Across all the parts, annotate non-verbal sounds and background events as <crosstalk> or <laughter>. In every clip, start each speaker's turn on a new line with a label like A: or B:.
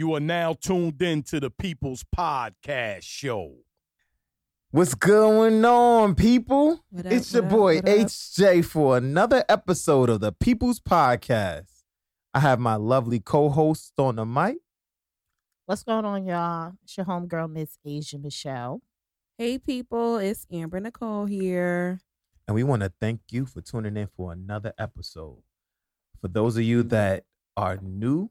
A: You are now tuned in to the People's Podcast Show.
B: What's going on, people?
C: Up,
B: it's your
C: up,
B: boy
C: what?
B: HJ for another episode of the People's Podcast. I have my lovely co-host on the mic.
D: What's going on, y'all? It's your homegirl, Miss Asia Michelle.
C: Hey people, it's Amber Nicole here.
B: And we want to thank you for tuning in for another episode. For those of you that are new,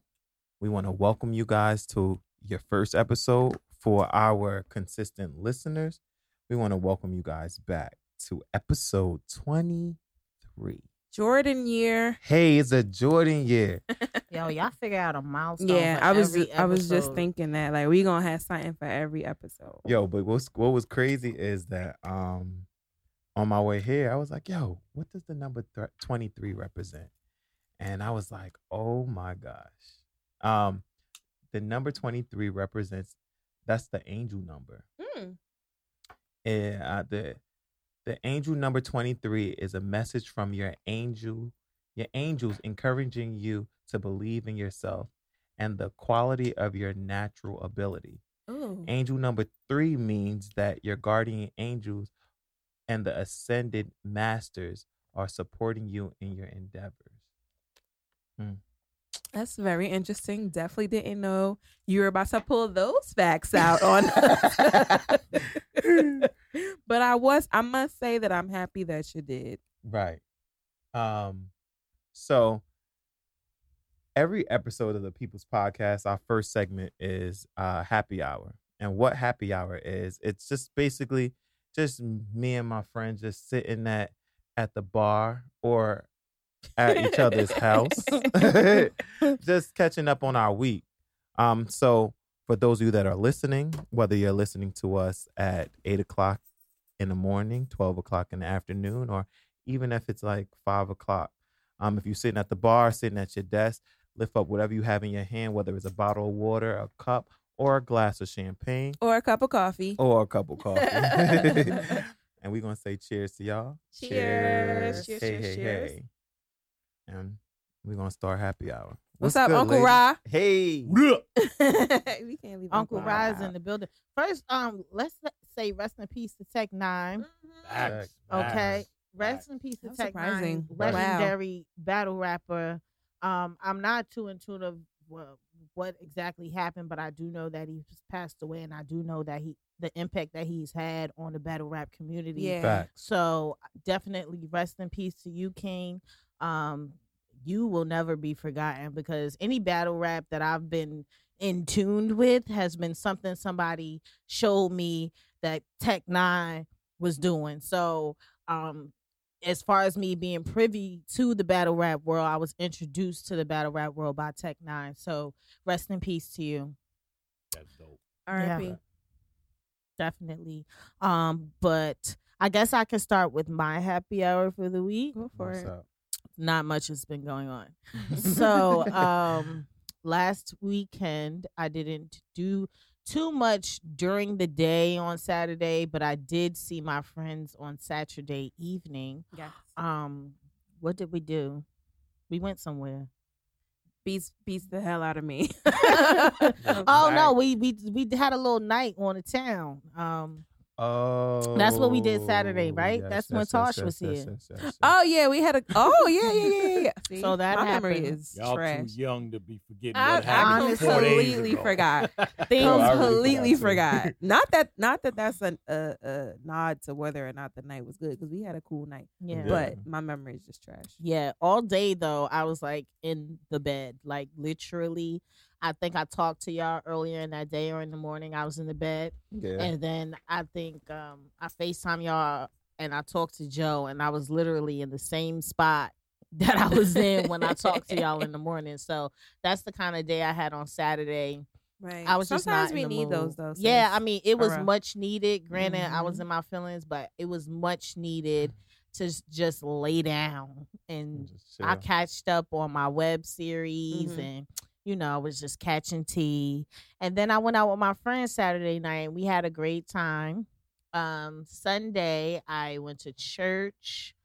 B: we want to welcome you guys to your first episode. For our consistent listeners, we want to welcome you guys back to episode 23.
C: Jordan year.
B: Hey, it's a Jordan year. <laughs>
D: Yo, y'all figure out a milestone.
C: Yeah,
D: for
C: I was
D: every
C: I was just thinking that like we gonna have something for every episode.
B: Yo, but what's what was crazy is that um on my way here, I was like, yo, what does the number th- 23 represent? And I was like, oh my gosh. Um the number 23 represents that's the angel number.
C: Mm.
B: And uh, the the angel number 23 is a message from your angel, your angels encouraging you to believe in yourself and the quality of your natural ability.
C: Ooh.
B: Angel number three means that your guardian angels and the ascended masters are supporting you in your endeavors.
C: That's very interesting. Definitely didn't know you were about to pull those facts out on <laughs> but I was I must say that I'm happy that you did.
B: Right. Um, so every episode of the People's Podcast, our first segment is uh happy hour. And what happy hour is, it's just basically just me and my friends just sitting at at the bar or at each other's house, <laughs> <laughs> just catching up on our week. Um, so for those of you that are listening, whether you're listening to us at eight o'clock in the morning, twelve o'clock in the afternoon, or even if it's like five o'clock, um, if you're sitting at the bar, sitting at your desk, lift up whatever you have in your hand, whether it's a bottle of water, a cup, or a glass of champagne,
C: Or a cup of coffee.
B: or a cup of coffee. <laughs> and we're gonna say cheers to y'all.
C: Cheers. Cheers,
B: Hey,
C: cheers,
B: hey,
C: cheers.
B: hey. And we're gonna start happy hour.
C: What's, up,
B: good,
C: Uncle
B: ladies?
C: Ra?
B: Hey. <laughs>
C: We can't leave
D: Uncle Rise
C: Ra
D: in the building. First, um, let's say rest in peace to Tech Nine.
A: Facts,
D: Okay,
A: facts.
D: rest in peace to
C: That's
D: Tech Nine,
C: surprising.
B: Wow.
D: legendary battle rapper. Um, I'm not too in tune of what, what exactly happened, but I do know that he passed away, and I do know that he the impact that he's had on the battle rap community.
C: Yeah.
B: Facts.
D: So definitely rest in peace to you, King. Um, you will never be forgotten because any battle rap that I've been in tuned with has been something somebody showed me that Tech Nine was doing. So um as far as me being privy to the battle rap world, I was introduced to the battle rap world by Tech Nine. So rest in peace to you.
A: That's dope.
C: R.I.P.
D: Definitely. Um, but I guess I can start with my happy hour for the week.
C: Go for
B: What's
C: it.
B: up?
D: Not much has been going on. so <laughs> um last weekend I didn't do too much during the day on Saturday, but I did see my friends on Saturday evening.
C: Yes.
D: Um what did we do? We went somewhere.
C: Beats beats the hell out of me. <laughs> <laughs>
D: oh no, we we we had a little night on the town. Um
B: Oh,
D: That's what we did Saturday, oh, right? That's when Tosh was here.
C: Oh yeah, we had a. Oh yeah, yeah, yeah, yeah, yeah. <laughs> See,
D: So that
C: my memory
D: happened.
C: is
A: Y'all
C: trash.
A: too young to be forgetting
C: I,
A: what happened
D: honestly
A: four days
C: completely forgot. <laughs>
D: Oh, Things-
B: Yo,
C: completely
B: forgot,
C: forgot. <laughs> Not that, not that that's a, a, a nod to whether or not the night was good because we had a cool night.
D: yeah.
B: Yeah.
C: But my memory is just trash.
D: Yeah, all day though, I was like in the bed, like literally. I think I talked to y'all earlier in that day or in the morning. I was in the bed,
B: Yeah.
D: and then I think um I Facetime y'all and I talked to Joe, and I was literally in the same spot <laughs> that I was in when I talked to y'all in the morning. So that's the kind of day I had on Saturday.
C: Right.
D: I was just
C: Sometimes
D: not
C: we
D: in the
C: need
D: mood.
C: those though.
D: Yeah. I mean, it was
C: real.
D: much needed. Granted, I was
C: Mhm.
D: in my feelings, but it was much needed to just lay down and
B: Just
D: I catched up on my web series
C: Mhm.
D: and you know, I was just catching tea. And then I went out with my friends Saturday night and we had a great time. Um Sunday I went to church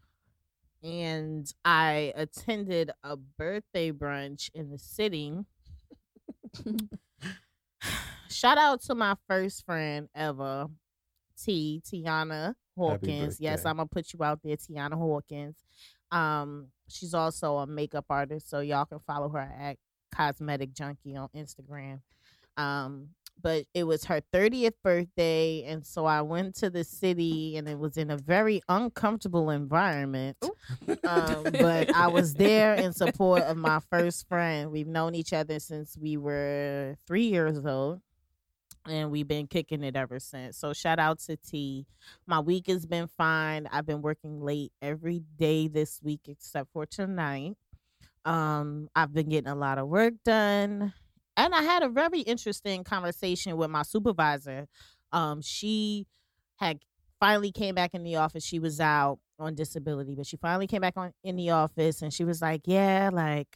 D: and I attended a birthday brunch in the city. <laughs> shout out to my first friend ever, T Tiana Hawkins. Yes. I'm gonna put you out there, Tiana Hawkins. Um, she's also a makeup artist, so y'all can follow her at Cosmetic Junkie on Instagram. Um, but it was her 30th birthday, and so I went to the city, and it was in a very uncomfortable environment. Um, but I was there in support of my first friend. We've known each other since we were three years old. And we've been kicking it ever since. So shout out to T. My week has been fine. I've been working late every day this week except for tonight. Um, I've been getting a lot of work done. And I had a very interesting conversation with my supervisor. Um, she had finally came back in the office. She was out on disability, but she finally came back on in the office and she was like, Yeah, like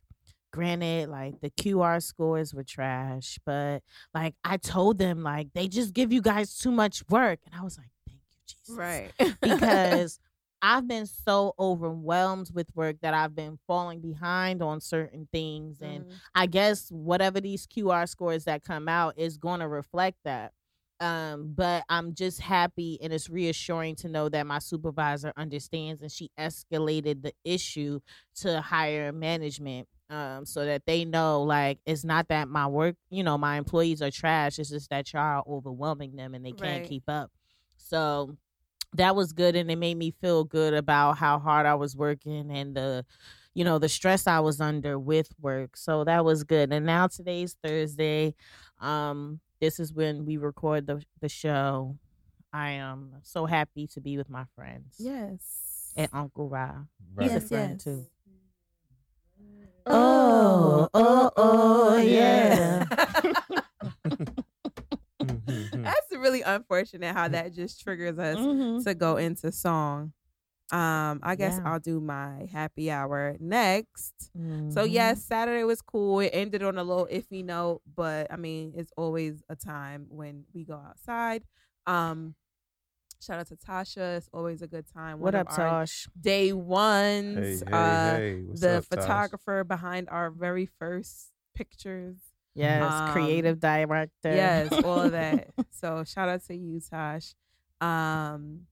D: granted, like the QR scores were trash, but like I told them like they just give you guys too much work. And I was like, Thank you, Jesus
C: Right.
D: because I've been so overwhelmed with work that I've been falling behind on certain things. And
C: Mhm.
D: I guess whatever these QR scores that come out is going to reflect that. Um, but I'm just happy and it's reassuring to know that my supervisor understands and she escalated the issue to higher management. Um, so that they know like it's not that my work, you know, my employees are trash. It's just that y'all are overwhelming them and they can't
C: Right.
D: keep up. So that was good and it made me feel good about how hard I was working and the you know the stress I was under with work. So that was good. And now today's Thursday. Um this is when we record the the show. I am so happy to be with my friends
C: Yes.
D: and Uncle Ra.
B: Right.
D: He's a friend too.
C: Oh,
D: oh, oh, yeah. <laughs> <laughs> <laughs>
C: That's really unfortunate how that just triggers us
D: Mhm.
C: to go into song. Um, I guess
D: Yeah.
C: I'll do my happy hour next. So
D: Mhm.
C: yes, Saturday was cool. It ended on a little iffy note, but I mean, it's always a time when we go outside. Um, shout out to Tasha. It's always a good time.
D: What
C: One
D: up,
C: of
D: Tosh?
C: Day ones.
B: Hey, hey,
C: uh,
B: hey. What's
C: the
B: up, Tosh?
C: photographer behind our very first pictures.
D: Yes,
C: Um,
D: creative director.
C: Yes, all of that. <laughs> so shout out to you, Tosh. Um,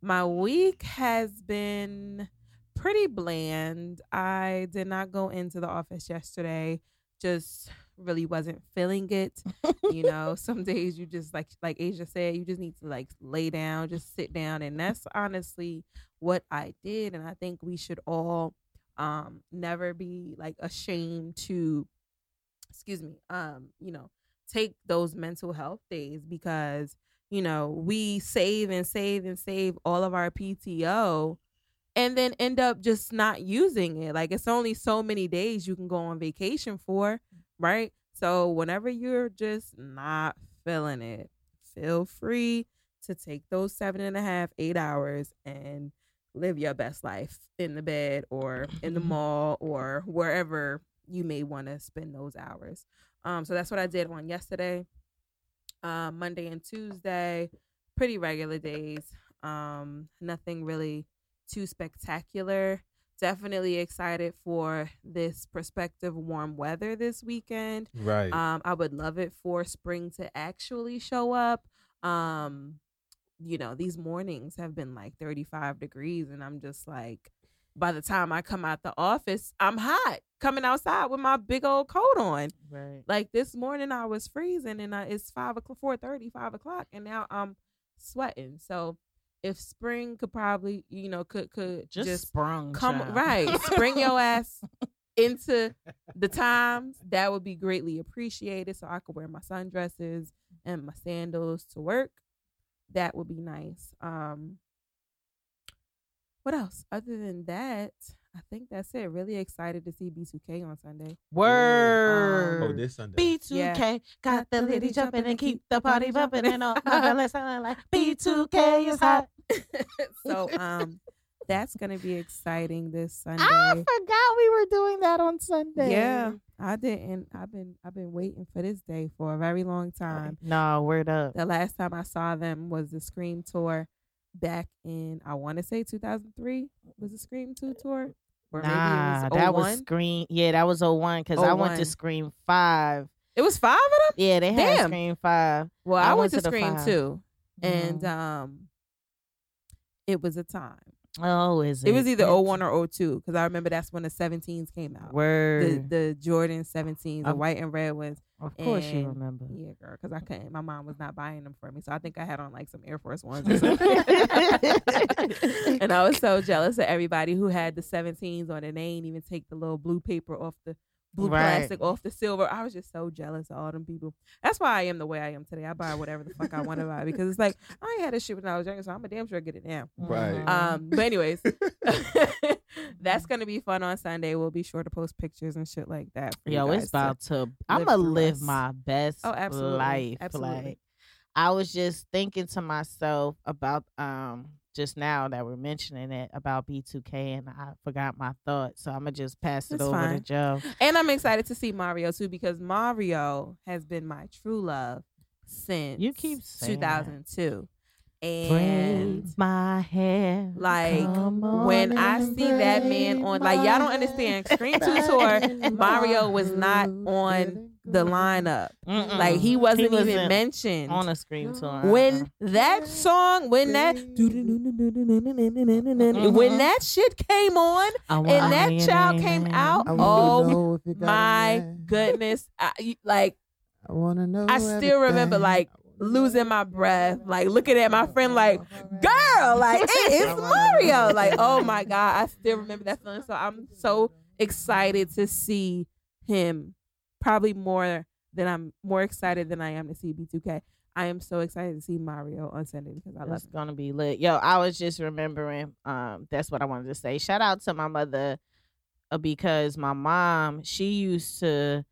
C: my week has been pretty bland. I did not go into the office yesterday. Just really wasn't feeling it. you know, <laughs> some days you just like like Asia said, you just need to like lay down, just sit down, and that's honestly what I did. And I think we should all um never be like ashamed to excuse me um you know take those mental health days because you know we save and save and save all of our PTO and then end up just not using it. Like it's only so many days you can go on vacation for right? So whenever you're just not feeling it feel free to take those seven and a half eight hours and live your best life in the bed or in the <laughs> mall or wherever you may want to spend those hours. Um, so that's what I did on yesterday, um, Monday and Tuesday, pretty regular days. Um, nothing really too spectacular. Definitely excited for this prospective warm weather this weekend.
B: Right.
C: Um, I would love it for spring to actually show up. Um, you know, these mornings have been like 35 degrees, and I'm just like, by the time I come out the office, I'm hot coming outside with my big old coat on.
D: Right.
C: Like this morning, I was freezing, and I, it's five o'clock, four thirty, five o'clock, and now I'm sweating. So, if spring could probably, you know, could could
D: Just,
C: just
D: sprung.
C: come
D: child.
C: right spring your ass <laughs> into the times that would be greatly appreciated so i could wear my sundresses and my sandals to work that would be nice um what else other than that i think that's it really excited to see b2k on sunday
D: Word.
B: oh, this Sunday.
D: B2K got the lady jumping and keep the party bumping and all. Let's <laughs> sound like B2K is hot. <laughs>
C: so um that's gonna be exciting this <laughs> sunday
D: I forgot we were doing that on Sunday.
C: Yeah, I didn't. I've been I've been waiting for this day for a very long time.
D: No, word up.
C: The last time I saw them was the Scream tour back in I want to say 2003 was a Scream 2 tour or
D: Nah,
C: maybe it was
D: that was Scream. Yeah, that was 01 because I went to Scream 5
C: It was five of them.
D: Yeah, they had
C: Damn.
D: Scream Five.
C: Well,
D: I
C: I,
D: went
C: went
D: to
C: to Scream
D: five.
C: too, and
D: Mhm.
C: um, it was a time.
D: Oh, is it?
C: It was either
D: It's-
C: 01 or 02 because I remember that's when the 17s came out. The
D: Word.
C: the Jordan 17s, the white and red ones.
D: Of course, you remember.
C: Yeah, girl, because I couldn't. My mom was not buying them for me, so I think I had on like some Air Force ones or something. <laughs> and I was so jealous of everybody who had the 17s on, and they ain't even take the little blue paper off the blue
D: Right.
C: plastic off the silver. I was just so jealous of all them people. That's why I am the way I am today. I buy whatever the fuck I want to buy because it's like I ain't had this shit when I was younger, so I'm a damn sure I get it now.
B: Right.
D: Mhm.
C: Um, but anyways, <laughs> <laughs> that's gonna be fun on Sunday. We'll be sure to post pictures and shit like that. For
D: Yo,
C: you
D: it's
C: guys to-
D: about to. I'm gonna live
C: us.
D: my best
C: Oh, absolutely.
D: life.
C: Absolutely.
D: Like, I was just thinking to myself about um just now that we're mentioning it about B2K, and I forgot my thought, so I'm gonna just pass it
C: It's
D: over to
C: fine.
D: Joe.
C: And I'm excited to see Mario too because Mario has been my true love since
D: You keep saying that.
C: 2002. And
D: Braid my hair,
C: like, when I see that man on, like, y'all don't understand. Scream 2 tour, Mario was not on the lineup.
D: Mm-mm.
C: Like he wasn't even
D: wasn't
C: mentioned.
D: on a scream tour.
C: when that song, when that mm-hmm. Mm-hmm. when that shit came on and that child came out, oh my goodness, I, like
B: I wanna know.
C: I still remember, like, losing my breath, like looking at my friend, like, girl, like, hey, it's <laughs> Mario. Like, oh my God. I still remember that feeling. So I'm so excited to see him probably more than I'm more excited than I am to see B2K. I am so excited to see Mario on Sunday because I love
D: It's gonna be lit. Yo, I was just remembering. Um, that's what I wanted to say. Shout out to my mother, uh, because my mom, she used to,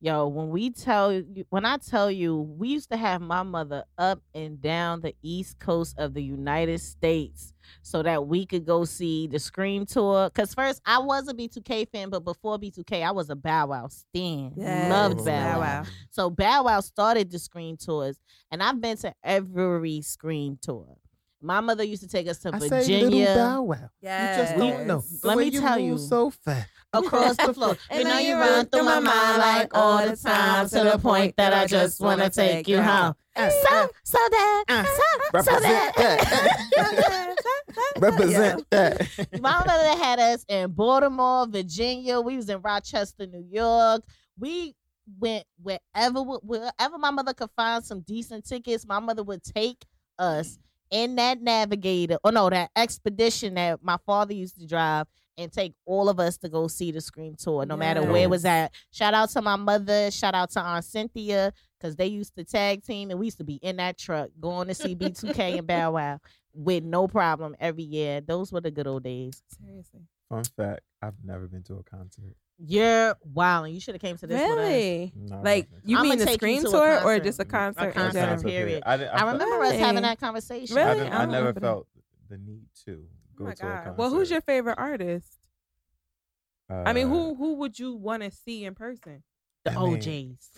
D: yo, when we tell you, when I tell you, we used to have my mother up and down the east coast of the United States so that we could go see the Scream tour. Cause first I was a B2K fan, but before B2K, I was a Bow Wow stan.
C: Yes,
D: Loved Bow Wow.
C: Wow.
D: So Bow Wow started the Scream tours, and I've been to every Scream tour. My mother used to take us to
B: I say little
D: Virginia
B: Bow Wow. You just don't know. The
D: Let
B: way
D: me
B: you
D: tell
B: move
D: you.
B: so fast.
D: across the <laughs> floor.
C: And
D: you know you
C: you
D: run
C: run
D: through my mind like all the time to the point that I just want to take you home. So, so that,
B: Uh,
D: so, so
B: Represent
D: that. <laughs>
B: Represent that.
D: My mother had us in Baltimore, Virginia. We was in Rochester, New York. We went wherever wherever my mother could find some decent tickets. My mother would take us in that navigator, oh no, that expedition that my father used to drive, and take all of us to go see the Scream tour, no matter where it was at. Shout out to my mother. Shout out to Aunt Cynthia because they used to tag team, and we used to be in that truck going to see B2K and Bow <laughs> Wow with no problem every year. Those were the good old days.
C: Seriously.
B: Fun fact: I've never been to a concert.
D: You're wild, and you should have came to this with us.
C: Really?
B: No,
C: Like you
D: I'ma
C: mean the
D: take you to a
C: tour or just a concert? in
D: concert,
C: general?
D: period.
B: I, didn't- I,
D: I
B: felt-
D: remember us having that conversation.
B: I,
C: Really?
B: didn't,
C: I
B: I never
C: remember that.
B: felt the need to
C: Oh
B: go
C: my
B: to a concert.
C: God. Well, who's your favorite artist? I mean,
B: Uh,
C: who who would you want to see in person?
D: The
B: I mean-
D: O'Jays.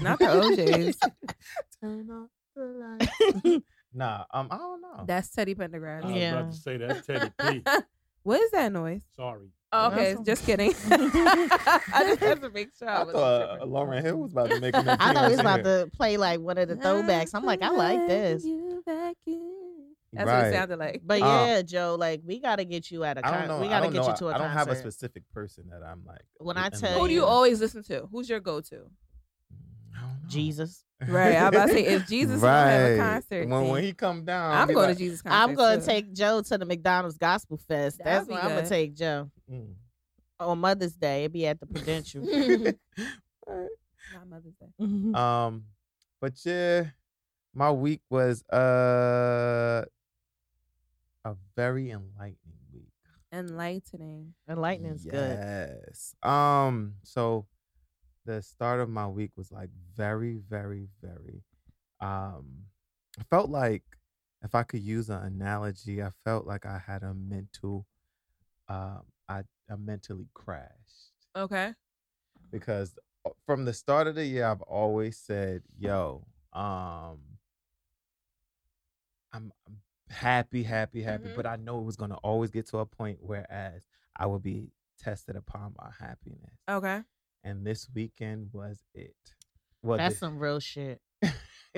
C: Not the O'Jays. <laughs> <laughs>
B: Turn off the lights. <laughs> nah, um, I don't know.
C: That's Teddy Pendergrass.
A: I was
D: Yeah.
A: about to say that Teddy P.
C: what is that noise?
A: Sorry.
C: Oh, okay,
D: That's-
C: just kidding. <laughs> <laughs> I just had to make sure I,
B: I
C: wasn't
B: thought uh. Lauryn Hill was about to make <laughs> an
D: I thought he was
B: appearance
D: about to play like one of the throwbacks. I'm like, I like this.
C: You back in. That's what it sounded like.
D: But
B: Uh,
D: yeah, Joe, like we gotta get you at a
B: I don't
D: con-
B: know.
D: we gotta get
B: know.
D: you to a
B: I don't have a specific person that I'm like.
D: When I
B: in
D: tell
B: love
C: Who do you always listen to? Who's your go-to?
B: I don't know.
D: Jesus.
C: Right, I'm about to say if <laughs> Jesus is gonna have a concert,
B: When, when he come down,
C: I'm going
B: like,
C: to Jesus concert.
D: I'm gonna
C: too.
D: take Joe to the McDonald's Gospel Fest.
C: That'd
D: That's
C: be
D: where I'm gonna take Joe.
B: mm.
D: On Mother's Day, it'd be at the Prudential. <laughs> <laughs>
C: Not Mother's Day.
B: um, but yeah, my week was uh a very enlightening week.
C: Enlightening.
D: Enlightening's good.
B: Yes. Um. So the start of my week was like very, very, very. Um, I felt like if I could use an analogy, I felt like I had a mental, um, I, I mentally crashed
C: Okay.
B: because uh, from the start of the year, I've always said, "Yo, um, I'm, I'm happy, happy, happy,"
C: Mhm.
B: but I know it was gonna always get to a point whereas I would be tested upon my happiness,
C: Okay.
B: And this weekend was it. Well,
D: That's
B: thi-
D: some real shit. <laughs>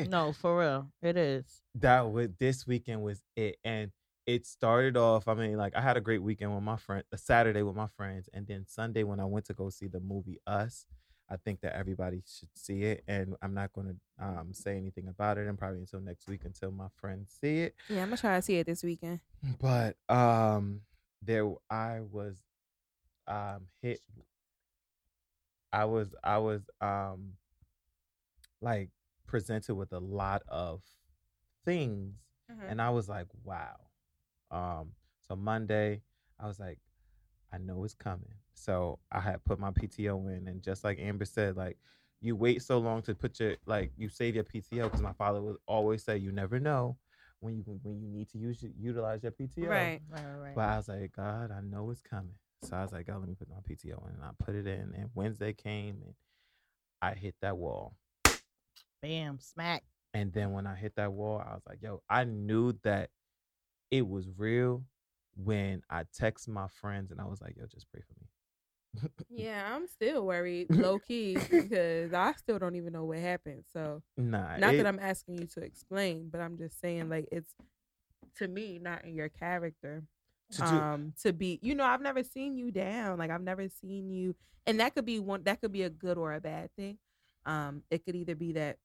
D: No, for real, it is.
B: that was this weekend was it and it started off i mean like i had a great weekend with my friend a saturday with my friends and then sunday when i went to go see the movie us i think that everybody should see it and i'm not going to um, say anything about it and probably until next week until my friends see it
C: Yeah, I'm gonna try to see it this weekend.
B: but um there i was um hit i was i was um like presented with a lot of things and I was like, wow. Um, so Monday, I was like, I know it's coming. So I had put my PTO in, and just like Amber said, like you wait so long to put your like you save your PTO because my father would always say you never know when you when you need to use utilize your PTO.
C: Right.
D: Right, right,
B: But I was like, God, I know it's coming. So I was like, God, let me put my PTO in, and I put it in. And Wednesday came, and I hit that wall.
D: Bam, smack.
B: And then when I hit that wall, I was like, yo, I knew that it was real when I text my friends and I was like, yo, just pray for me.
C: Yeah, I'm still worried, <laughs> low key, because I still don't even know what happened. So
B: Nah.
C: not
B: it-
C: that I'm asking you to explain, but I'm just saying like it's to me not in your character.
B: To do-
C: um to be you know i've never seen you down like i've never seen you and that could be one that could be a good or a bad thing um it could either be that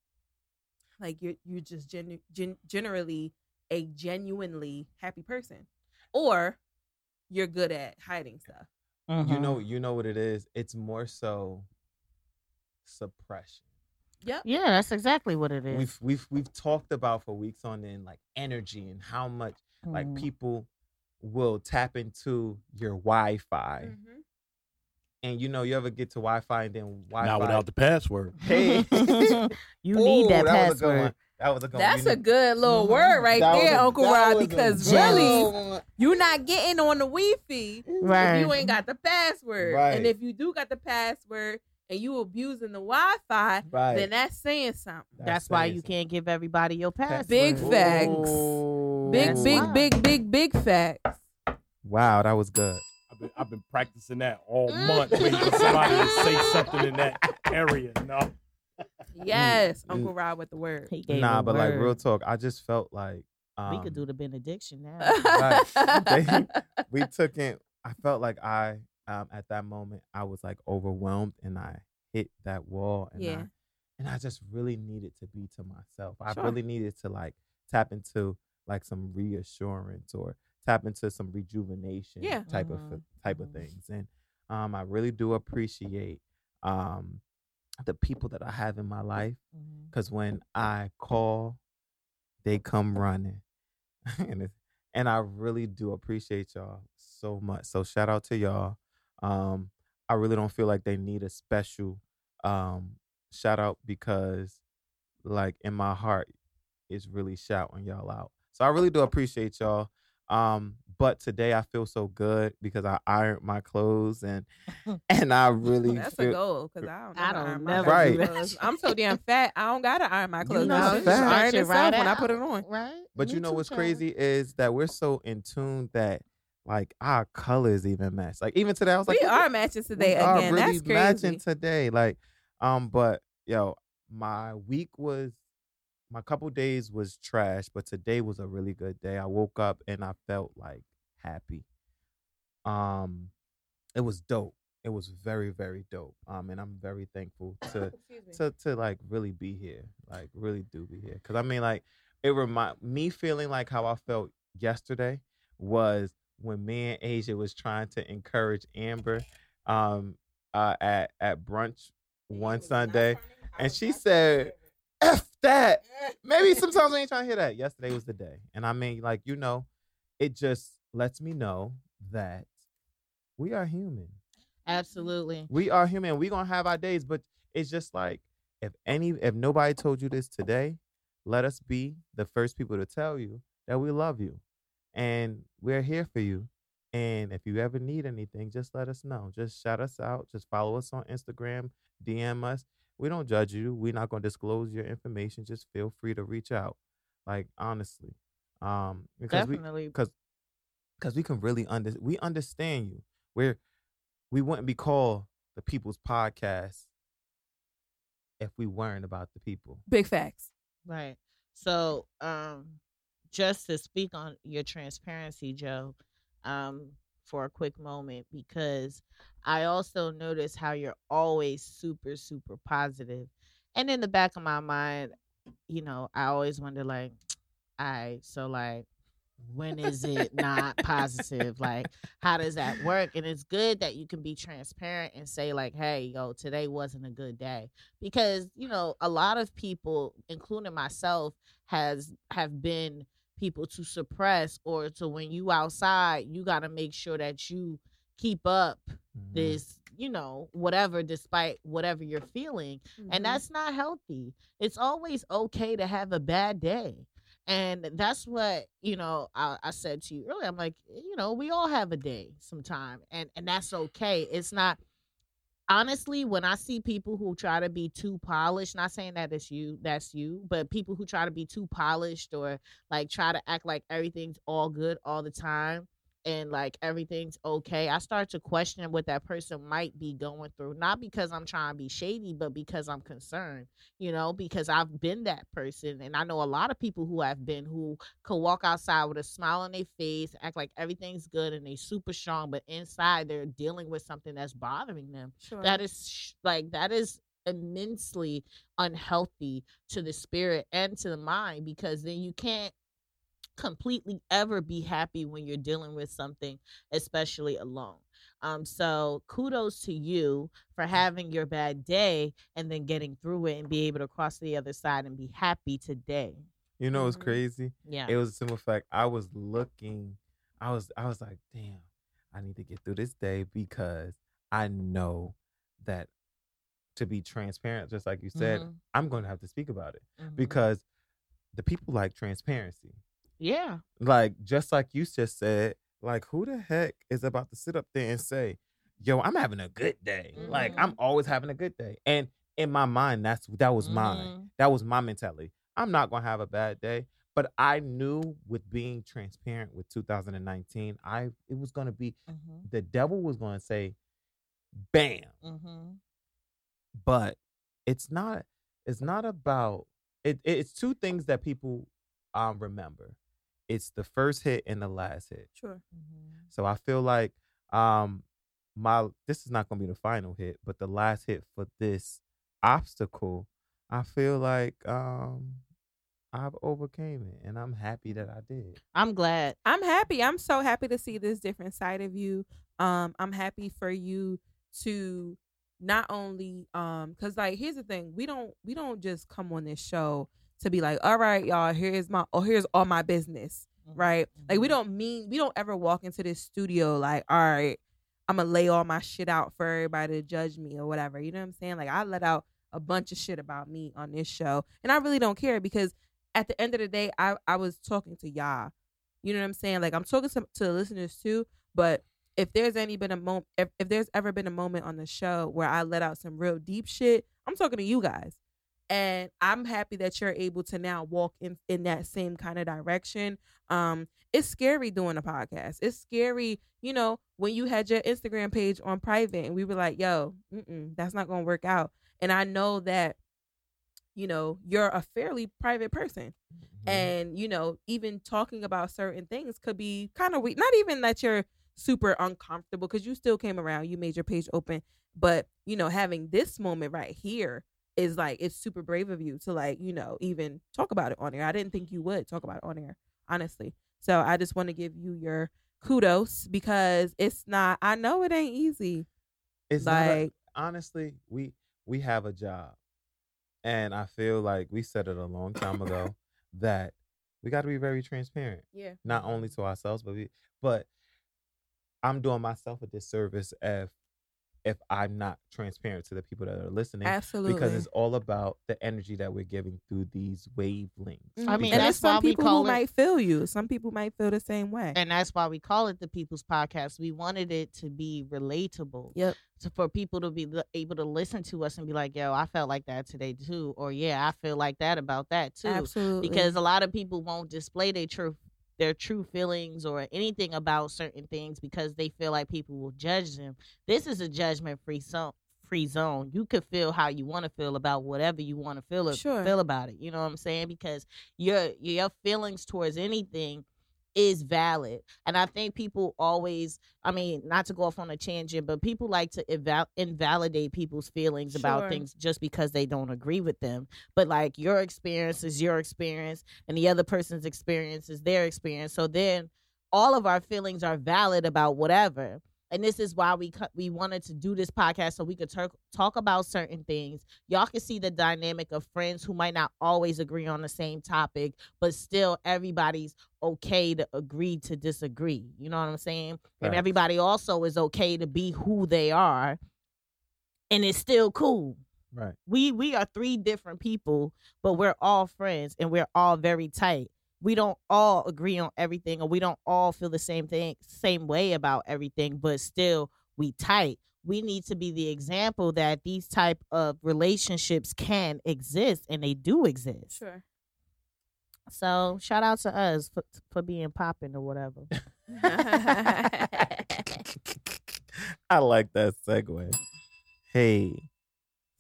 C: like you're you're just genu- gen- generally a genuinely happy person or you're good at hiding stuff
B: you
D: Mhm.
B: know, you know what it is? It's more so suppression.
C: yep
D: Yeah, that's exactly what it is.
B: We've we've we've talked about for weeks on end like energy and how much like
D: Mhm.
B: people will tap into your Wi-Fi.
C: Mhm.
B: And you know, you ever get to Wi-Fi and then Wi-Fi
A: Not without the password. <laughs> <laughs>
B: Hey. <laughs>
D: you need
B: Ooh,
D: that
B: that was a good
D: password.
B: one. That was a good
C: that's
B: one.
C: a good little
D: Mhm.
C: word right
B: That
C: there
B: a-
C: uncle
B: that
C: rob because really you're not getting on the wi-fi
D: Right.
C: if you ain't got the password.
B: Right.
C: And if you do got the password and you abusing the Wi-Fi,
B: Right.
C: then that's saying something.
D: That's why
B: saying
D: you
B: something.
D: can't give everybody your password.
C: Big facts.
B: Ooh.
C: Big,
D: That's
C: big,
D: why.
C: big, big, big facts.
B: Wow, that was good.
A: I've been, I've been practicing that all
C: Mm.
A: month, waiting for somebody to say something in that area. No,
C: Yes,
B: Mm.
C: Uncle Rob with the word.
D: He gave
B: Nah,
D: a
B: but like real talk, I just felt like um,
D: we could do the benediction now.
B: They- <laughs> <laughs> we took it. I felt like I um at that moment I was like overwhelmed and I hit that wall and
C: Yeah.
B: I, and I just really needed to be to myself. I
C: Sure.
B: really needed to like tap into like some reassurance or tap into some rejuvenation
C: Yeah.
B: type of
D: Mhm,
B: type of
D: mhm.
B: things. And um I really do appreciate um the people that I have in my life because when I call, they come running, <laughs> and and I really do appreciate y'all so much. So shout out to y'all. Um, I really don't feel like they need a special um shout out because, like in my heart, it's really shouting y'all out. So I really do appreciate y'all. Um, but today I feel so good because I ironed my clothes and <laughs> and I really
C: That's
B: feel
C: a goal because I don't.
D: I
C: never
D: don't
C: iron my
D: never
B: do
C: clothes.
B: that.
C: because I'm so damn <laughs> fat. I don't gotta iron my clothes.
B: not
C: It just
B: fat.
C: Iron
D: it
C: itself when I put it on.
D: Right.
B: But
D: Me
B: you know
D: too,
B: what's
D: child.
B: crazy is that we're so in tune that like our colors even match. Like even today, I was like,
C: we
B: "Look
C: are
B: at-
C: matching
B: we
C: today
B: are
C: again.
B: really
C: That's crazy.
B: matching today. Like, um, but yo, my week was my couple days was trash, but today was a really good day. I woke up and I felt like happy. Um, it was dope. It was very very dope. Um, and I'm very thankful to <coughs> to to like really be here, like really do be here. Cause I mean, like it remind me feeling like how I felt yesterday was when me and Asia was trying to encourage Amber, um, uh, at at brunch one Sunday, and she said, <coughs> "F that." <laughs> Maybe sometimes we ain't trying to hear that. Yesterday was the day, and I mean, like you know, it just lets me know that we are human
D: Absolutely.
B: we are human. We gonna have our days, but it's just like if any if nobody told you this today, let us be the first people to tell you that we love you and we're here for you. And if you ever need anything, just let us know. Just shout us out. Just follow us on Instagram, DM us. We don't judge you. We're not gonna disclose your information. Just feel free to reach out. Like honestly, um, because we
D: Definitely.
B: because because we can really under we understand you. We're we wouldn't be called the People's Podcast if we weren't about the people.
C: Big facts.
D: Right. So, um, just to speak on your transparency, Joe, um, for a quick moment, because I also notice how you're always super, super positive. And in the back of my mind, you know, I always wonder, like, right, so like, when is it not positive? Like, how does that work? And it's good that you can be transparent and say, like, hey, yo, today wasn't a good day. Because, you know, a lot of people, including myself, has have been people to suppress or to when you outside, you gotta make sure that you keep up
B: Mhm.
D: this, you know, whatever, despite whatever you're feeling
C: Mhm.
D: and that's not healthy. It's always okay to have a bad day. And that's what, you know, I, I said to you earlier. I'm like, you know, we all have a day sometime and, and that's okay. It's not honestly, when I see people who try to be too polished, not saying that it's you, that's you, but people who try to be too polished or like try to act like everything's all good all the time and like everything's okay, I start to question what that person might be going through. Not because I'm trying to be shady, but because I'm concerned, you know, because I've been that person. And I know a lot of people who have been who could walk outside with a smile on their face, act like everything's good and they super strong, but inside they're dealing with something that's bothering them.
C: Sure.
D: That is sh- like, that is immensely unhealthy to the spirit and to the mind because then you can't completely ever be happy when you're dealing with something especially alone um so kudos to you for having your bad day and then getting through it and be able to cross to the other side and be happy today
B: You know what's
C: Mhm.
B: crazy?
D: yeah
B: It was a simple fact. I was looking, I was I was like, damn, I need to get through this day because I know that to be transparent, just like you said,
D: Mhm.
B: I'm gonna have to speak about it.
D: Mhm.
B: Because the people like transparency.
D: Yeah
B: Like just like you just said, like who the heck is about to sit up there and say, "Yo, I'm having a good day." Like I'm
D: Mhm.
B: always having a good day. And in my mind, that's that was mine.
D: Mhm.
B: That was my mentality. I'm not gonna have a bad day. But I knew with being transparent with 2019, I it was gonna be
D: Mhm.
B: the devil was gonna say, "Bam."
D: Mhm.
B: But it's not. It's not about. It, it's two things that people um remember. It's the first hit and the last hit.
C: Sure.
D: Mhm.
B: So I feel like um my this is not gonna be the final hit, but the last hit for this obstacle, I feel like um I've overcame it and I'm happy that I did.
D: i'm glad
C: I'm happy. I'm so happy to see this different side of you. Um, I'm happy for you to not only um because like here's the thing, we don't we don't just come on this show to be like, all right, y'all, here's my oh, here's all my business. Right? Like we
D: Mhm.
C: don't mean we don't ever walk into this studio like, all right, I'm gonna lay all my shit out for everybody to judge me or whatever. You know what I'm saying? Like I let out a bunch of shit about me on this show. And I really don't care because at the end of the day, I, I was talking to y'all. You know what I'm saying? Like I'm talking to, to the listeners too, but if there's any been a moment if, if there's ever been a moment on the show where I let out some real deep shit, I'm talking to you guys. And I'm happy that you're able to now walk in in that same kind of direction. Um, it's scary doing a podcast. It's scary, you know, when you had your Instagram page on private and we were like, yo, mm-mm, that's not gonna work out. And I know that, you know, you're a fairly private person
B: Mm-hmm.
C: and you know even talking about certain things could be kind of weak not even that you're super uncomfortable because you still came around you made your page open but you know having this moment right here is like it's super brave of you to like you know even talk about it on air i didn't think you would talk about it on air honestly so i just want to give you your kudos because it's not i know it ain't easy
B: it's not a-
C: like
B: honestly, we we have a job. And I feel like we said it a long time ago <coughs> that we got to be very transparent.
C: yeah
B: not only to ourselves, but we, but I'm doing myself a disservice if if I'm not transparent to the people that are listening.
C: absolutely
B: Because it's all about the energy that we're giving through these wavelengths.
D: I mean,
C: and
D: that's
C: some
D: why we
C: people
D: call
C: who
D: it-
C: might feel you some people might feel the same way
D: and that's why we call it the people's podcast we wanted it to be relatable
C: yep
D: to, for people to be able to listen to us and be like yo i felt like that today too or yeah i feel like that about that too
C: absolutely
D: because a lot of people won't display their true their true feelings or anything about certain things because they feel like people will judge them this is a judgment free zone free zone. You could feel how you want to feel about whatever you want to feel
C: Sure.
D: feel about it. You know what I'm saying? Because your your feelings towards anything is valid. And I think people always, I mean, not to go off on a tangent, but people like to eval- invalidate people's feelings
C: Sure.
D: about things just because they don't agree with them. But like your experience is your experience and the other person's experience is their experience. So then all of our feelings are valid about whatever. And this is why we cut, we wanted to do this podcast so we could talk talk about certain things. Y'all can see the dynamic of friends who might not always agree on the same topic, but still everybody's okay to agree to disagree. You know what I'm saying? And everybody also is okay to be who they are, and it's still cool.
B: Right.
D: We we are three different people, but we're all friends and we're all very tight. We don't all agree on everything or we don't all feel the same thing same way about everything, but still we tight. We need to be the example that these type of relationships can exist and they do exist.
C: Sure.
D: So shout out to us for, for being popping or whatever. <laughs>
B: I like that segue. <laughs> Hey.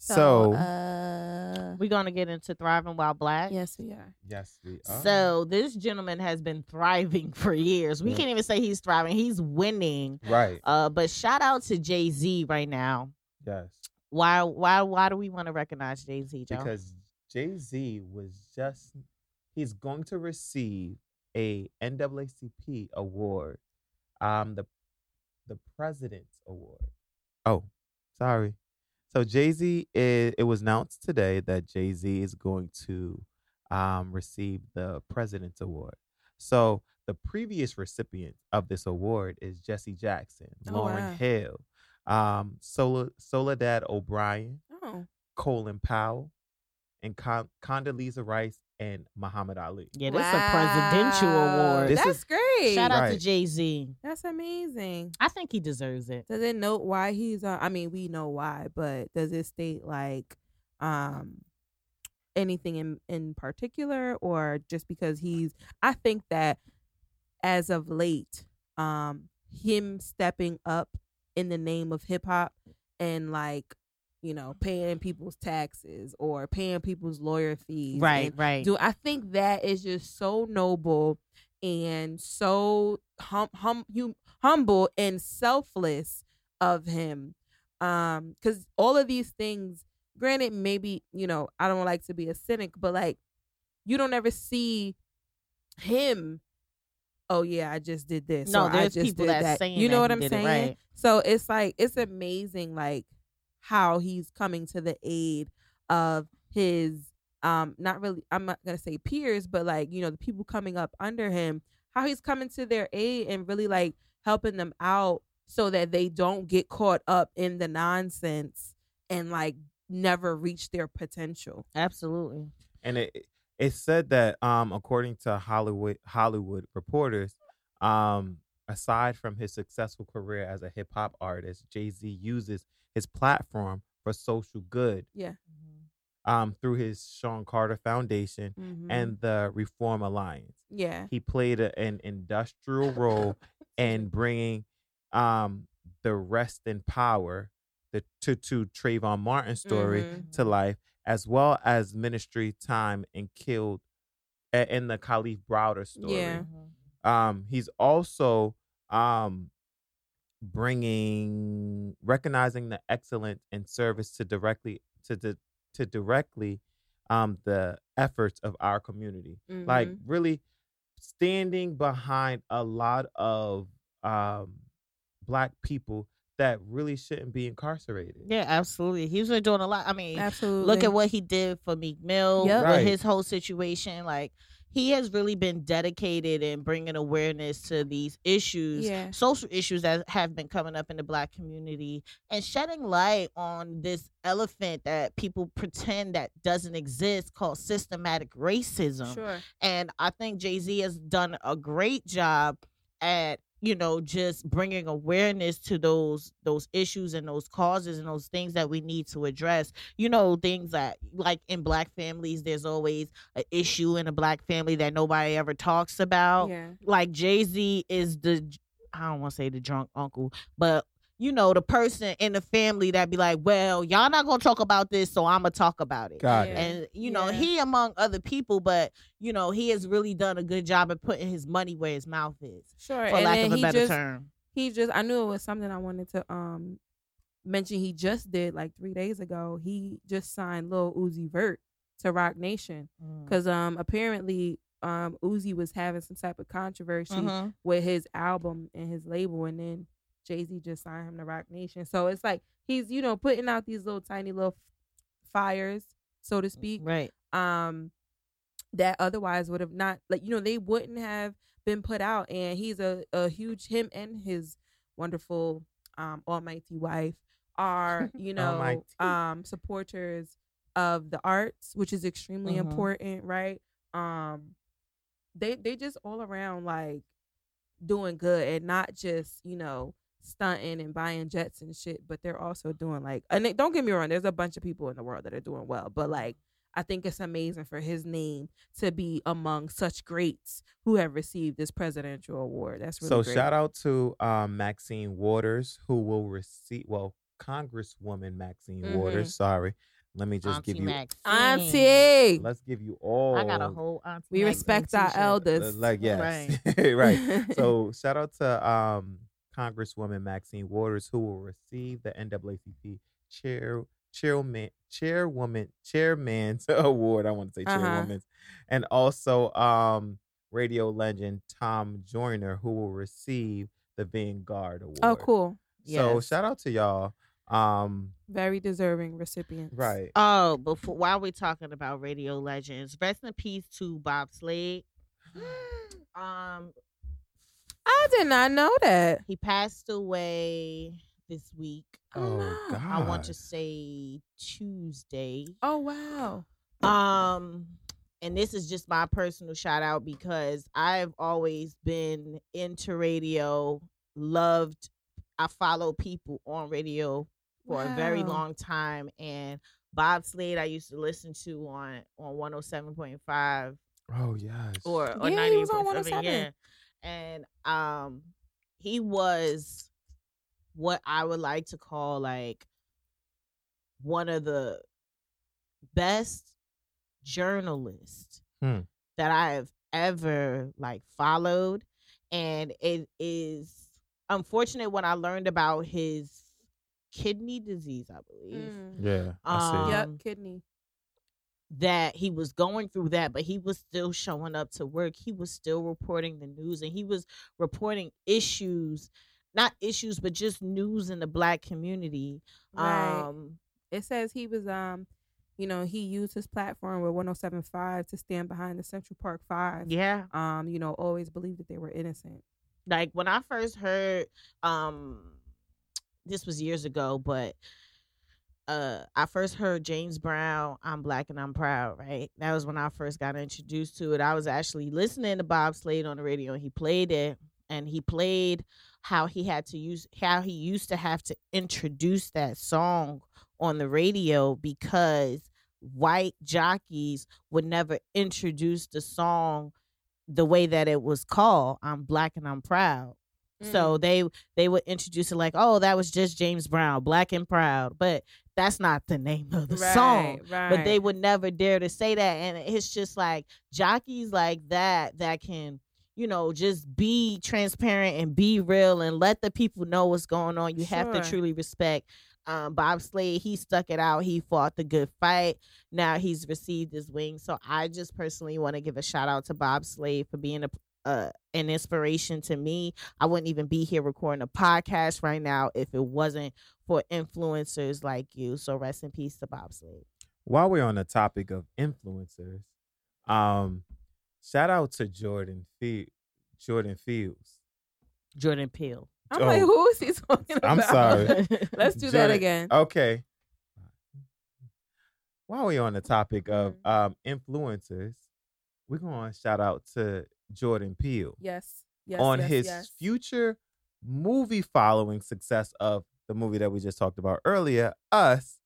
C: So,
B: So,
C: uh,
D: We're gonna get into thriving while black.
C: yes, we are.
B: yes, we are.
D: So this gentleman has been thriving <laughs> for years. We
B: Yeah.
D: can't even say he's thriving. He's winning.
B: right.
D: Uh, but shout out to Jay Z right now.
B: yes.
D: Why? Why? Why do we want to recognize Jay Z, Joe?
B: Because Jay Z was just, he's going to receive a NAACP award, um, the, the President's Award. Oh, sorry. So Jay Z, it, it was announced today that Jay Z is going to um, receive the President's Award. So the previous recipient of this award is Jesse Jackson,
C: Oh,
B: Lauryn
C: wow.
B: Hill, um, Sola, Soledad O'Brien,
C: Oh,
B: Colin Powell, and Con- Condoleezza Rice and Muhammad Ali.
D: yeah, this is a presidential award.
B: This
C: That's
B: is-
C: great.
D: shout out to Jay Z.
C: That's amazing.
D: I think he deserves it.
C: Does it note why he's on? I mean, we know why, but does it state like um anything in in particular, or just because he's? I think that as of late, um, him stepping up in the name of hip hop and like you know paying people's taxes or paying people's lawyer fees,
D: Right, right.
C: do I think that is just so noble and so hum, hum, hum, humble and selfless of him um cuz all of these things granted maybe you know I don't like to be a cynic but like you don't ever see him oh yeah I just did this
D: No, there's
C: just
D: people
C: that
D: saying
C: you know
D: that
C: what I'm saying
D: right.
C: so it's like it's amazing like how he's coming to the aid of his um not really I'm not gonna say peers, but like, you know, the people coming up under him, how he's coming to their aid and really like helping them out so that they don't get caught up in the nonsense and like never reach their potential.
D: Absolutely.
B: And it it said that um according to Hollywood Hollywood reporters, um aside from his successful career as a hip hop artist, Jay-Z uses his platform for social good
C: Yeah.
B: um through his Shawn Carter Foundation
C: Mhm.
B: and the Reform Alliance.
C: yeah.
B: He played a, an industrial role <laughs> in bringing um the rest in power, the to to Trayvon Martin story
C: Mhm.
B: to life, as well as ministry time and killed a- in the Kalief Browder story.
C: Yeah.
B: Um, he's also um bringing recognizing the excellence and service to directly to the to directly um the efforts of our community like
C: Mhm.
B: really standing behind a lot of um black people that really shouldn't be incarcerated
D: Yeah, absolutely. He's been doing a lot. I mean,
C: absolutely.
D: look at what he did for Meek Mill
C: Yep.
D: with
B: Right.
D: his whole situation. Like he has really been dedicated in bringing awareness to these issues,
C: Yeah.
D: social issues that have been coming up in the black community, and shedding light on this elephant that people pretend that doesn't exist called systematic racism.
C: Sure.
D: And I think Jay Z has done a great job at you know just bringing awareness to those those issues and those causes and those things that we need to address you know things that like in black families there's always an issue in a black family that nobody ever talks about
C: Yeah.
D: like jay-z is the i don't want to say the drunk uncle but you know, the person in the family that be like, well, y'all not gonna talk about this, so I'm gonna talk about it.
B: Got it.
D: And you know,
C: Yeah.
D: he among other people, but you know, he has really done a good job of putting his money where his mouth is,
C: Sure.
D: for
C: and
D: lack of a
C: he
D: better
C: just,
D: term.
C: He just I knew it was something I wanted to um mention he just did like three days ago. He just signed Lil Uzi Vert to Roc Nation.
D: Mm.
C: Cause um apparently um Uzi was having some type of controversy
D: Mhm.
C: with his album and his label and then Jay-Z just signed him to Roc Nation. So it's like he's, you know, putting out these little tiny little fires, so to speak.
D: Right.
C: um that otherwise would have not like you know they wouldn't have been put out and he's a, a huge him and his wonderful um almighty wife are <laughs> you know um supporters of the arts which is extremely
D: Mhm.
C: important right um they they just all around like doing good and not just you know stunting and buying jets and shit but they're also doing like and they, don't get me wrong there's a bunch of people in the world that are doing well but like I think it's amazing for his name to be among such greats who have received this presidential award. That's really
B: so
C: great.
B: shout out to um, Maxine Waters, who will receive well, Congresswoman Maxine
C: Mhm.
B: Waters. Sorry, let me just
D: Auntie
B: give you.
D: Maxine.
C: Auntie.
B: Let's give you all.
D: I got a whole auntie.
C: We
D: Maxine
C: respect our
D: t-shirt.
C: elders.
B: Uh, Like yes, right. <laughs> <laughs> So shout out to um, Congresswoman Maxine Waters, who will receive the NAACP chair chairman chairwoman chairman's <laughs> award. I want to say
C: Uh-huh.
B: and also um, radio legend Tom Joyner, who will receive the Vanguard Award.
C: oh, cool.
B: So shout out to y'all. Um,
C: Very deserving recipients.
B: right.
D: Oh, before while we're talking about radio legends, rest in peace to Bob Slade. <gasps> Um,
C: I did not know that.
D: he passed away this week.
B: Oh
C: no.
B: God.
D: I want to say Tuesday.
C: Oh wow.
D: Um, and this is just my personal shout out because I've always been into radio, loved. I follow people on radio for a very long time, and Bob Slade I used to listen to on on one hundred seven point five.
B: Oh yes.
D: or or
C: Yeah, he was on
D: point
C: 107.
D: Yeah, and um, he was what I would like to call like one of the best journalists
B: Hmm.
D: that I've ever like followed, and it is unfortunate when I learned about his kidney disease. I believe
C: Mm.
B: yeah. I see.
D: Um,
C: Yep, kidney.
D: That he was going through that, but he was still showing up to work. He was still reporting the news and he was reporting issues, not issues, but just news in the black community.
C: Right.
D: Um,
C: it says he was um you know, he used his platform with 1075 to stand behind the Central Park 5.
D: yeah.
C: Um, you know, always believed that they were innocent.
D: Like when I first heard, um, this was years ago, but uh I first heard James Brown, I'm black and I'm proud, right? That was when I first got introduced to it. I was actually listening to Bob Slade on the radio and he played it and he played how he had to use how he used to have to introduce that song on the radio because white jockeys would never introduce the song the way that it was called i'm black and i'm proud
C: Mm.
D: so they they would introduce it like oh that was just james brown black and proud but that's not the name of the song
C: right.
D: but they would never dare to say that and it's just like jockeys like that that can you know just be transparent and be real and let the people know what's going on you have to truly respect um, bob slade he stuck it out he fought the good fight now he's received his wings so i just personally want to give a shout out to bob slade for being a uh, an inspiration to me. I wouldn't even be here recording a podcast right now if it wasn't for influencers like you. So rest in peace to Bob Slade.
B: While we're on the topic of influencers, um, shout out to Jordan Field, Jordan Fields.
D: Jordan Peele.
C: I'm like,
B: Oh.
C: who is he talking about?
B: I'm sorry. <laughs>
C: Let's do that again.
B: Okay. While we're on the topic of
C: Mhm.
B: um influencers, we're gonna shout out to Jordan Peele
C: Yes. Yes.
B: on
C: yes,
B: his
C: yes.
B: future movie following success of the movie that we just talked about earlier, Us.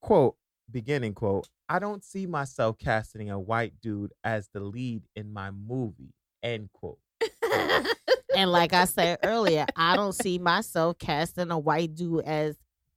B: Quote, beginning quote, I don't see myself casting a white dude as the lead in my movie. End quote.
D: And like I said earlier, I don't see myself casting a white dude as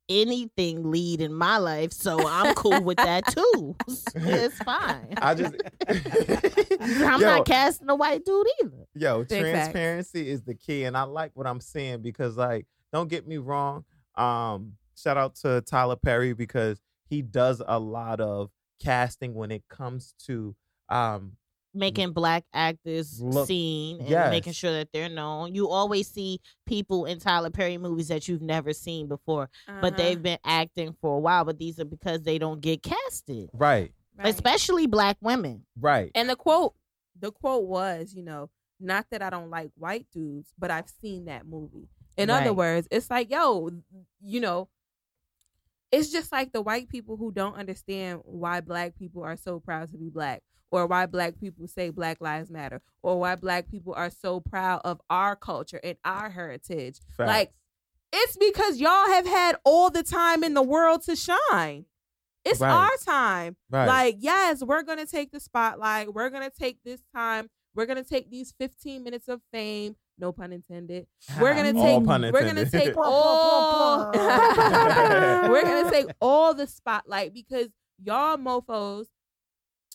D: anything lead in my life, so I'm cool with that <laughs> too. <laughs> it's fine.
B: I just <laughs>
D: I'm
B: Yo,
D: not casting a white dude either.
B: Yo,
C: Big facts.
B: transparency is the key, and I like what I'm seeing because, like, don't get me wrong. Um, shout out to Tyler Perry because he does a lot of casting when it comes to um
D: Making black actors
B: Look-
D: seen and
B: yes.
D: making sure that they're known. You always see people in Tyler Perry movies that you've never seen before, but
C: Uh-huh.
D: they've been acting for a while. But these are because they don't get casted,
B: right,
C: Right.
D: especially black women.
B: right,
C: And the quote, the quote was, you know, not that I don't like white dudes, but I've seen that movie. In other words, it's like, yo, you know, it's just like the white people who don't understand why black people are so proud to be black, or why black people say Black Lives Matter, or why black people are so proud of our culture and our heritage.
B: Facts.
C: Like, it's because y'all have had all the time in the world to shine. It's
B: Right.
C: our time.
B: right,
C: Like, yes, we're gonna take the spotlight. We're gonna take this time. We're gonna take these 15 minutes of fame. No pun intended. We're gonna <laughs>
B: All
C: take.
B: pun
C: We're gonna take <laughs> all. <laughs> we're gonna take all the spotlight because y'all mofo's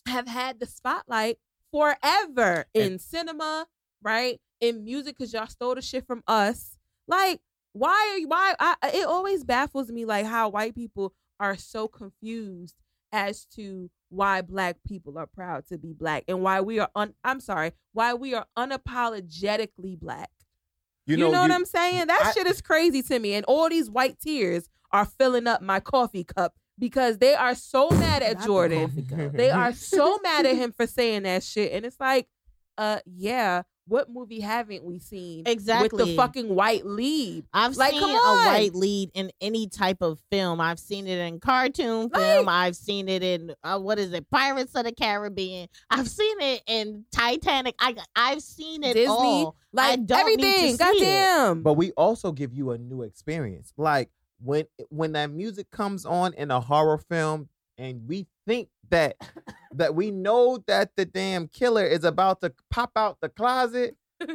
C: have had the spotlight forever in cinema, right? In music, because y'all stole the shit from us. Like, why are you? Why? I, it always baffles me, like how white people are so confused as to why black people are proud to be black and why we are un, I'm sorry, why we are unapologetically black. You know, what I'm saying? That
B: I-
C: shit is crazy to me. And all these white tears are filling up my coffee cup because they are so mad at
D: Not the
C: Jordan. They <laughs> are so mad at him for saying that shit. And it's like, uh, yeah, what movie haven't we seen exactly with the fucking white lead?
D: I've
C: Like,
D: seen
C: come
D: a
C: on.
D: white lead in any type of film. I've seen it in cartoon
C: Like-
D: film. I've seen it in uh, what is it, Pirates of the Caribbean. I've seen it in Titanic. I I've seen it
C: Disney,
D: all.
C: Like
D: I don't need to
C: everything.
D: see it.
C: Goddamn.
B: but we also give you a new experience. Like when when that music comes on in a horror film, and we think that that we know that the damn killer is about to pop out the closet, <laughs>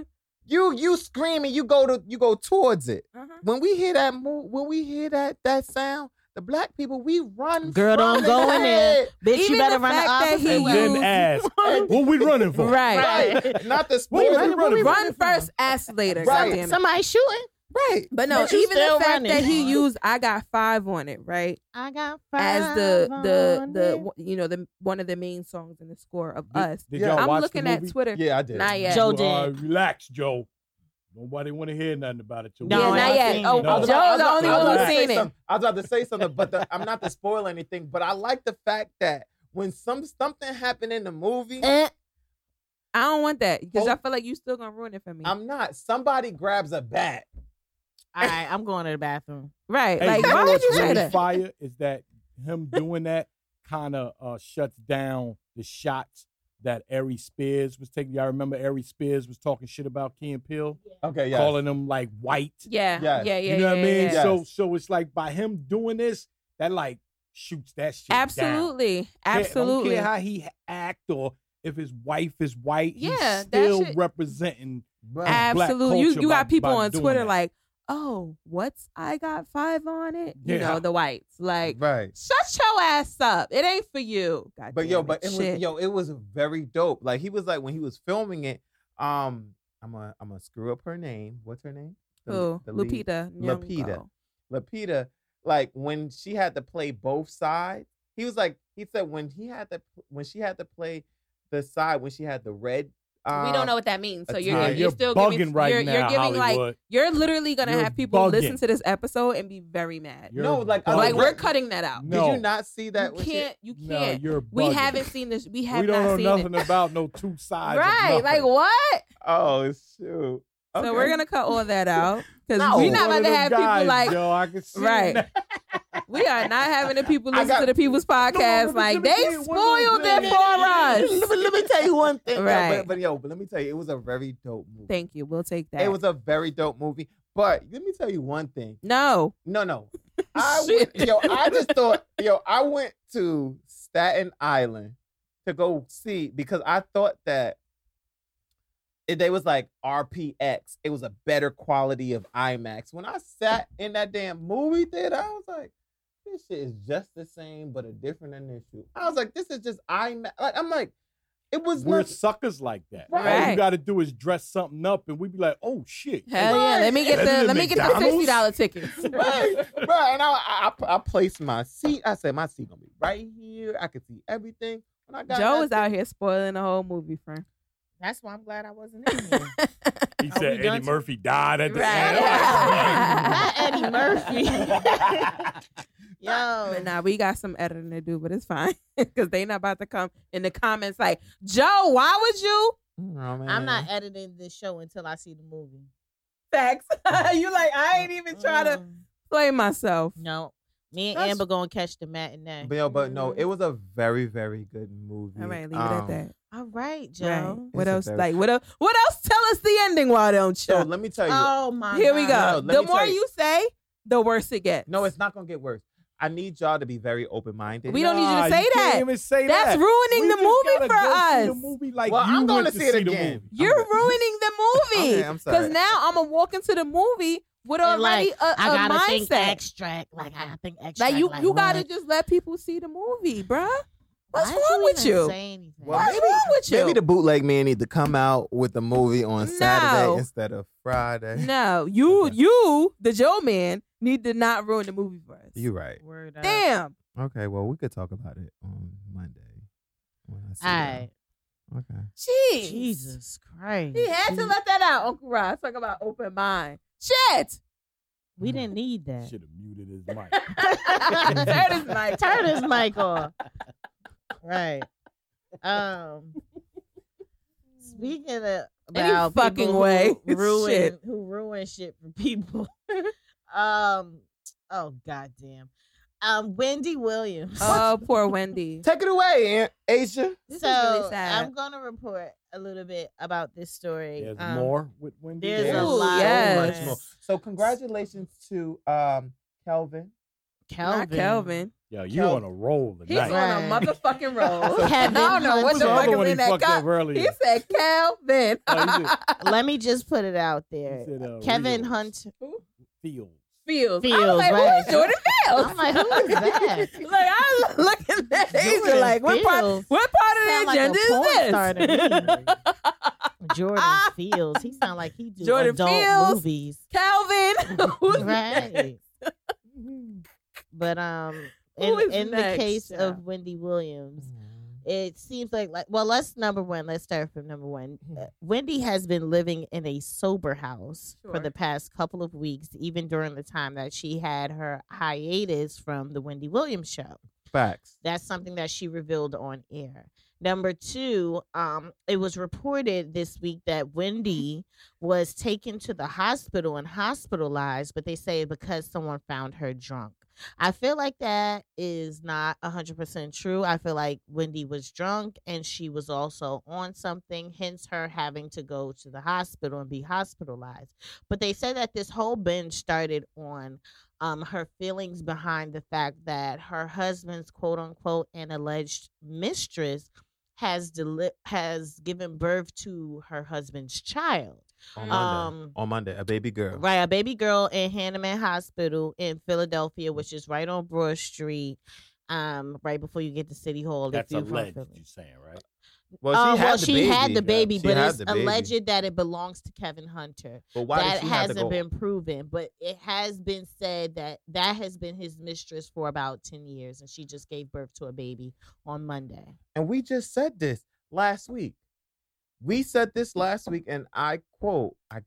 B: you you scream and you go to you go towards it.
C: Uh-huh.
B: When we hear that move, when we hear that that sound, the black people we run.
D: Girl,
B: from
D: don't go in there. Bitch,
C: Even
D: you better
C: the
D: run the
C: fact that
D: opposite
C: he
A: and then <laughs> ask, <laughs> what we running for?
C: Right.
B: Right. Not the
A: What you
B: spoiler.
A: running- what we
C: Run
D: running from?
C: first, ask later.
B: Right.
C: It.
D: Somebody shooting.
B: Right.
C: But no,
D: But
C: even the fact
D: running.
C: that he used "I got five on it," right,
D: I got five
C: as the the
D: on
C: the
D: it.
C: you know the one of the main songs in the score of
A: Did,
C: us.
A: did
B: Yeah.
A: y'all
C: I'm
A: watch
C: looking
A: the
C: at
A: movie?
C: Twitter.
B: Yeah, I did.
C: Not yet.
D: Joe
A: Uh, relax, Joe. Nobody want to hear nothing about it. Till we
D: No,
C: yeah, not
D: I
A: it.
C: yet. Oh.
A: No.
B: I was
C: Joe's
B: about-
C: the only one who's
B: to say
C: seen it.
B: something. I was about to say something, but the, I'm not to spoil anything. But I like the fact that when some something happened in the movie,
D: Eh,
C: I don't want that because
B: Oh.
C: I feel like you still gonna ruin it for me.
B: I'm not. Somebody grabs a bat.
D: All <laughs> right, I'm going to the bathroom.
C: right?
A: Hey,
C: like,
A: you know
C: why would
A: what's
C: you say that?
A: fire is that him doing that kind of uh, shuts down the shots that Ari Spears was taking. Y'all remember Ari Spears was talking shit about Key and Peele,
B: Okay, yeah.
A: calling them like white.
C: Yeah,
B: Yes.
C: yeah, yeah.
A: you know what I
C: yeah,
A: mean?
C: yeah.
A: So so it's like by him doing this, that like shoots that shit. down.
C: Absolutely,
A: Care-
C: absolutely.
A: Don't care how he act or if his wife is white.
C: Yeah,
A: he's still
C: shit-
A: representing.
B: Right.
A: Black
C: Absolutely. You
A: culture
C: you
A: by-
C: got people
A: by
C: on Twitter
A: that.
C: like, oh, what's I got five on it? You
A: Yeah.
C: know, the whites. Like,
B: right.
C: shut your ass up. It ain't for you. God
B: But yo,
C: damn
B: but it was yo, it was very dope. Like he was like when he was filming it. Um, I'm gonna I'm gonna screw up her name. What's her name? The-
C: Who?
B: the lead-
C: Lupita.
B: Lupita. Like when she had to play both sides, he was like, he said when he had to, when she had to play the side when she had the red. Uh,
C: we don't know what that means. So you're, you're,
A: you're
C: still
A: bugging
C: giving,
A: right
C: you're,
A: now,
C: you're giving like you're literally gonna
A: You're
C: have people listen to this episode and be very mad.
A: You're
B: No, like, I
C: like we're cutting that out.
B: Did you not see that?
C: You can't. You can't.
A: you're
C: we haven't seen this. We have
A: we don't
C: not
A: know
C: seen
A: nothing
C: it.
A: about no two sides.
C: Right? Like what?
B: Oh shoot!
C: So we're gonna cut all that out because
B: No.
C: we're not about to have
A: guys,
C: people like
A: yo, I can see
C: Right. <laughs> we are not having the people listen
B: got-
C: to the people's podcast
A: let me-
C: like they
A: tell you one
C: spoiled it for us. <laughs>
B: let, me, let me tell you one thing.
C: Right.
B: But, but yo, but let me tell you, it was a very dope movie.
C: Thank you. We'll take that.
B: It was a very dope movie. But let me tell you one thing.
C: no.
B: No, no. <laughs> I went, yo, I just thought, yo, I went to Staten Island to go see because I thought that they was like RPX. It was a better quality of IMAX. When I sat in that damn movie theater, I was like, this shit is just the same, but a different initial. I was like, this is just IMAX. Like, I'm like, it was
A: We're
B: not-
A: suckers like that. All you got to do is dress something up, and we'd be like, "Oh shit!"
C: Hell yeah! Let me get the let me get the
A: McDonald's?
C: sixty dollar tickets. <laughs>
B: right, right. And I, I, I placed my seat. I said, my seat gonna be right here. I could see everything. When I got
C: Joe
B: that
C: is out here spoiling the whole movie, friend.
D: That's why I'm glad I wasn't in here.
A: He
D: Are
A: said
D: done
A: Eddie
D: to-
A: Murphy died at the
C: Right.
A: end.
D: Not Eddie Murphy. <laughs> Yo,
C: But nah, we got some editing to do, but it's fine <laughs> because they not about to come in the comments like, Joe, why would you?
B: Oh.
D: I'm not editing this show until I see the movie.
C: Facts. <laughs> you like I ain't even trying to
D: Mm.
C: play myself.
D: No, me and
B: That's-
D: Amber gonna catch the matinee.
B: But, yo, but no, it was a very, very good movie.
C: All right, leave it
B: Um,
C: at that.
D: All right, Joe.
C: Right. What
B: It's a
C: else?
B: very-
C: Like what else? What else? Tell us the ending. Why don't you?
B: So let me tell you.
D: Oh my.
C: Here we
D: God.
C: go.
B: No, let
C: the
B: me
C: more
B: tell you-
C: you say, the worse it gets.
B: no, it's not gonna get worse. I need y'all to be very open minded.
C: We don't need you to
A: Nah,
C: say
A: can't
C: that.
A: even say
C: That's
A: that.
C: ruining
A: We
C: the
A: just
C: movie
A: gotta
C: for
A: go see
C: us.
A: The movie like
B: Well,
A: you
B: I'm gonna
A: went
B: see it
A: see the
B: again.
A: movie.
C: You're ruining the <laughs> movie.
B: Okay, I'm sorry.
C: Because now I'm gonna walk into the movie with
D: And,
C: already
D: like,
C: a,
D: I
C: a
D: gotta think
C: mindset.
D: extract. Like I think extract.
C: Like you, you gotta just let people see the movie, bruh. What's
D: Why'd
C: wrong with you?
D: Say anything?
B: Well,
C: What's
B: maybe-
C: wrong with you?
B: Maybe the bootleg man need to come out with the movie on
C: No.
B: Saturday instead of Friday.
C: no, you, <laughs>
B: Okay.
C: you, the Joe man, need to not ruin the movie for us.
B: You right.
D: Word up.
C: Damn.
B: Okay, well we could talk about it on Monday. When I see
D: All
B: y'all.
D: right.
B: Okay.
C: Jeez.
D: Jesus Christ.
C: He had to let that out, Uncle Ross. Talk about open mind. Shit.
D: We didn't need that.
A: Should have muted his mic. <laughs>
C: Turn his mic.
D: Turn his mic off. Right. Um. Speaking of
C: Any
D: about
C: fucking way.
D: who <laughs> ruin
C: Shit.
D: who ruin shit for people. <laughs> um. Oh goddamn. Um. Wendy Williams.
C: Oh, poor Wendy. <laughs>
B: Take it away, Aunt Asia.
C: This is
D: so
C: really sad.
D: I'm gonna report a little bit about this story.
A: There's
D: Um,
A: more with Wendy.
D: there's
C: a
B: There's
C: lot
B: so
C: yes.
B: much more. So congratulations to um Kelvin.
D: Kelvin.
C: Not Kelvin.
A: Yo, you
B: Kel-
A: on a roll
C: He's
A: tonight.
D: Right.
C: on a motherfucking roll. <laughs>
D: Kevin
C: I don't know what the
A: the
C: fuck is
A: he
C: in that
A: fucked up
C: cup.
A: earlier?
C: He said Kelvin.
A: Oh, <laughs>
D: Let me just put it out there.
A: said, uh,
D: Kevin
A: Rios.
D: Hunt.
A: Fields.
C: Fields. I was like,
D: right.
C: who's Jordan Fields?
D: I'm like, who is that? <laughs>
C: like, I was looking at Asia like, what part, what part of the
D: like
C: agenda
D: porn
C: is this? <laughs>
D: Jordan Fields. He sound like he do
C: Jordan
D: adult
C: Fields.
D: movies.
C: Calvin. <laughs> Who's
D: Right. But um in, in the case
C: child?
D: of Wendy Williams, it seems like like well let's number one let's start from number one. Uh, wendy has been living in a sober house for the past couple of weeks even during the time that she had her hiatus from the wendy williams show.
B: Facts.
D: that's something that she revealed on air. Number two um it was reported this week that wendy was taken to the hospital and hospitalized but they say because someone found her drunk I feel like that is not 100% true. I feel like Wendy was drunk and she was also on something, hence her having to go to the hospital and be hospitalized. But they said that this whole binge started on um, her feelings behind the fact that her husband's quote unquote and alleged mistress has deli- has given birth to her husband's child.
B: On Monday.
D: Um,
B: on Monday, a baby girl.
D: Right, a baby girl in Hahnemann Hospital in Philadelphia, which is right on Broad Street, um, right before you get to City Hall.
A: That's
D: if you're
A: alleged,
D: Philly.
A: you saying, right?
B: Well,
D: Uh,
B: she had
D: well,
B: the
D: she
B: baby.
D: had the baby,
B: She
D: but it's
B: the baby.
D: alleged that it belongs to Kevin Hunter.
B: But why
D: that
B: did she have to
D: hasn't been proven, but it has been said that that has been his mistress for about ten years, and she just gave birth to a baby on Monday.
B: And we just said this last week. We said this last week, and I quote, I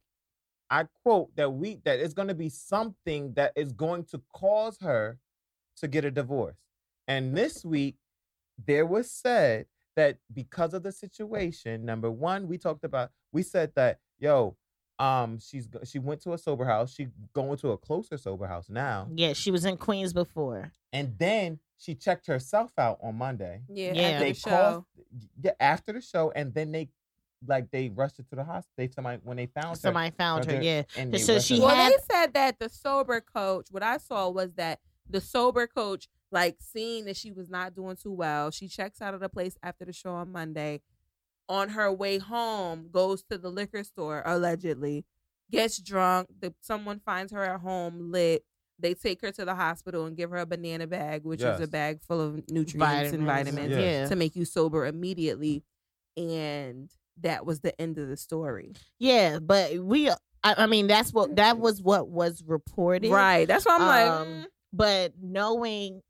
B: I quote that we that it's gonna be something that is going to cause her to get a divorce. And this week, there was said that because of the situation, number one, we talked about, we said that, yo, um, she's she went to a sober house, she going to a closer sober house now,
D: Yeah, she was in Queens before.
B: and then she checked herself out on Monday
C: Yeah,
D: Yeah.
C: after
B: they
C: the show.
B: called yeah, after the show, and then they like they rushed her to the hospital. They somebody when they found
D: Somebody found her.
B: her,
D: Yeah,
B: and they
D: So she
B: her-
C: Well,
D: had-
C: they said that the sober coach, what I saw was that the sober coach, like seeing that she was not doing too well, she checks out of the place after the show on Monday. on her way home goes to the liquor store allegedly, gets drunk. The, someone finds her at home lit. They take her to the hospital and give her a banana bag, which is a bag full of nutrients and vitamins
B: Yes.
D: Yeah.
C: to make you sober immediately. And that was the end of the story.
D: Yeah, but we. I, I mean, that's what that was what was reported.
C: Right. That's why I'm like,
D: Um,
C: mm,
D: but knowing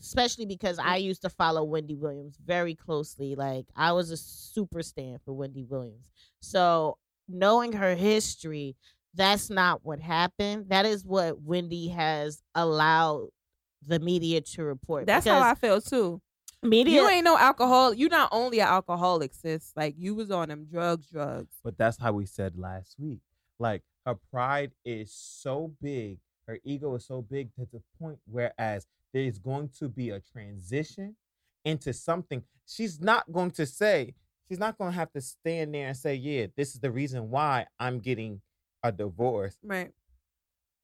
D: especially because. I used to follow Wendy Williams very closely. Like I was a super stan for Wendy Williams. So knowing her history, that's not what happened. That is what Wendy has allowed the media to report.
C: that's how I feel too.
D: Media
C: You ain't no alcohol. You not only an alcoholic, sis. Like you was on them drugs, drugs.
B: But that's how we said last week. Like her pride is so big, her ego is so big to the point whereas there's going to be a transition into something. She's not going to say, she's not going to have to stand there and say, yeah, this is the reason why I'm getting a divorce.
C: Right.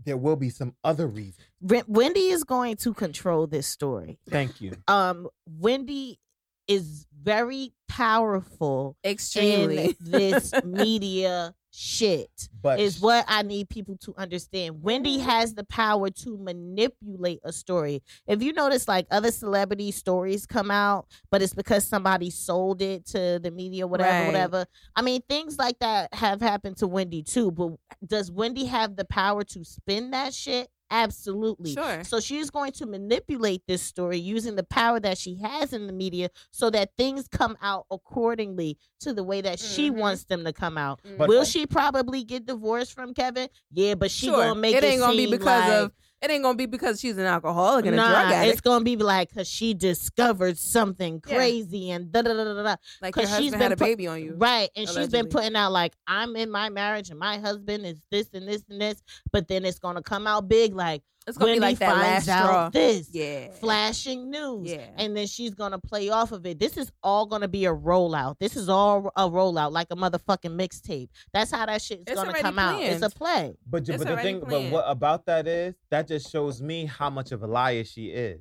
B: There will be some other reason.
D: Wen- Wendy is going to control this story.
B: Thank you.
D: Um Wendy is very powerful
C: Extremely.
D: in <laughs> this media shit.
B: But
D: is what I need people to understand. Wendy has the power to manipulate a story. If you notice, like other celebrity stories come out, but it's because somebody sold it to the media, whatever,
C: Right.
D: whatever. I mean, things like that have happened to Wendy too. But does Wendy have the power to spin that shit? Absolutely.
C: Sure.
D: So she's going to manipulate this story using the power that she has in the media so that things come out accordingly to the way that she
C: Mhm.
D: wants them to come out.
B: But-
D: Will she probably get divorced from Kevin? Yeah, but she
C: sure.
D: gonna make
C: it
D: it,
C: ain't gonna be because
D: like,
C: of it ain't gonna be because she's an alcoholic and a drug addict.
D: it's gonna be like because she discovered something
C: Yeah.
D: crazy and da da da da da.
C: Like your
D: 'cause she's
C: husband had
D: been
C: a baby on you.
D: Right, and she's been putting out like I'm in my marriage and my husband is this and this and this, but then it's gonna come out big like
C: It's gonna
D: Wendy
C: be like that
D: finds
C: last
D: out
C: straw.
D: this.
C: Yeah.
D: flashing news.
C: Yeah.
D: And then she's gonna play off of it. This is all gonna be a rollout. This is all a rollout, like a motherfucking mixtape. That's how that shit's
C: It's
D: gonna
C: already
D: come out. It's a play.
B: but,
C: It's
B: but the
C: already
B: thing, but what about that is that just shows me how much of a liar she is.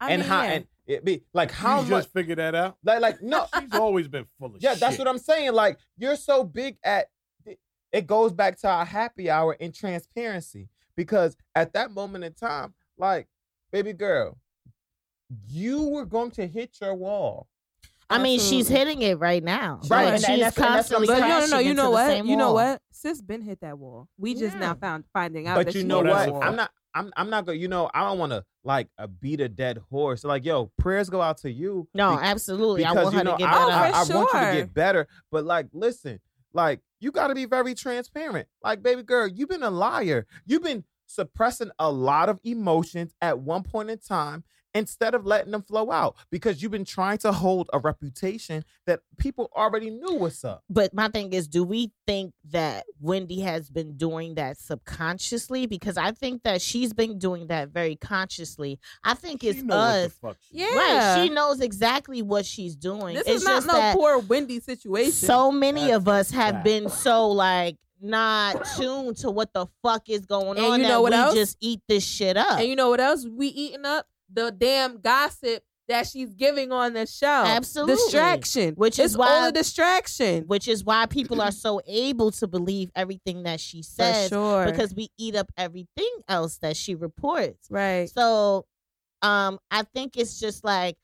C: I
B: and
C: mean,
B: how
C: yeah.
B: and it be like how
A: you
B: much
A: just figured that out?
B: like like no <laughs>
A: She's always been full of
B: Yeah,
A: shit.
B: that's what I'm saying. Like you're so big at it goes back to our happy hour and transparency because at that moment in time, like baby girl, you were going to hit your wall.
D: I mean, she's hitting it right now.
B: Right,
D: Like,
B: and- and
D: she's
B: that's- and that's what I'm
D: constantly.
C: But no, no, no. You know what? You know what? Sis been hit that wall. We just
B: Yeah.
C: now found finding out.
B: But
C: that
B: you
C: she
B: know
C: hit
B: what?
C: wall.
B: I'm not. I'm. I'm not gonna. You know, I don't want to like uh, beat a dead horse. Like, yo, prayers go out to you.
D: No,
B: be-
D: absolutely. I
B: because
D: want
B: you
D: her
B: know
D: to get
B: I,
D: better.
C: Oh,
B: I,
C: for
B: I want you to get better. But like, listen, like you got to be very transparent. Like, baby girl, you've been a liar. You've been suppressing a lot of emotions at one point in time instead of letting them flow out because you've been trying to hold a reputation that people already knew what's up.
D: But my thing is, do we think that Wendy has been doing that subconsciously? Because I think that she's been doing that very consciously. I think
A: She
D: it's
A: know what the
D: us.
A: fuck she-
C: Yeah.
D: Right. She knows exactly what she's doing.
C: This
D: it's
C: is not
D: just
C: no
D: that
C: poor Wendy situation.
D: so many
A: That's
D: of us
A: a
D: have
A: fact.
D: been so like not tuned to what the fuck is going
C: And
D: on
C: you
D: that
C: know what
D: we
C: else?
D: just eat this shit up.
C: and you know what else? We eating up the damn gossip that she's giving on the show.
D: Absolutely.
C: Distraction.
D: Which is
C: it's
D: why-
C: all a distraction.
D: which is why people are <clears throat> so able to believe everything that she
C: For
D: says
C: sure.
D: because we eat up everything else that she reports.
C: right.
D: So um I think it's just like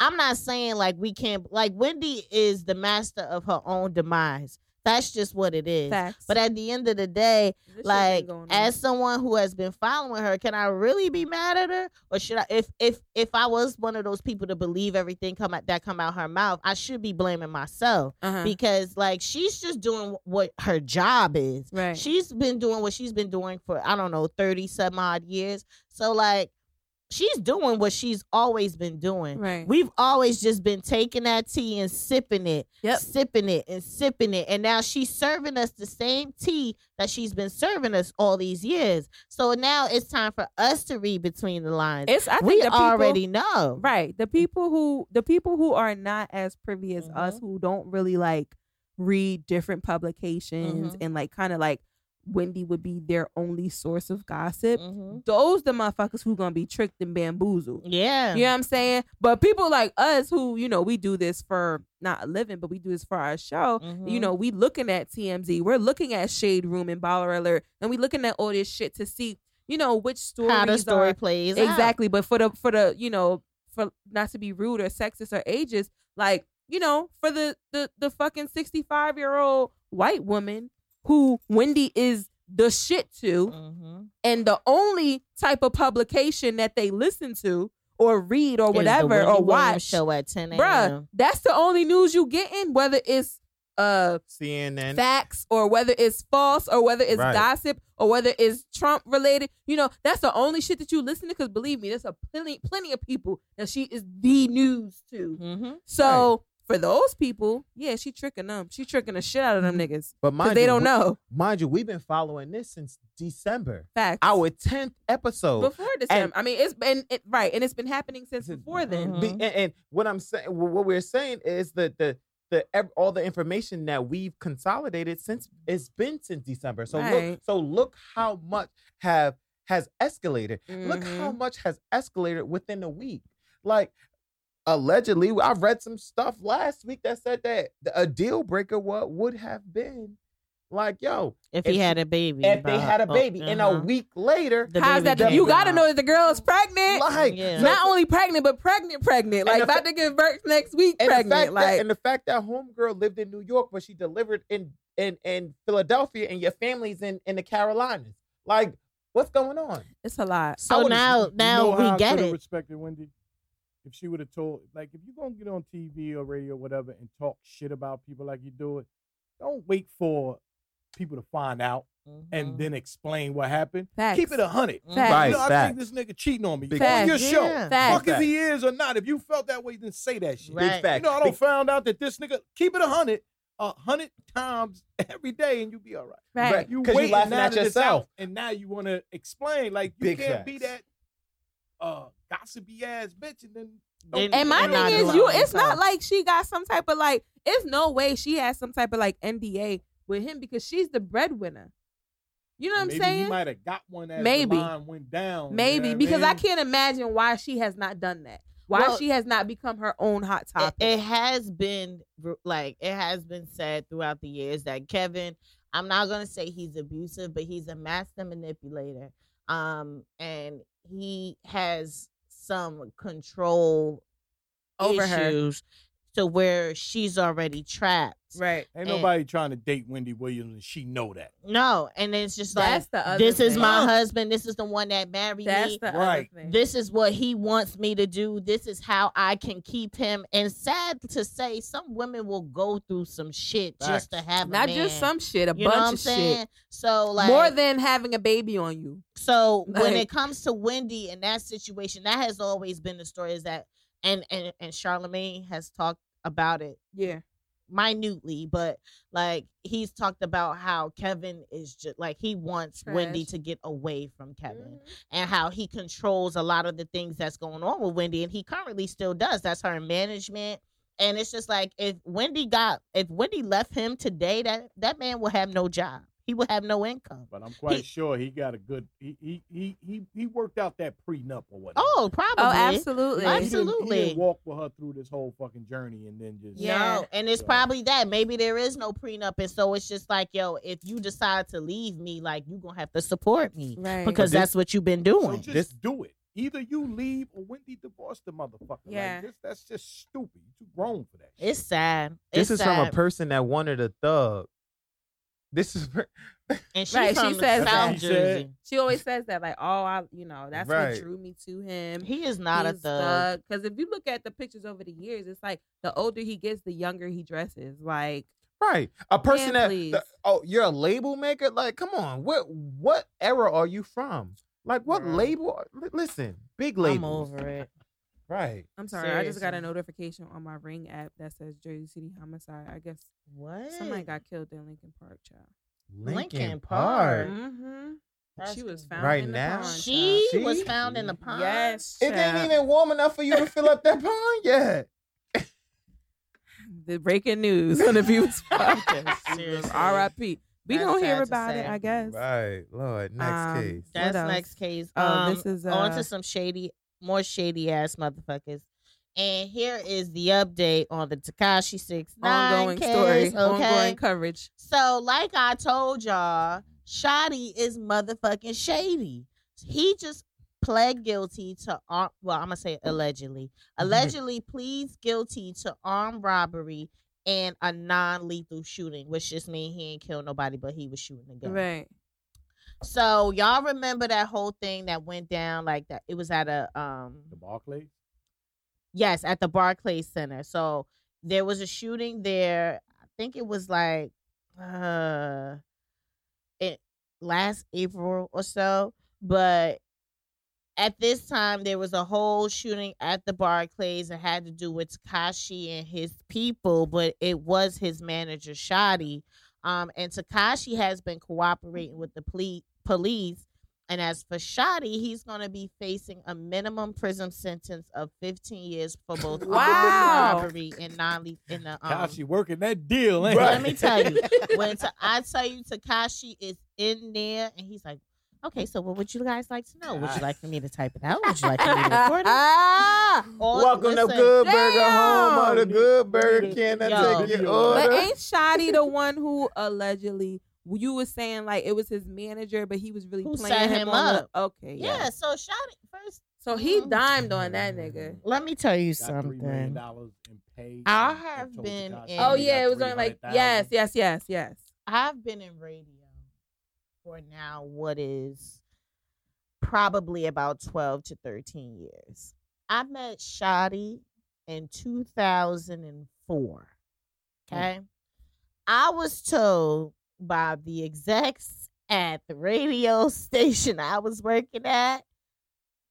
D: I'm not saying like we can't like Wendy is the master of her own demise. That's just what it is.
C: Facts.
D: But at the end of the day,
C: This
D: like as someone who has been following her, can I really be mad at her? Or should I if if if I was one of those people to believe everything come out that come out her mouth, I should be blaming myself.
C: uh-huh.
D: Because like she's just doing what her job is.
C: right.
D: She's been doing what she's been doing for I don't know 30 some odd years. So like she's doing what she's always been doing.
C: right.
D: We've always just been taking that tea and sipping it,
C: Yep.
D: sipping it and sipping it. And now she's serving us the same tea that she's been serving us all these years. So now it's time for us to read between the lines.
C: it's I think
D: we
C: the people,
D: already know.
C: right. The people who the people who are not as privy as us
D: Mhm.
C: who don't really like read different publications
D: Mhm.
C: and like kind of like Wendy would be their only source of gossip.
D: Mhm.
C: Those the motherfuckers who gonna be tricked and bamboozled.
D: Yeah.
C: You know what I'm saying? But people like us who, you know, we do this for not a living, but we do this for our show. You
D: Mhm.
C: know, we looking at TMZ, we're looking at Shade Room and Baller Alert, and we looking at all this shit to see, you know, which stories
D: how the story
C: are
D: plays out.
C: exactly. But for the for the you know for not to be rude or sexist or ageist, like you know, for the the the fucking sixty five year old white woman who Wendy is the shit to,
D: Mhm.
C: and the only type of publication that they listen to or read or whatever or watch,
D: show at 10 a.m.
C: bruh,
D: a.m.
C: that's the only news you getting, whether it's uh
B: CNN.
C: facts or whether it's false or whether it's
B: Right.
C: gossip or whether it's Trump related. You know, that's the only shit that you listen to. Because believe me, there's a plenty plenty of people that she is the news to.
D: Mhm.
C: So for those people, yeah, she tricking them. She tricking the shit out of them niggas
B: but
C: because
B: mind
C: they
B: you,
C: don't know
B: Mind you, we've been following this since December.
C: facts.
B: Our tenth episode.
C: before December. I mean, it's been it, right, and it's been happening since
B: Since-
C: before then.
D: Mhm.
B: Be- and, and what I'm saying, what we're saying is that the the all the information that we've consolidated since it's been since December. So
C: Right.
B: look, so look how much have has escalated. Look how
C: Mhm.
B: much has escalated within a week. Like allegedly, I read some stuff last week that said that a deal breaker what would have been like, yo,
D: If
B: If
D: he
B: she-
D: had a baby.
B: if they had a
D: oh,
B: baby, and a
D: uh-huh.
B: week later,
D: The
C: How's that? You got to
D: out.
C: know that the girl is pregnant.
B: like
D: Yeah.
B: so-
C: Not only pregnant, but pregnant, pregnant. Like about
B: fa-
C: to give birth next week.
B: and
C: pregnant.
B: the fact
C: like
B: that, and the fact that homegirl lived in New York, but she delivered in in in Philadelphia, and your family's in in the Carolinas. Like, what's going on?
C: it's a lot.
D: So
B: would've-
D: now,
A: You
D: now
A: know
D: we get
A: coulda
D: it.
A: Respected Wendy. If she would have told, like, if you're gonna get on TV or radio or whatever and talk shit about people like you do it, don't wait for people to find out and
D: Mhm.
A: then explain what happened.
C: Facts.
A: Keep it a hundred.
C: Facts.
B: Right,
A: You know, I
B: facts.
A: think this nigga cheating on me.
B: Big
A: on your show.
D: Yeah.
A: Fuck if he is or not. If you felt that way, then say that shit.
D: Right.
B: Big fact.
A: You know, I don't found out that this nigga keep it a hundred, a hundred times every day, and you be all right.
C: Right.
B: Right.
A: You
B: 'Cause you
A: waiting
B: laughing
A: now
B: at
A: that it's
B: yourself.
A: out, and now you want to explain. Like you
B: Big
A: can't be that uh gossipy ass bitch, and then
D: Then-
A: don't
C: And my
D: And
C: thing is, you.
D: it
C: It's not like she got some type of like. It's no way she has some type of like NDA with him because she's the breadwinner. You know what I'm
A: maybe
C: saying?
A: he might have got one as
C: Maybe.
A: the line went down. you
C: Maybe
A: know
C: because I
A: mean?
C: can't imagine why she has not done that. Why
D: Well,
C: she has not become her own hot
D: it,
C: topic.
D: it has been like it has been said throughout the years that Kevin, I'm not gonna say he's abusive, but he's a master manipulator. Um, and he has some control
C: Over her.
D: issues to where she's already trapped.
C: right.
A: Ain't
D: and-
A: nobody trying to date Wendy Williams, and she know that.
D: No, and it's just
C: That's
D: like
C: the other.
D: this is my husband. This is the one that married
C: That's
D: me.
C: the
A: Right.
C: other thing.
D: this is what he wants me to do. This is how I can keep him. And sad to say, some women will go through some shit just to have a
C: not
D: man.
C: just some shit, a
D: You know what
C: bunch
D: I'm
C: of
D: saying?
C: shit.
D: So like
C: More than having a baby on you.
D: so when it comes to Wendy and that situation, that has always been the story. Is that and and and Charlemagne has talked about it
C: Yeah.
D: minutely, but like he's talked about how Kevin is just like he wants Wendy to get away from Kevin
C: Mhm.
D: and how he controls a lot of the things that's going on with Wendy, and he currently still does. That's her management. And it's just like if Wendy got if Wendy left him today, that that man will have no job. He will have no income.
A: But I'm quite
D: He-
A: sure he got a good. He he he he, he worked out that prenup or whatever.
D: Oh, probably.
C: Oh, absolutely.
A: He didn't- He
D: absolutely.
A: didn't, walk with her through this whole fucking journey and then just
C: Yeah.
D: No, and it's
A: So-
D: probably that. Maybe there is no prenup, and so it's just like, yo, if you decide to leave me, like you gonna have to support me
C: Right.
D: because
B: this-
D: that's what you've been
A: So
D: doing.
A: just
B: This-
A: do it. Either you leave or Wendy divorce the motherfucker.
C: Yeah.
A: Like this, that's just stupid. You too grown for that.
D: it's sad.
B: This
D: It's
B: is from a person that wanted a thug. This is <laughs>
D: and she's
C: Right, she says
D: South
A: that.
D: Jersey.
C: She always says that, like, oh, I, you know, that's
B: Right.
C: what drew me to him.
D: He is not a thug.
C: Because if you look at the pictures over the years, it's like the older he gets, the younger he dresses. Like,
B: right. A person
C: Man,
B: that the- oh, you're a label maker. Like, come on. What what era are you from? Like, what
C: Bruh.
B: label? Listen, big label.
D: I'm over it.
B: Right.
C: I'm sorry, I just got a notification on my Ring app that says Jersey City homicide. I guess
D: What?
C: somebody got killed in Lincoln Park, child.
D: Lincoln Park.
C: Mm-hmm.
D: That's
C: She was found
B: Right
C: in the
B: now?
C: pond,
D: She,
B: She-
D: was found in the pond.
C: Yes,
B: It ain't even warm enough for you to fill up that pond yet. <laughs>
C: the breaking news on the People's <laughs> Podcast.
D: Seriously.
C: R.I.P. We
D: That's
C: gonna hear about it. I guess.
B: Right, Lord. Next
C: Um,
B: case.
D: That's next case.
C: Oh,
D: Um,
C: this is,
D: on
C: uh,
D: to some shady, more shady ass motherfuckers. And here is the update on the Tekashi Six
C: Ongoing story, ongoing coverage.
D: So, like I told y'all, Shotti is motherfucking shady. He just pled guilty to arm. Well, I'm gonna say allegedly. <laughs> Allegedly pleads guilty to armed robbery and a non-lethal shooting, which just means he ain't killed nobody, but he was shooting a gun.
C: Right.
D: So y'all remember that whole thing that went down like that? It was at a um
A: The Barclays.
D: Yes, at the Barclays Center. So there was a shooting there. I think it was like uh it last April or so. But at this time there was a whole shooting at the Barclays that had to do with Tekashi and his people, but it was his manager Shotti. Um and Tekashi has been cooperating with the ple- police and as for Shotti, he's going to be facing a minimum prison sentence of 15 years for both <laughs>
C: Wow.
D: robbery and non in the um,
A: Tekashi working that deal, ain't
D: Let me tell you, <laughs> when ta- I tell you Tekashi is in there and he's like, okay, so what would you guys like to know? Would you like for me to type it out? Would you like for me to record it? <laughs>
C: Ah,
D: Or
B: Welcome to Good Burger, home of the Good Burger. Can I
D: Yo.
B: take your
A: But
C: But ain't Shotti the one who allegedly you was saying like it was his manager, but he was really
D: Who
C: playing
D: set
C: him,
D: him
C: on
D: up.
C: The, okay,
D: Yeah,
C: yeah.
D: so Shotti first.
C: So he
D: Mhm.
C: dimed on that nigga.
D: Let me tell you
A: Got $3 million
D: something.
A: dollars in pay.
D: I
A: and- and
D: have been in-
C: Oh yeah, it was only like
A: 300,000.
C: yes, yes, yes, yes.
D: I've been in radio for now what is probably about 12 to 13 years. I met Shotti in 2004. Okay. I was told by the execs at the radio <laughs> station I was working at,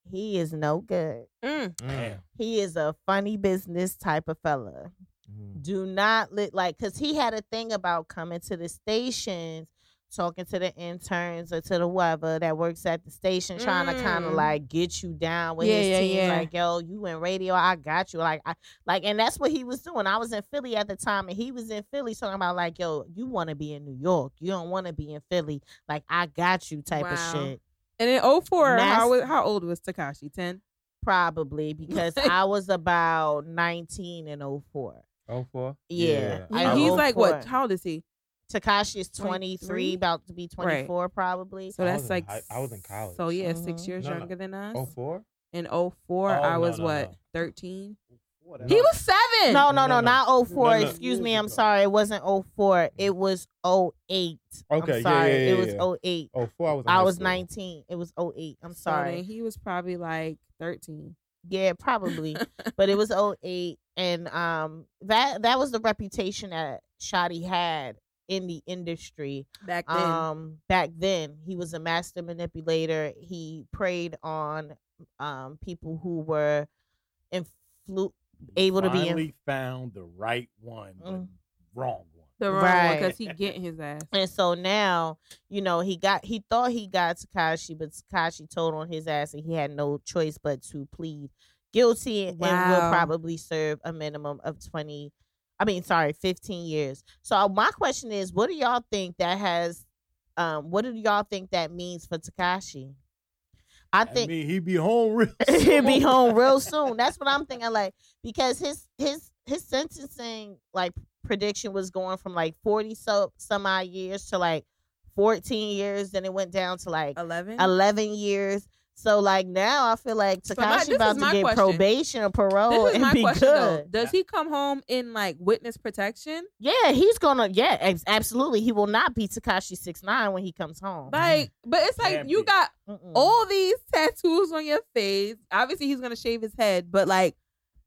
D: he is no good.
C: Mm.
A: Damn.
D: He is a funny business type of fella
B: Mm.
D: do not lit like because he had a thing about coming to the stations talking to the interns or to the whoever that works at the station trying to kind of
C: Mm.
D: like get you down with
C: Yeah,
D: his
C: yeah,
D: team
C: yeah.
D: like yo you in radio i got you like i like and that's what he was doing i was in philly at the time and he was in philly talking about like yo you want to be in new york you don't want to be in philly like i got you type of shit
C: And in 04,
D: Nas-
C: how how old was Tekashi? Ten.
D: probably because i was about 19 and 04
B: Oh four.
D: Yeah. I
C: And he's
D: know
C: like what?
D: it.
C: How old is he?
D: Tekashi is
C: 23?
D: 23, about to be 24 probably.
C: So that's
B: was
C: like
B: high- I was in college.
C: So yeah, six
D: Mhm.
C: years
B: No, no.
C: younger than us.
B: Oh four.
C: In 04,
A: Oh,
C: I was
A: no,
C: what? 13.
A: Boy,
C: He was seven.
D: No, no,
B: No,
D: no,
B: no.
D: not 04.
B: No, no.
D: Excuse me, I'm sorry. It wasn't 04. It was 08.
B: Okay,
D: I'm sorry.
B: yeah,
D: It
B: yeah,
D: was
B: yeah.
D: 08.
B: Oh four. I was.
D: I was 19. It was 08. I'm
C: So
D: sorry.
C: he was probably like 13.
D: Yeah, probably. <laughs> but it was 08 and um that that was the reputation that Shotti had in the industry.
C: Back then.
D: um back then he was a master manipulator he preyed on um people who were influ- able to be in-
A: Finally found the right one, but
D: Mm.
A: wrong one.
C: the wrong
D: right.
C: because he getting his ass.
D: and so now you know he got he thought he got Tekashi but Tekashi told on his ass and he had no choice but to plead guilty and will probably serve a minimum of 20 I mean sorry 15 years so my question is what do y'all think that has um what do y'all think that means for Tekashi I
A: I
D: think
A: mean, he be home real <laughs>
D: he'll be home real <laughs> soon. That's what I'm thinking. Like because his his his sentencing like prediction was going from like forty so some odd years to like fourteen years. Then it went down to like
C: 11.
D: eleven years. So like now I feel like
C: So my- this
D: Tekashi
C: is
D: about to get
C: question.
D: probation or parole
C: this is
D: and
C: my
D: be
C: question though.
D: good.
C: Does he come home in like witness protection?
D: Yeah, he's gonna. Yeah, ex- absolutely. He will not be Tekashi six nine when he comes home.
C: Like, but it's like
A: Can't
C: you
A: be.
C: got
D: Mm-mm.
C: all these tattoos on your face. Obviously, he's gonna shave his head, but like,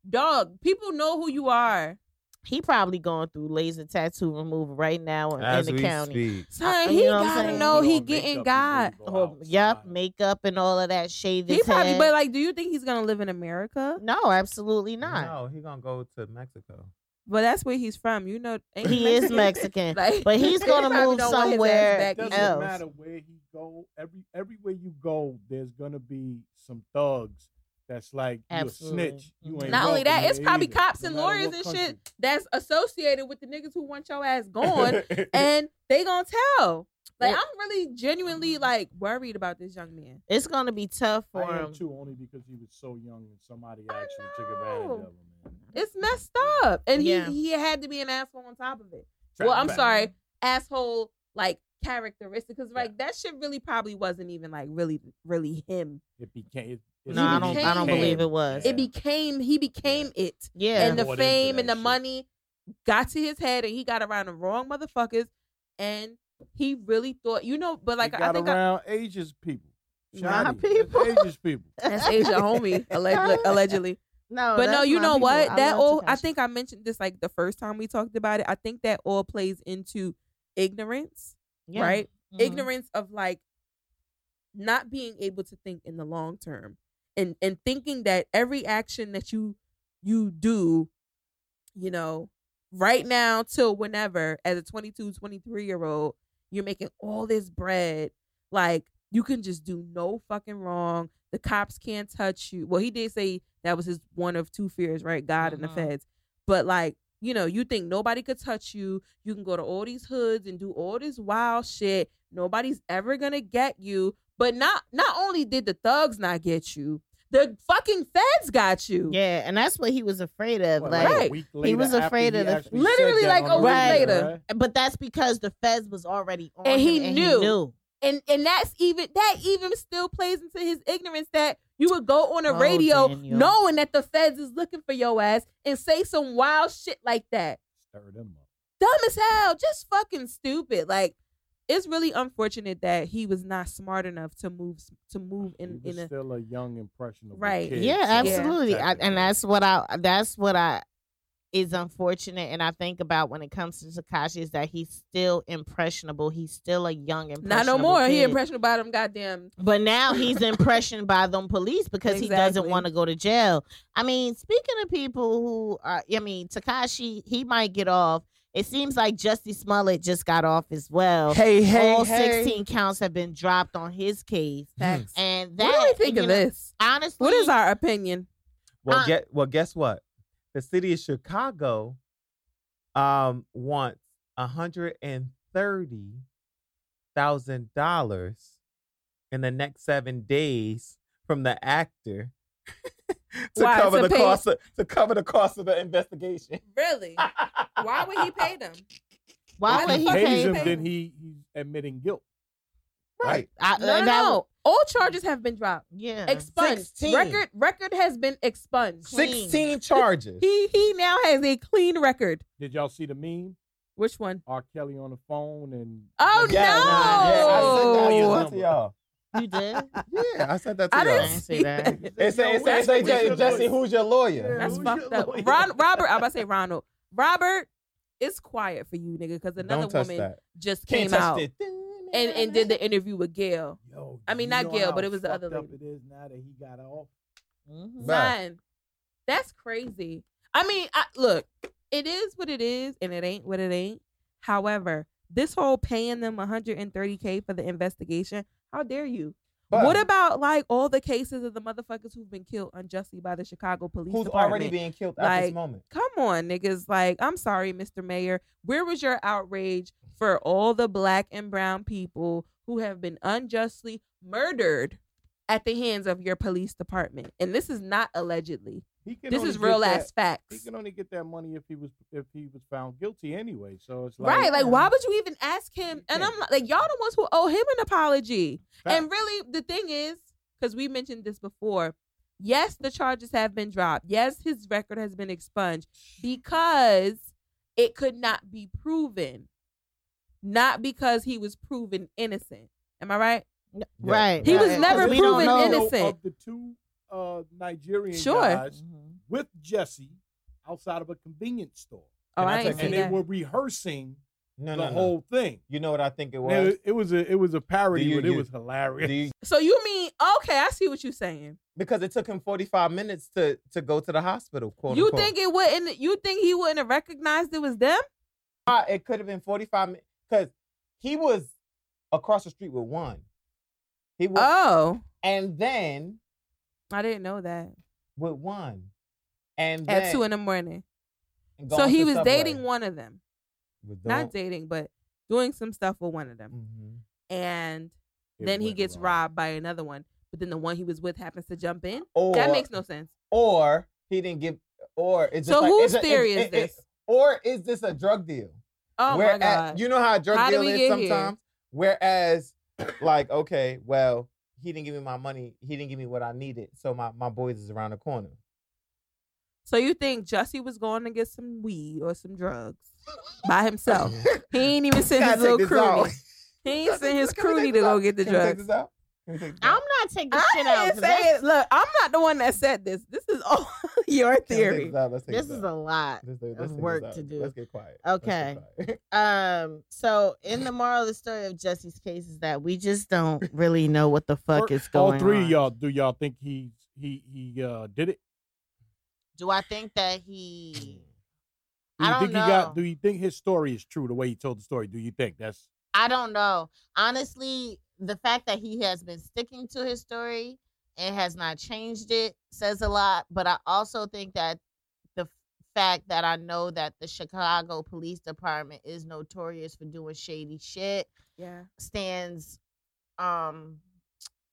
C: dog, people know who you are.
D: He probably going through laser tattoo removal right now in,
B: As
D: in the
B: we
D: county.
B: speak.
C: Son,
D: you
C: he
D: know what
C: gotta know
A: Put
C: he getting
A: makeup
C: got.
A: go
D: Oh, yep, makeup and all of that. Shave his
C: He probably,
D: head.
C: but like, do you think he's gonna live in America?
D: no, absolutely not.
B: No, he gonna go to Mexico.
C: But that's where he's from. You know, ain't
D: He is Mexican, <laughs>
C: Like,
D: but he's <laughs> gonna
C: probably
D: move
C: don't want his ass
D: somewhere
C: back
A: doesn't
D: else.
A: matter where he go. Every everywhere you go, there's gonna be some thugs that's like you a snitch. You
D: Mhm.
A: ain't
C: Not only that, it's probably
A: either,
C: cops and
A: matter
C: lawyers and
A: country.
C: shit that's associated with the niggas who want your ass gone, <laughs> and they gonna tell. Like
D: Yeah.
C: I'm really genuinely like worried about this young man.
D: It's gonna be tough for
A: I am
D: him.
A: too, only because he was so young and somebody actually took advantage of him. Man.
C: It's messed up, and
D: Yeah.
C: he he had to be an asshole on top of it.
A: Trap
C: well, I'm
A: back.
C: sorry, asshole like characteristic, because like that shit really probably wasn't even like really really him.
A: It became. It, it
D: No, I don't.
C: became
D: I don't believe it was.
C: It became he became it.
D: Yeah.
C: and the
A: Bought
C: fame
A: that
C: and the
A: shit.
C: money got to his head and he got around the wrong motherfuckers and he really thought you know but like
A: he
C: i
A: got
C: think I,
A: around Asia's people.
D: My
A: Shiny.
D: people. <laughs>
A: That's Asia's people.
C: that's asia homie allegedly, allegedly.
D: no,
C: but no
D: that's
C: you
D: my
C: know
D: people.
C: what
D: I
C: that
D: love
C: all i
D: Tekashi.
C: think i mentioned this like the first time we talked about it i think that all plays into ignorance
D: Yeah.
C: right
D: Mhm.
C: ignorance of like not being able to think in the long term and and thinking that every action that you you do you know right now till whenever as a 22 23 year old you're making all this bread like you can just do no fucking wrong. The cops can't touch you. Well he did say that was his one of two fears right? God and the
D: Mhm.
C: feds. But like you know you think nobody could touch you. You can go to all these hoods and do all this wild shit. Nobody's ever gonna get you but not not only did the thugs not get you the fucking feds got you
D: Yeah, and that's what he was afraid of.
A: What,
D: like,
A: a
C: Right.
A: week
D: He was afraid of the-
A: actually
C: Literally like
A: on
C: a week
A: radio,
C: later.
D: but that's because the feds was already on
C: And
D: him
C: he
D: and
C: knew.
D: He knew.
C: and and that's even that even still plays into his ignorance that you would go on a
D: Oh,
C: radio
D: Daniel.
C: knowing that the feds is looking for your ass and say some wild shit like that.
A: Stir them up.
C: Dumb as hell, just fucking stupid. Like it's really unfortunate that he was not smart enough to move to move in
A: he was
C: in a
A: still a young impressionable
C: Right.
A: kid,
D: Yeah,
A: so
D: absolutely. I, and that's what I. That's what I is unfortunate, and I think about when it comes to Tekashi is that he's still impressionable. He's still a young
C: not
D: impressionable.
C: no more. He
D: kid.
C: impressionable by them goddamn
D: But now he's <laughs> impressioned by them police because he doesn't want to go to jail. I mean, speaking of people who are, I mean, Tekashi, he might get off. It seems like Jussie Smollett just got off as well.
B: Hey, hey,
D: All
B: hey.
D: 16 counts have been dropped on his case.
C: facts.
D: And that,
C: what do we think of
D: know,
C: this?
D: Honestly,
C: What is our opinion?
B: Well,
D: Uh,
B: get well. Guess what? The city of Chicago um wants a hundred and thirty thousand dollars in the next seven days from the actor to
C: Why?
B: cover
C: To
B: the
C: pay-
B: cost of, to cover the cost of the investigation. <laughs>
C: Really? Why would he pay them?
D: Why
C: Why
D: would
C: the
D: he pay?
A: him,
C: pay
A: then he he's admitting guilt.
B: Right.
D: I,
C: No, no, no. All charges have been dropped.
D: Yeah.
C: Expunged.
B: 16.
C: Record record has been expunged.
D: Clean.
B: Sixteen charges. <laughs>
C: He he now has a clean record.
A: Did y'all see the meme?
C: Which one?
A: R. Kelly on the phone and
C: Oh,
B: Yeah,
C: no!
B: yeah, I sent that to y'all.
D: You did?
B: Yeah, I said that to
C: I
B: y'all.
C: didn't
D: didn't
C: see
D: see
C: that. <laughs>
D: that.
B: It say, it say, it say,
A: Who's Jussie,
B: who's your lawyer?
C: That's
A: Who's
C: fucked
A: your
C: up.
A: lawyer?
C: Ron, Robert, I'm about to say <laughs> Ronald. Robert, it's quiet for you, nigga, because another
B: Don't touch
C: woman
B: that.
C: just
B: Can't
C: came
B: touch
C: out
B: it.
C: and, and did the interview with Gayle.
A: Yo,
C: I mean,
A: you
C: not
A: know
C: Gayle,
A: how
C: but it was the
A: fucked
C: other
A: up. It is now that he got off.
D: Mhm.
B: Right.
C: Son, that's crazy. I mean, I, look, it is what it is, and it ain't what it ain't. However, this whole paying them 130k for the investigation, how dare you?
B: But
C: what about like all the cases of the motherfuckers who've been killed unjustly by the Chicago Police
B: who's
C: Department?
B: already being killed at this
C: Like,
B: moment?
C: Come on, niggas. Like, I'm sorry, Mr. Mayor. Where was your outrage for all the black and brown people who have been unjustly murdered at the hands of your police department? And this is not allegedly.
A: He can
C: This
A: only
C: is
A: get
C: real
A: that-
C: ass facts.
A: He can only get that money if he was if he was found guilty anyway. So it's like
C: right. Like, why um, would you even ask him? And I'm like, like, y'all the ones who owe him an apology. And really, the thing is, because we mentioned this before, yes, the charges have been dropped. Yes, his record has been expunged because it could not be proven, not because he was proven innocent. Am I right?
D: Right.
C: He was
D: right.
C: never
D: 'Cause
C: proven innocent.
A: Of the two uh, Nigerian
C: Sure.
A: guys
D: Mhm.
A: with Jussie outside of a convenience store,
B: Can I
C: I
B: tell
C: ain't
B: you
C: see
A: and they were rehearsing
B: No,
A: the
B: no, no.
A: whole thing.
B: You know what I think it was?
A: It, it was a it was a parody,
B: you-
A: but it
B: you-
A: was hilarious.
B: You- <laughs>
C: So you mean okay? I see what you're saying.
B: because it took him 45 minutes to to go to the hospital. Quote
C: You
B: unquote.
C: think it wouldn't? You think he wouldn't have recognized it was them?
B: Uh, it could have been 45 minutes because he was across the street with one. He was,
C: Oh,
B: and then
C: I didn't know that.
B: with one, and
C: At two in the morning. So he was
B: Subway.
C: dating one of them. Not dating, but doing some stuff with one of them.
B: Mhm.
C: And
A: It
C: then he gets
A: wrong.
C: robbed by another one. But then the one he was with happens to jump in.
B: Or
C: that makes no sense.
B: Or he didn't give. Or it's
C: So
B: just like,
C: whose
B: it's a-
C: theory
B: it's-
C: is
B: it- it-
C: this?
B: or is this a drug deal?
C: Oh
B: Where
C: my god.
B: you know how a drug
C: How
B: deal is
C: get here?
B: sometimes. Whereas, like, okay, well, he didn't give me my money. He didn't give me what I needed. So my my boys is around the corner.
C: so you think Jussie was going to get some weed or some drugs by himself? <laughs> he ain't even send his little
B: take this out.
C: croonie. <laughs> He ain't
B: Can we
C: send his
B: take- can we
C: croonie
B: take
C: to go get the
B: Can we take
C: drugs.
B: this out? Can we take this
D: I'm
B: out?
D: not taking this
C: I
D: shit out.
C: didn't
D: 'cause
C: say it. Look, I'm not the one that said this. This is all <laughs> your
B: Can we take
C: theory.
B: this out? Let's take
D: This
B: this
D: is
B: out.
D: a lot.
B: Let's
D: of
B: let's take this
D: work to do.
B: Let's get quiet. Let's get
D: Okay.
B: quiet. <laughs>
D: Um. So, in the moral of the story of Jussie's case is that we just don't really know what the fuck
A: Or-
D: is going on.
A: All three
D: on.
A: of y'all, do y'all think he he he uh did it?
D: Do I think that he?
A: Do you
D: I don't
A: think
D: know.
A: he got? Do you think his story is true? The way he told the story. Do you think that's?
D: I don't know. Honestly, the fact that he has been sticking to his story and has not changed it says a lot. But I also think that the fact that I know that the Chicago Police Department is notorious for doing shady shit
C: Yeah.
D: stands um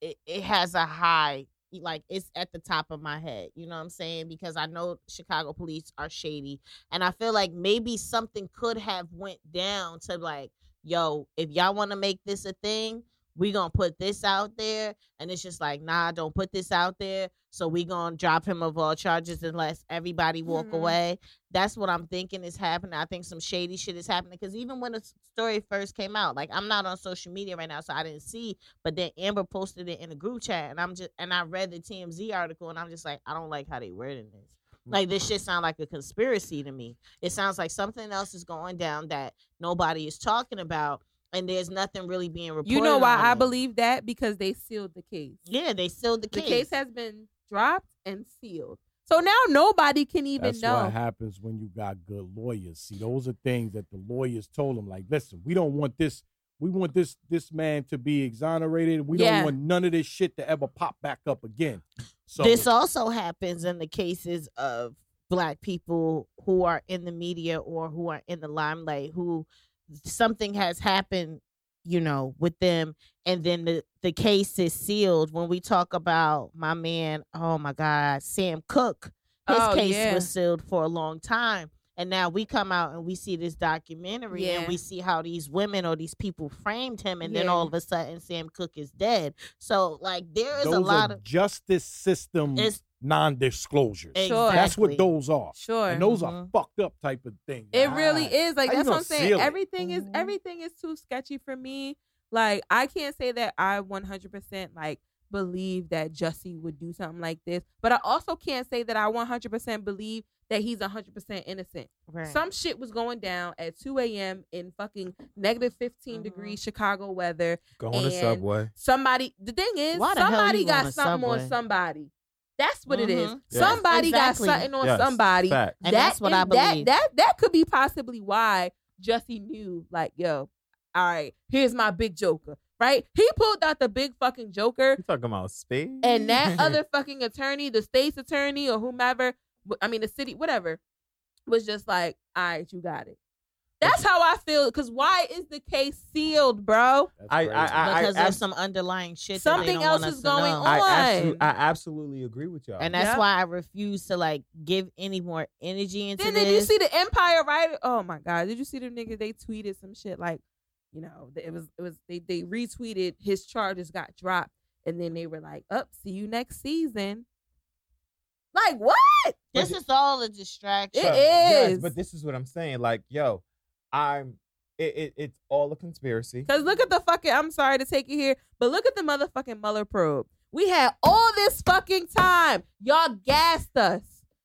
D: it, it has a high like it's at the top of my head you know what i'm saying because i know chicago police are shady and i feel like maybe something could have went down to like yo if y'all want to make this a thing we gonna put this out there and it's just like nah don't put this out there so we gonna drop him of all charges unless everybody walk
C: Mhm.
D: away. That's what i'm thinking is happening i think some shady shit is happening because even when the story first came out like i'm not on social media right now so i didn't see but then amber posted it in a group chat and i'm just and i read the tmz article and i'm just like i don't like how they wording this. Like this shit sound like a conspiracy to me. It sounds like something else is going down that nobody is talking about and there's nothing really being reported
C: You know why
D: on
C: I
D: it.
C: believe that? Because they sealed the case.
D: yeah they sealed the
C: The
D: case The
C: case has been dropped and sealed. So now nobody can even
A: That's
C: know.
A: what happens when you got good lawyers. See, those are things that the lawyers told him. Like, listen, we don't want this. We want this this man to be exonerated. We
C: Yeah.
A: don't want none of this shit to ever pop back up again. <laughs> So
D: this also happens in the cases of black people who are in the media or who are in the limelight who something has happened you know with them and then the the case is sealed. When we talk about my man oh my god Sam Cooke his
C: Oh,
D: case
C: yeah.
D: was sealed for a long time and now we come out and we see this documentary and we see how these women or these people framed him and then all of a sudden Sam Cooke is dead. So like there is
A: those
D: a lot of
A: justice system
D: it's
A: non-disclosures.
C: Sure.
A: That's what those are.
C: Sure.
A: And those are
D: Mhm.
A: fucked up type of things.
C: It really
A: Ah,
C: is. Like
A: how
C: that's what I'm saying.
A: seal it?
C: Everything is
D: Mhm.
C: everything is too sketchy for me. Like I can't say that I 100% like believe that Jussie would do something like this, but I also can't say that I 100% believe that he's 100% innocent.
D: Right.
C: Some shit was going down at 2 a.m. in fucking negative 15
D: Mhm.
C: degrees Chicago weather.
B: Go on the subway.
C: Somebody, the thing is,
D: Why
C: somebody
D: you
C: got something on
D: Subway?
C: somebody. That's what it is.
D: Mhm.
B: Yes.
C: Somebody
D: Exactly.
C: got something on
B: Yes.
C: somebody.
B: Fact.
D: And that's what I
C: is- that-
D: believe.
C: That, that could be possibly why Jussie knew, like, yo, all right, here's my big joker, right? He pulled out the big fucking joker,
B: You talking about space?
C: and that <laughs> other fucking attorney, the state's attorney or whomever, I mean, the city, whatever, was just like, all right, you got it. That's how I feel. Because why is the case sealed, bro?
A: That's
B: I-
A: crazy.
B: I-
D: because there's
B: abs-
D: some underlying shit. that
C: Something
D: they don't
C: else
D: want us
C: is going on.
B: I, absolutely. I absolutely agree with y'all.
D: and that's
C: Yep.
D: why I refuse to like give any more energy into
C: Then
D: this.
C: did you see the Empire right? Oh my god! Did you see the nigga? They tweeted some shit like, you know, it was it was they they retweeted his charges got dropped, and then they were like, "Up, see you next season." Like what?
D: this is all a distraction.
C: It
B: So, yes, but this is what I'm saying. Like, yo, I'm. It, it, it's all a conspiracy.
C: Because look at the fucking. I'm sorry to take you here, but look at the motherfucking Mueller probe. We had all this fucking time. Y'all gassed us.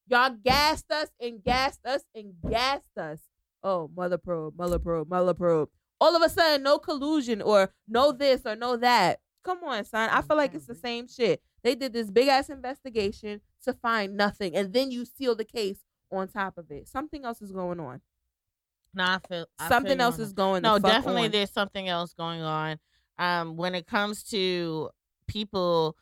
C: Y'all gassed us and gassed us and gassed us. Oh, Mueller probe, Mueller probe, Mueller probe. All of a sudden, no collusion or no this or no that. Come on, son. I feel like it's the same shit. They did this big ass investigation to find nothing, and then you seal the case on top of it. Something else is going on.
D: I feel I
C: Something
D: you
C: else is going.
D: No, definitely
C: on.
D: there's something else going on. Um, when it comes to people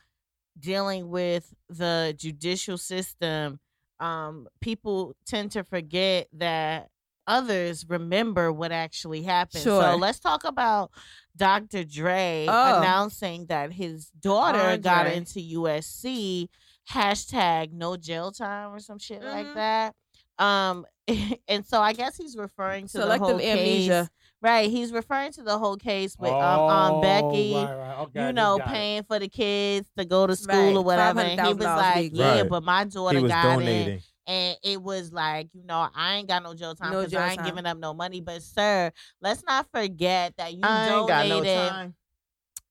D: dealing with the judicial system, um, people tend to forget that others remember what actually happened. So let's talk about Dr. Dre
C: Oh.
D: announcing that his daughter got into USC hashtag no jail time or some shit like
C: Mhm.
D: that. Um, <laughs> and so I guess he's referring to the whole
C: amnesia.
D: case. Right, he's referring to the whole case with um, um Becky
A: Oh, right, right. Okay,
D: you know,
A: got it.
D: paying for the kids to go to school
C: Right,
D: or whatever. And he was like. Yeah,
B: Right.
D: but my daughter
B: He was
D: got
B: donating.
D: it. And it was like, you know, I ain't got no jail time because
C: jail
D: I ain't
C: time.
D: giving up no money. But sir, let's not forget that you
B: I ain't got no
D: donated
B: time.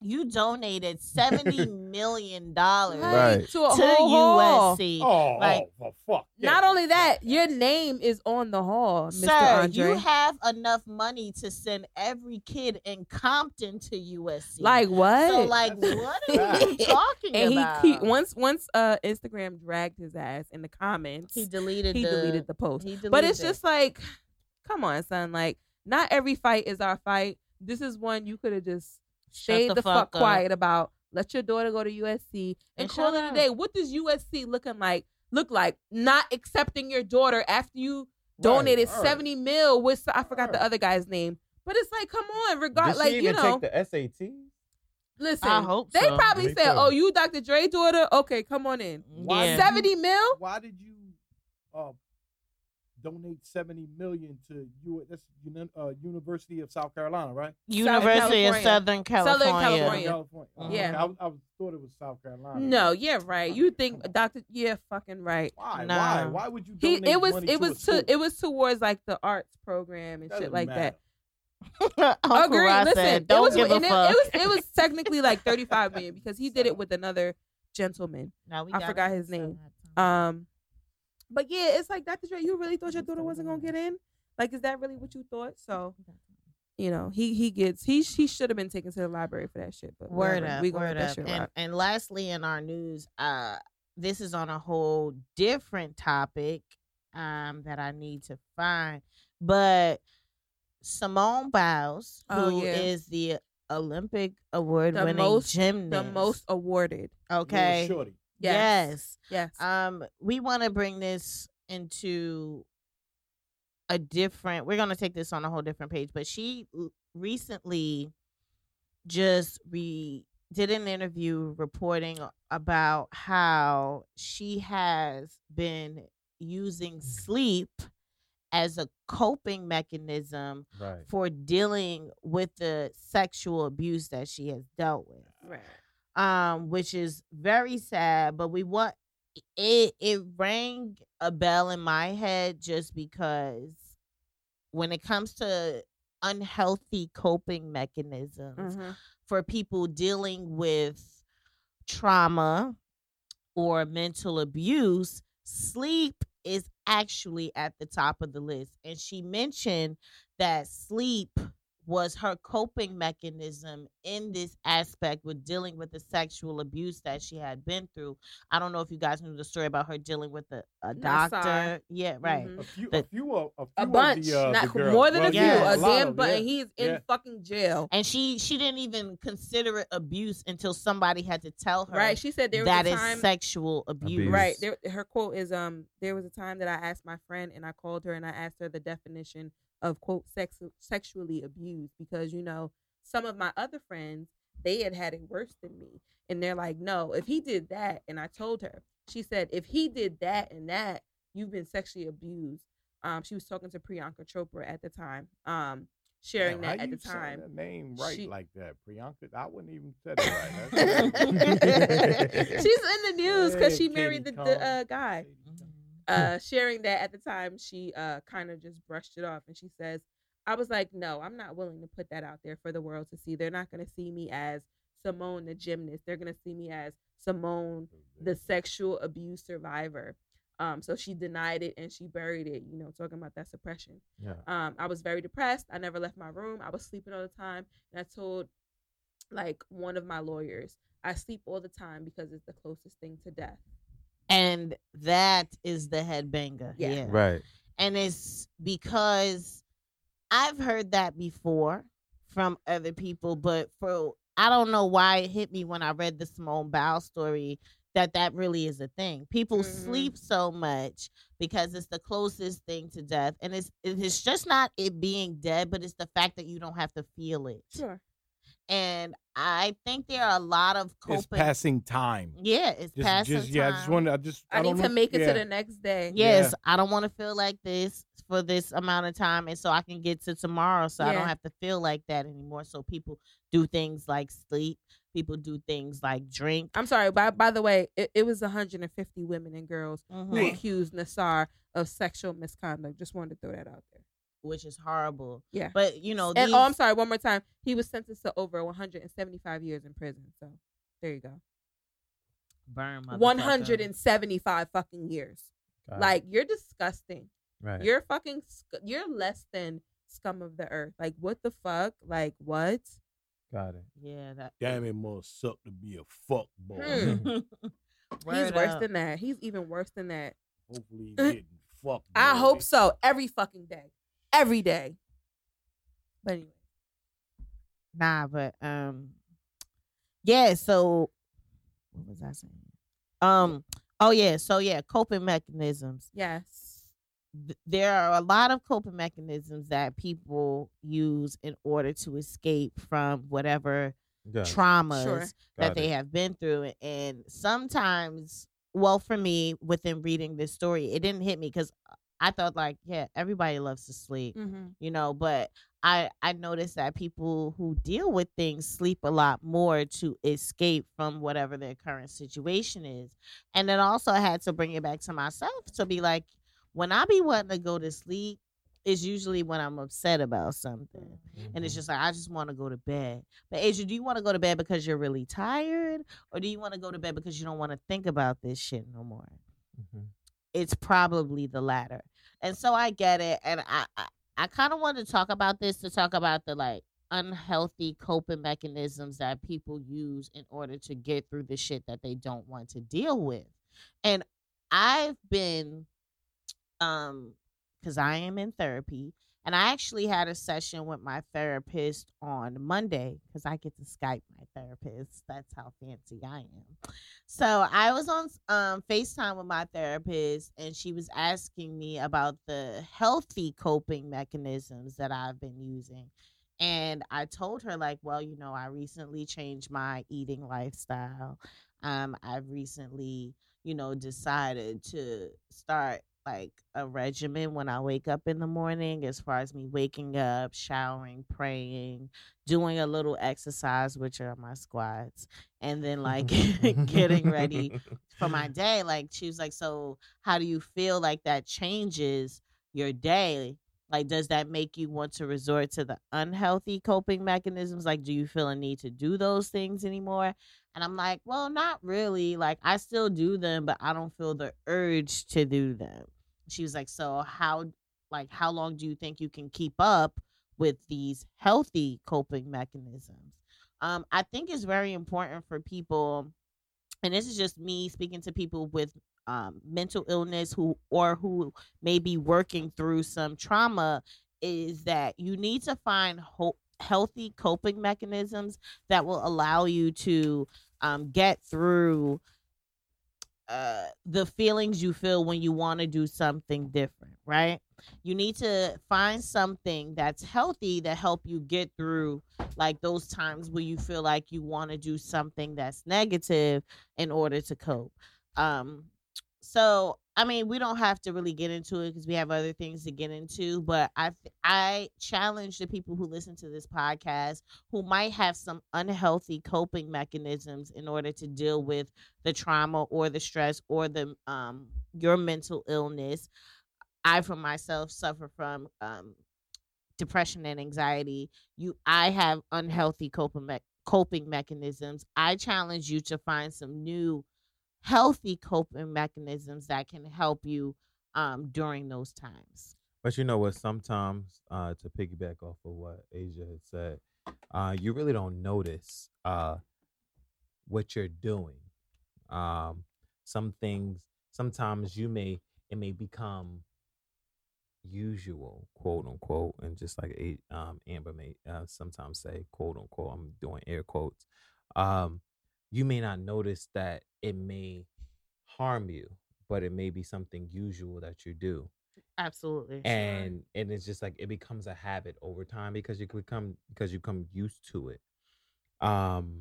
D: You donated <laughs> seventy million dollars
B: Right.
C: To a
D: to
C: whole hall.
D: USC.
A: Oh,
D: Like-
A: oh, for fuck.
C: Not only that, your name is on the hall, Mr.
D: Sir,
C: Andre.
D: you have enough money to send every kid in Compton to USC.
C: like what?
D: so, like, what are you talking <laughs>
C: and
D: about?
C: he, he once once uh Instagram dragged his ass in the comments.
D: he deleted
C: he
D: the,
C: deleted the post.
D: he
C: But it's
D: it.
C: just like, come on, son. Like, not every fight is our fight. This is one you could have just
D: Shut
C: stayed the, fuck,
D: up.
C: quiet about. Let your daughter go to USC and,
D: And
C: call
D: shut
C: it a day. What does USC looking like? Look like not accepting your daughter after you donated
A: right.
C: seventy mil with I forgot the other guy's name. But it's like, come on,
B: Did
C: regard like
B: even
C: you know.
B: take the SAT?
C: listen,
D: I hope
C: they
D: so.
C: probably
B: Me
C: said,
B: too.
C: "Oh, you Dr. Dre daughter? Okay, come on in."
A: Why
D: Yeah.
C: Seventy mil?
A: Why did you uh, donate seventy million to U- that's uni- uh, University of South Carolina, right?
D: University of
C: California.
D: Southern California.
C: California.
A: California.
D: Mhm.
A: Okay,
C: Yeah.
A: I, I thought it was South Carolina.
C: No, yeah, right. You think <laughs> Doctor? Yeah, fucking right.
A: Why?
D: Nah.
A: Why? Why would you
C: He it was
A: money
C: it
A: to a
C: was
A: school?
C: to it was towards like the arts program and shit
A: Doesn't
C: like
A: matter.
C: that. <laughs>
D: Uncle
C: Agree. Listen,
D: said,
C: it
D: "Don't
C: was
D: give a
C: and it, it was it was <laughs> technically like thirty five million because he did it with another gentleman.
D: Now we
C: I forgot his name. Um, but yeah, it's like Dr. Dre. You really thought your daughter wasn't gonna get in? Like, is that really what you thought? So you know, he he gets he he should have been taken to the library for that shit. But
D: Word
C: whatever.
D: up,
C: we gonna
D: word
C: let that
D: up.
C: shit
D: And,
C: rock.
D: and lastly, in our news, uh, this is on a whole different topic um, that I need to find. But Simone Biles,
C: Oh,
D: who is
C: yeah.
D: the Olympic award-winning gymnast,
C: The most awarded.
A: Little
D: okay,
A: shorty.
C: Yes. Yes.
D: um, we want to bring this into a different. We're gonna take this on a whole different page. But she recently just re did an interview reporting about how she has been using sleep as a coping mechanism
B: Right.
D: for dealing with the sexual abuse that she has dealt with
C: right.
D: Um, which is very sad. But we want it. It rang a bell in my head just because when it comes to unhealthy coping mechanisms
C: Mhm.
D: for people dealing with trauma or mental abuse, sleep is actually at the top of the list. And she mentioned that sleep was her coping mechanism in this aspect with dealing with the sexual abuse that she had been through. I don't know if you guys knew the story about her dealing with a, a
C: No, I saw
D: doctor.
C: it.
D: Yeah, right.
C: Mhm.
A: A few, a few, a, few
C: A
A: of
C: bunch,
A: the, uh,
C: not
A: the
C: more than
A: Well,
C: a few.
D: yeah,
C: a
A: lot
C: damn
A: of-
C: but
A: yeah.
C: and he's in
A: yeah.
C: fucking jail.
D: And she she didn't even consider it abuse until somebody had to tell her
C: Right. She said there was
D: that
C: a
D: is
C: time.
D: sexual abuse.
B: Abuse.
C: Right. There, her quote is um there was a time that I asked my friend and I called her and I asked her the definition of quote sex sexually abused because you know some of my other friends they had had it worse than me. And they're like no if he did that and I told her she said if he did that and that you've been sexually abused. Um she was talking to Priyanka Chopra at the time um sharing
A: Damn,
C: that at the time.
A: that name right
C: She-
A: like that, Priyanka. I wouldn't even said it right. <laughs>
C: She's in the news because she <laughs> married the, the uh, guy uh sharing that at the time she uh kind of just brushed it off and she says i was like no i'm not willing to put that out there for the world to see. They're not going to see me as simone the gymnast. They're going to see me as simone the sexual abuse survivor. Um so she denied it and she buried it you know talking about that suppression.
B: Yeah.
C: um i was very depressed. I never left my room. I was sleeping all the time. And i told like one of my lawyers i sleep all the time because it's the closest thing to death
D: And that is the headbanger.
C: Yeah.
D: Yeah.
B: Right.
D: And it's because I've heard that before from other people, but for I don't know why it hit me when I read the Simone Biles story that that really is a thing. People
C: Mhm.
D: sleep so much because it's the closest thing to death, and it's it's just not it being dead, but it's the fact that you don't have to feel it.
C: Sure.
D: And I think there are a lot of
A: It's passing time.
D: yeah, it's
A: Just,
D: passing
A: just yeah. I just
D: time.
A: want. I just.
C: I, need to make it
A: yeah.
C: to the next day.
D: Yes, I don't want to feel like this for this amount of time, and so I can get to tomorrow, so I don't have to feel like that anymore. So people do things like sleep. People do things like drink.
C: I'm sorry. By by the way, it, it was 150 women and girls who
D: Mhm.
C: accused Nassar of sexual misconduct. Just wanted to throw that out there.
D: Which is horrible.
C: Yeah.
D: But you know,
C: And
D: these,
C: oh, I'm sorry. One more time. He was sentenced to over 175 years in prison. So there you go.
D: burn motherfucker.
C: 175 fucking years.
B: Got it.
C: Like you're disgusting.
B: right.
C: You're fucking. sc- You're less than scum of the earth. Like what the fuck? Like what?
B: got it.
D: Yeah, that.
A: Damn, it must suck to be a fuck boy.
C: Hmm. <laughs> He's
D: Word
C: worse
D: up.
C: than that. He's even worse than that.
A: Hopefully, he <laughs> getting fucked.
C: I
A: boy.
C: hope so. Every fucking day. Every day. But anyway.
D: Nah, but um, yeah. So what was I saying? Um. Oh yeah. So yeah, coping mechanisms.
C: Yes.
D: th- there are a lot of coping mechanisms that people use in order to escape from whatever
B: Got
D: traumas
C: Sure.
D: that
B: Got
D: they
B: it.
D: have been through and sometimes well for me within reading this story it didn't hit me because i thought like yeah everybody loves to sleep
C: Mm-hmm.
D: you know but i i noticed that people who deal with things sleep a lot more to escape from whatever their current situation is and then also i had to bring it back to myself to be like when i be wanting to go to sleep it's usually when i'm upset about something and it's
B: Mhm.
D: just like I just want to go to bed. But Asia, do you want to go to bed because you're really tired, or do you want to go to bed because you don't want to think about this shit no more?
B: Mhm.
D: It's probably the latter, and so I get it, and I I, I kind of want to talk about this to talk about the like unhealthy coping mechanisms that people use in order to get through the shit that they don't want to deal with, and I've been um because I am in therapy. And I actually had a session with my therapist on Monday because I get to Skype my therapist. That's how fancy I am. So I was on um, FaceTime with my therapist, and she was asking me about the healthy coping mechanisms that I've been using. And I told her, like, well, you know, I recently changed my eating lifestyle. Um, I've recently, you know, decided to start like a regimen when I wake up in the morning, as far as me waking up, showering, praying, doing a little exercise, which are my squats, and then like <laughs> getting ready for my <laughs> day. Like she was like, So how do you feel like that changes your day? Like, does that make you want to resort to the unhealthy coping mechanisms? Like, do you feel a need to do those things anymore? And I'm like, well, not really. Like, I still do them, but I don't feel the urge to do them. She was like, so how, like, how long do you think you can keep up with these healthy coping mechanisms? Um, I think it's very important for people, and this is just me speaking to people with um, mental illness who or who may be working through some trauma, is that you need to find hope healthy coping mechanisms that will allow you to um, get through uh, the feelings you feel when you want to do something different, right? You need to find something that's healthy that help you get through like those times where you feel like you want to do something that's negative in order to cope. Um so I mean, we don't have to really get into it because we have other things to get into. But I, I challenge the people who listen to this podcast who might have some unhealthy coping mechanisms in order to deal with the trauma or the stress or the um your mental illness. I, for myself, suffer from um depression and anxiety. You, I have unhealthy coping me- coping mechanisms. I challenge you to find some new healthy coping mechanisms that can help you um, during those times.
B: But you know what? Sometimes, uh, to piggyback off of what Asia had said, uh, you really don't notice uh, what you're doing. Um, some things, sometimes you may it may become usual, quote unquote, and just like um, Amber may uh, sometimes say, quote unquote, I'm doing air quotes. Um, you may not notice that it may harm you, but it may be something usual that you do
D: Absolutely.
B: and and it's just like it becomes a habit over time because you become because you come used to it um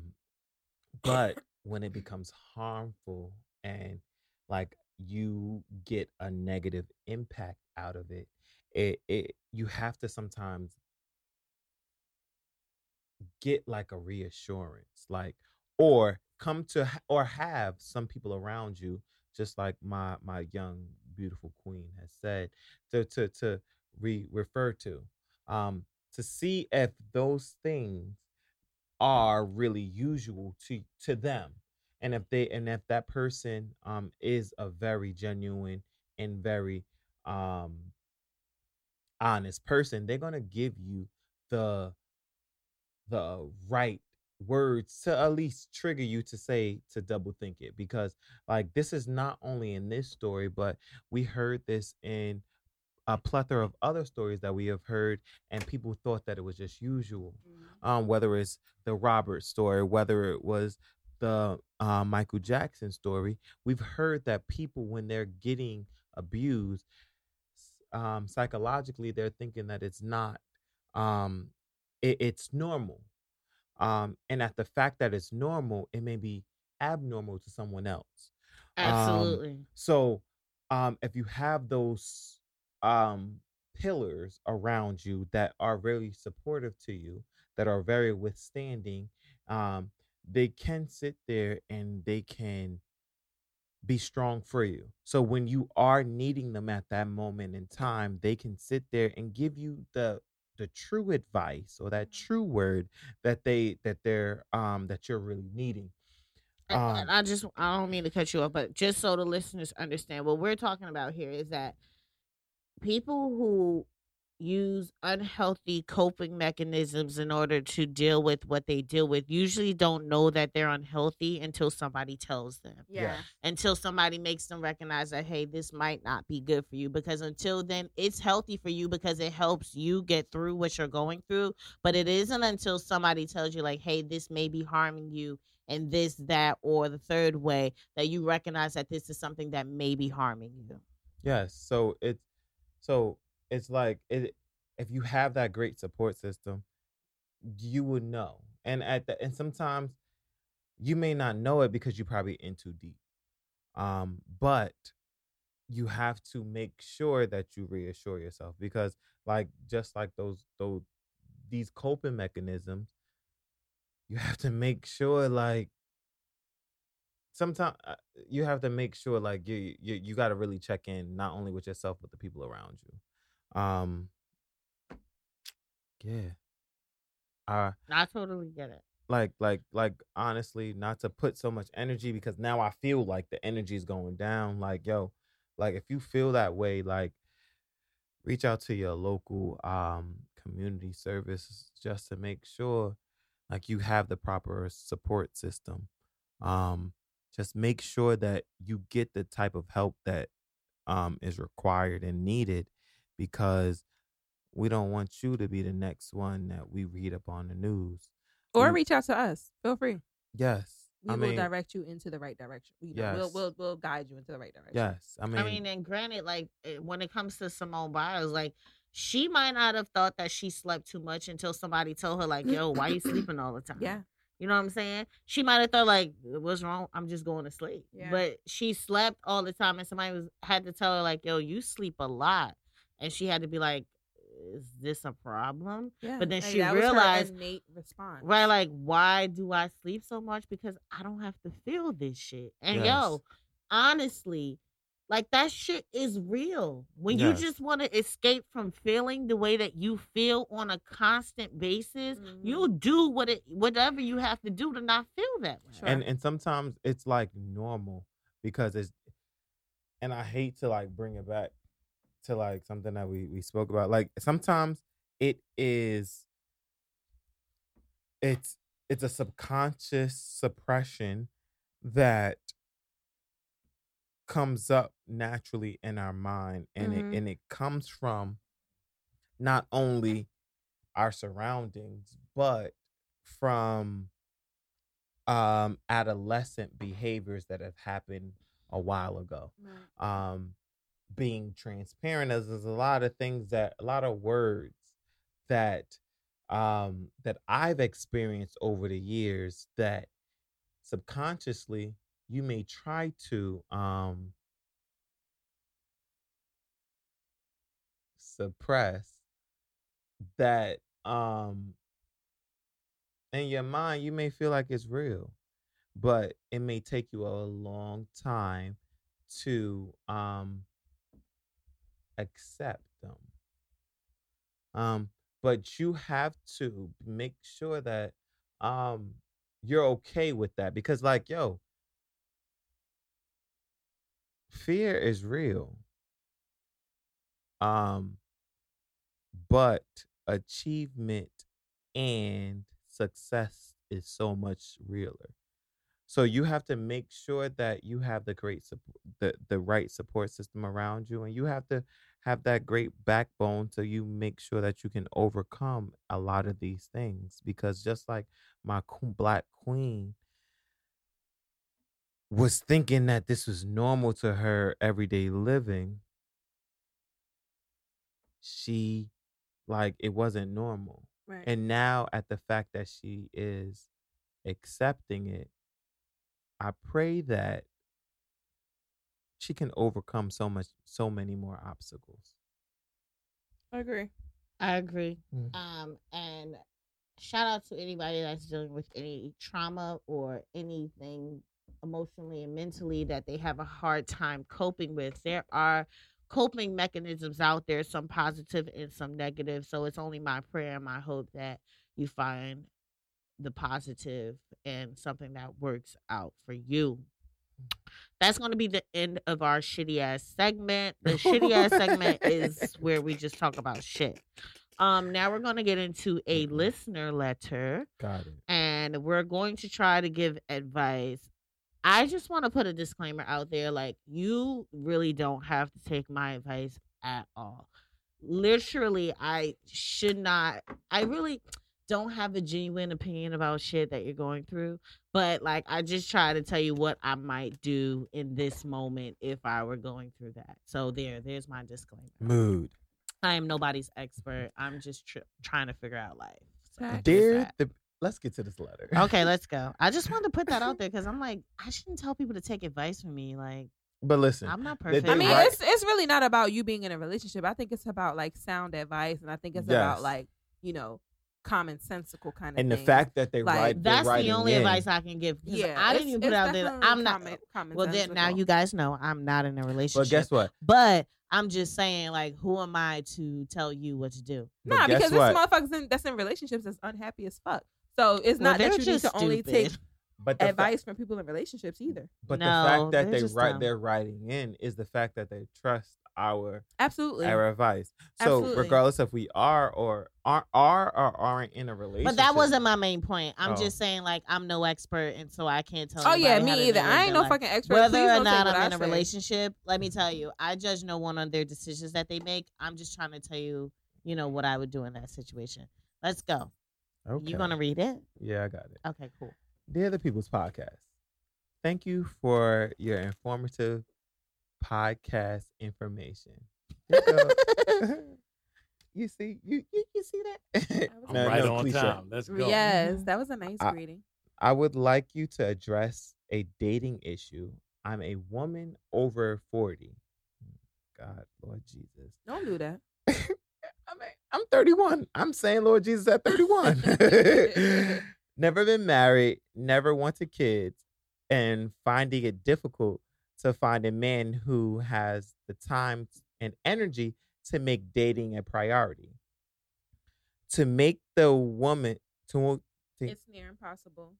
B: but <coughs> when it becomes harmful and like you get a negative impact out of it it, it you have to sometimes get like a reassurance like or come to or have some people around you just like my my young beautiful queen has said to to to re refer to um to see if those things are really usual to to them and if they and if that person um is a very genuine and very um honest person they're going to give you the the right words to at least trigger you to say to double think it because like this is not only in this story but we heard this in a plethora of other stories that we have heard and people thought that it was just usual. Um whether it's the robert story whether it was the uh, michael jackson story we've heard that people when they're getting abused um psychologically they're thinking that it's not um it, it's normal um and at the fact that it's normal it may be abnormal to someone else um,
D: Absolutely.
B: so um if you have those um pillars around you that are really supportive to you that are very withstanding um they can sit there and they can be strong for you so when you are needing them at that moment in time they can sit there and give you the the true advice or that true word that they that they're um that you're really needing.
D: And-
B: um,
D: and I just I don't mean to cut you off, but just so the listeners understand, what we're talking about here is that people who use unhealthy coping mechanisms in order to deal with what they deal with usually don't know that they're unhealthy until somebody tells them
C: Yeah.
D: until somebody makes them recognize that hey this might not be good for you because until then it's healthy for you because it helps you get through what you're going through but it isn't until somebody tells you like hey this may be harming you and this that or the third way that you recognize that this is something that may be harming you
B: Yes. So it's so it's like it if you have that great support system, you would know. And at the and sometimes you may not know it because you're probably in too deep. Um, but you have to make sure that you reassure yourself because like just like those those these coping mechanisms, you have to make sure like sometimes you have to make sure like you you you got to really check in not only with yourself but the people around you um yeah. Uh
D: i totally get it.
B: Like like like honestly not to put so much energy because now i feel like the energy is going down like yo like if you feel that way like reach out to your local um community service just to make sure like you have the proper support system. Um just make sure that you get the type of help that um is required and needed because we don't want you to be the next one that we read up on the news
C: Or
B: We-
C: reach out to us. Feel free.
B: yes
C: We
B: i
C: will
B: mean
C: direct you into the right direction. You know, we'll,
B: Yes.
C: we'll we'll guide you into the right direction.
B: yes i mean,
D: I mean, and granted, like eh, when it comes to Simone Biles, like she might not have thought that she slept too much until somebody told her, like, "Yo, why you <coughs> sleeping all the time?"
C: Yeah.
D: you know what I'm saying. She might have thought, like, "What's wrong? I'm just going to sleep."
C: Yeah.
D: But she slept all the time, and somebody was had to tell her, like, "Yo, you sleep a lot," and she had to be like, "Is this a problem?"
C: Yeah.
D: But then
C: Like,
D: she
C: that was her
D: realized-
C: innate response.
D: Right? Like, why do I sleep so much? Because I don't have to feel this shit. And
B: Yes.
D: yo, honestly, like that shit is real. When you just want to escape from feeling the way that you feel on a constant basis, mm-hmm. you'll do what it whatever you have to do to not feel that way.
C: Sure.
B: and and sometimes it's like normal because it's and i hate to like bring it back to like something that we we spoke about like sometimes it is it's it's a subconscious suppression that comes up naturally in our mind and
C: Mhm.
B: it and it comes from not only our surroundings but from um adolescent behaviors that have happened a while ago um being transparent as there's a lot of things that a lot of words that um that I've experienced over the years that subconsciously you may try to um suppress that um in your mind you may feel like it's real but it may take you a long time to um accept them. Um but you have to make sure that um you're okay with that because like yo fear is real. Um but achievement and success is so much realer so you have to make sure that you have the great support the, the right support system around you and you have to have that great backbone so you make sure that you can overcome a lot of these things because just like my black queen was thinking that this was normal to her everyday living she like it wasn't normal
C: Right.
B: and now at the fact that she is accepting it i pray that she can overcome so much so many more obstacles
C: I agree.
D: I agree.
B: Mm.
D: Um, and shout out to anybody that's dealing with any trauma or anything emotionally and mentally that they have a hard time coping with. There are coping mechanisms out there, some positive and some negative. So it's only my prayer and my hope that you find the positive and something that works out for you. That's going to be the end of our shitty ass segment. The shitty ass segment is <laughs> where we just talk about shit. Um, now we're going to get into a listener letter
B: got it
D: and we're going to try to give advice. I just want to put a disclaimer out there like, you really don't have to take my advice at all. Literally, I should not, I really don't have a genuine opinion about shit that you're going through. But like, I just try to tell you what I might do in this moment if I were going through that. So, there, there's my disclaimer.
B: mood
D: I am nobody's expert. I'm just tr- trying to figure out life. So,
B: dear the let's get to this letter
D: Okay, let's go. I just wanted to put that out <laughs> there because I'm like, I shouldn't tell people to take advice from me. Like,
B: but listen
D: I'm not perfect.
C: I mean,
B: right-
C: it's it's really not about you being in a relationship. I think it's about like sound advice, and I think it's about like you know commonsensical kind of.
B: and the
C: things.
B: fact that they
C: Like,
B: write
D: that's the only
B: in,
D: advice I can give
C: yeah,
D: I didn't even put out there. I'm not.
C: common- common
D: Well, then now you guys know I'm not in a relationship.
B: but guess what
D: But I'm just saying, like, who am I to tell you what to do?
B: But
C: Nah, because
B: what?
C: this motherfuckers in, that's in relationships is unhappy as fuck. So it's
D: Well,
C: not
D: they're
C: that you need
D: just
C: to only take
B: but the fa-
C: advice from people in relationships either.
B: but
D: No,
B: the fact that
D: they're
B: they
D: just
B: write
D: dumb.
B: they're writing in is the fact that they trust our
C: Absolutely.
B: our advice so
C: Absolutely.
B: regardless if we are or aren't are or aren't in a relationship
D: But that wasn't my main point. I'm
B: Oh.
D: just saying, like, I'm no expert, and so I can't tell. You.
C: Oh yeah, me either. I ain't no
D: life.
C: fucking expert.
D: Whether
C: Please
D: or
C: don't say
D: not
C: what
D: I'm
C: I
D: in a relationship, let me tell you, I judge no one on their decisions that they make. I'm just trying to tell you, you know, what I would do in that situation. Let's go.
B: okay.
D: You gonna read it?
B: yeah i got it
D: Okay, cool.
B: Dear the People's Podcast, thank you for your informative podcast information. <laughs> You see, you you, you see that? <laughs>
C: I'm
B: No,
A: right
B: no,
A: on
B: cliche.
A: time. Let's go.
C: Yes, mm-hmm. that was a nice
B: I-
C: greeting.
B: I would like you to address a dating issue. I'm a woman over 40. God, Lord Jesus.
C: Don't do that. <laughs>
B: I mean, I'm 31. I'm saying Lord Jesus at 31. never been married, never wanted kids, and finding it difficult to find a man who has the time and energy to make dating a priority. To make the woman to to-
C: It's near impossible.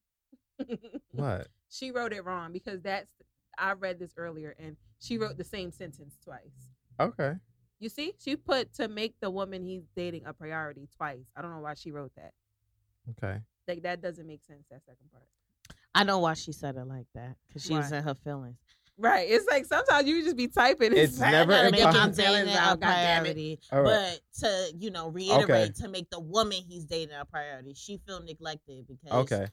B: what? <laughs>
C: She wrote it wrong because that's I read this earlier and she wrote mm-hmm. the same sentence twice.
B: Okay.
C: You see, she put to make the woman he's dating a priority twice. I don't know why she wrote that.
B: Okay.
C: Like that doesn't make sense. That second part.
D: I know why she said it like that because she was in her feelings.
C: Right. It's like sometimes you just be typing.
B: It's
C: like,
B: never
C: I gotta
D: Make
C: get
B: impossible.
C: my
D: him
C: feelings
D: dating
C: out,
D: a
C: goddammit.
D: priority,
B: All right.
D: but to you know reiterate to make the woman he's dating a priority, she feel neglected because
B: Okay.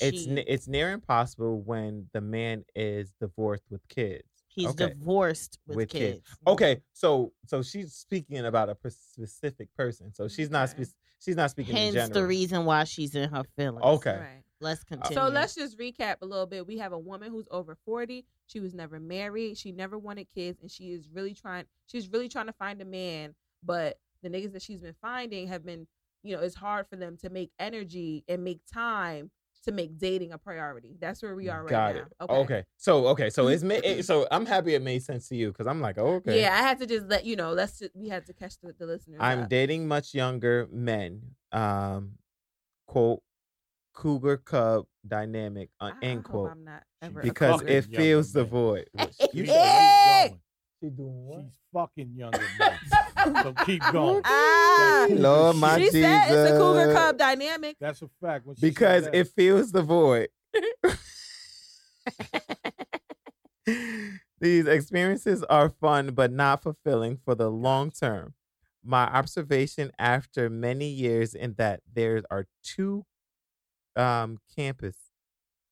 B: It's
D: she-
B: ne- it's near impossible when the man is divorced with kids.
D: he's
B: okay.
D: divorced with,
B: With kids.
D: kids.
B: Okay, so so she's speaking about a specific person. So she's not
C: Okay.
B: spe- she's not speaking in
D: Hence
B: general.
D: the reason why she's in her feelings.
B: Okay.
C: Right.
D: let's uh, continue.
C: So let's just recap a little bit. We have a woman who's over 40. She was never married. She never wanted kids. And she is really trying, she's really trying to find a man. But the niggas that she's been finding have been, you know, it's hard for them to make energy and make time to make dating a priority. That's where we are right
B: Got
C: now.
B: it. Okay. So okay, so it's it, <laughs> so I'm happy it made sense to you because I'm like, oh, okay.
C: Yeah, I had to just let you know. Let's just, we had to catch the, the listeners.
B: I'm
C: up.
B: dating much younger men. Um, quote, cougar cub dynamic. Uh,
C: I- I
B: end quote.
C: I'm not ever
B: Because it fills the
A: man.
B: void.
A: You
B: you
A: know
B: said-
A: where he's going.
B: she doing what?
A: She's fucking younger men. <laughs> so keep going.
C: Ah,
A: That cougar
B: Lord,
A: shit.
B: my
C: she said it's a cougar cub dynamic.
A: That's a fact. When she
B: because
A: that.
B: it fills the void. <laughs> These experiences are fun but not fulfilling for the long term. My observation after many years in that there are two um campus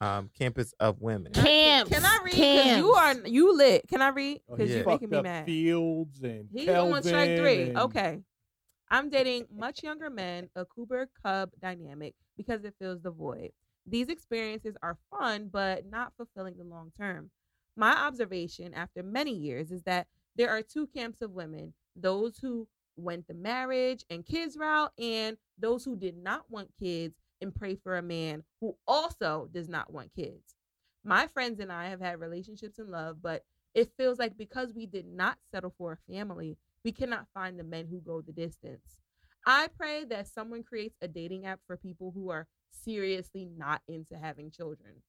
B: um campus of women.
D: camps.
C: Can I read? Because you are you lit. Can I read?
A: Oh,
C: Because
A: he
B: yeah.
C: you're
A: fucked
C: making me
A: up
C: mad.
A: Fields and
C: He's on strike three.
A: and-
C: Okay. I'm dating much younger men, a cougar cub dynamic, because it fills the void. These experiences are fun, but not fulfilling the long term. My observation after many years is that there are two camps of women those who went the marriage and kids route, and those who did not want kids and pray for a man who also does not want kids. My friends and I have had relationships in love, but it feels like because we did not settle for a family, we cannot find the men who go the distance. I pray that someone creates a dating app for people who are seriously not into having children.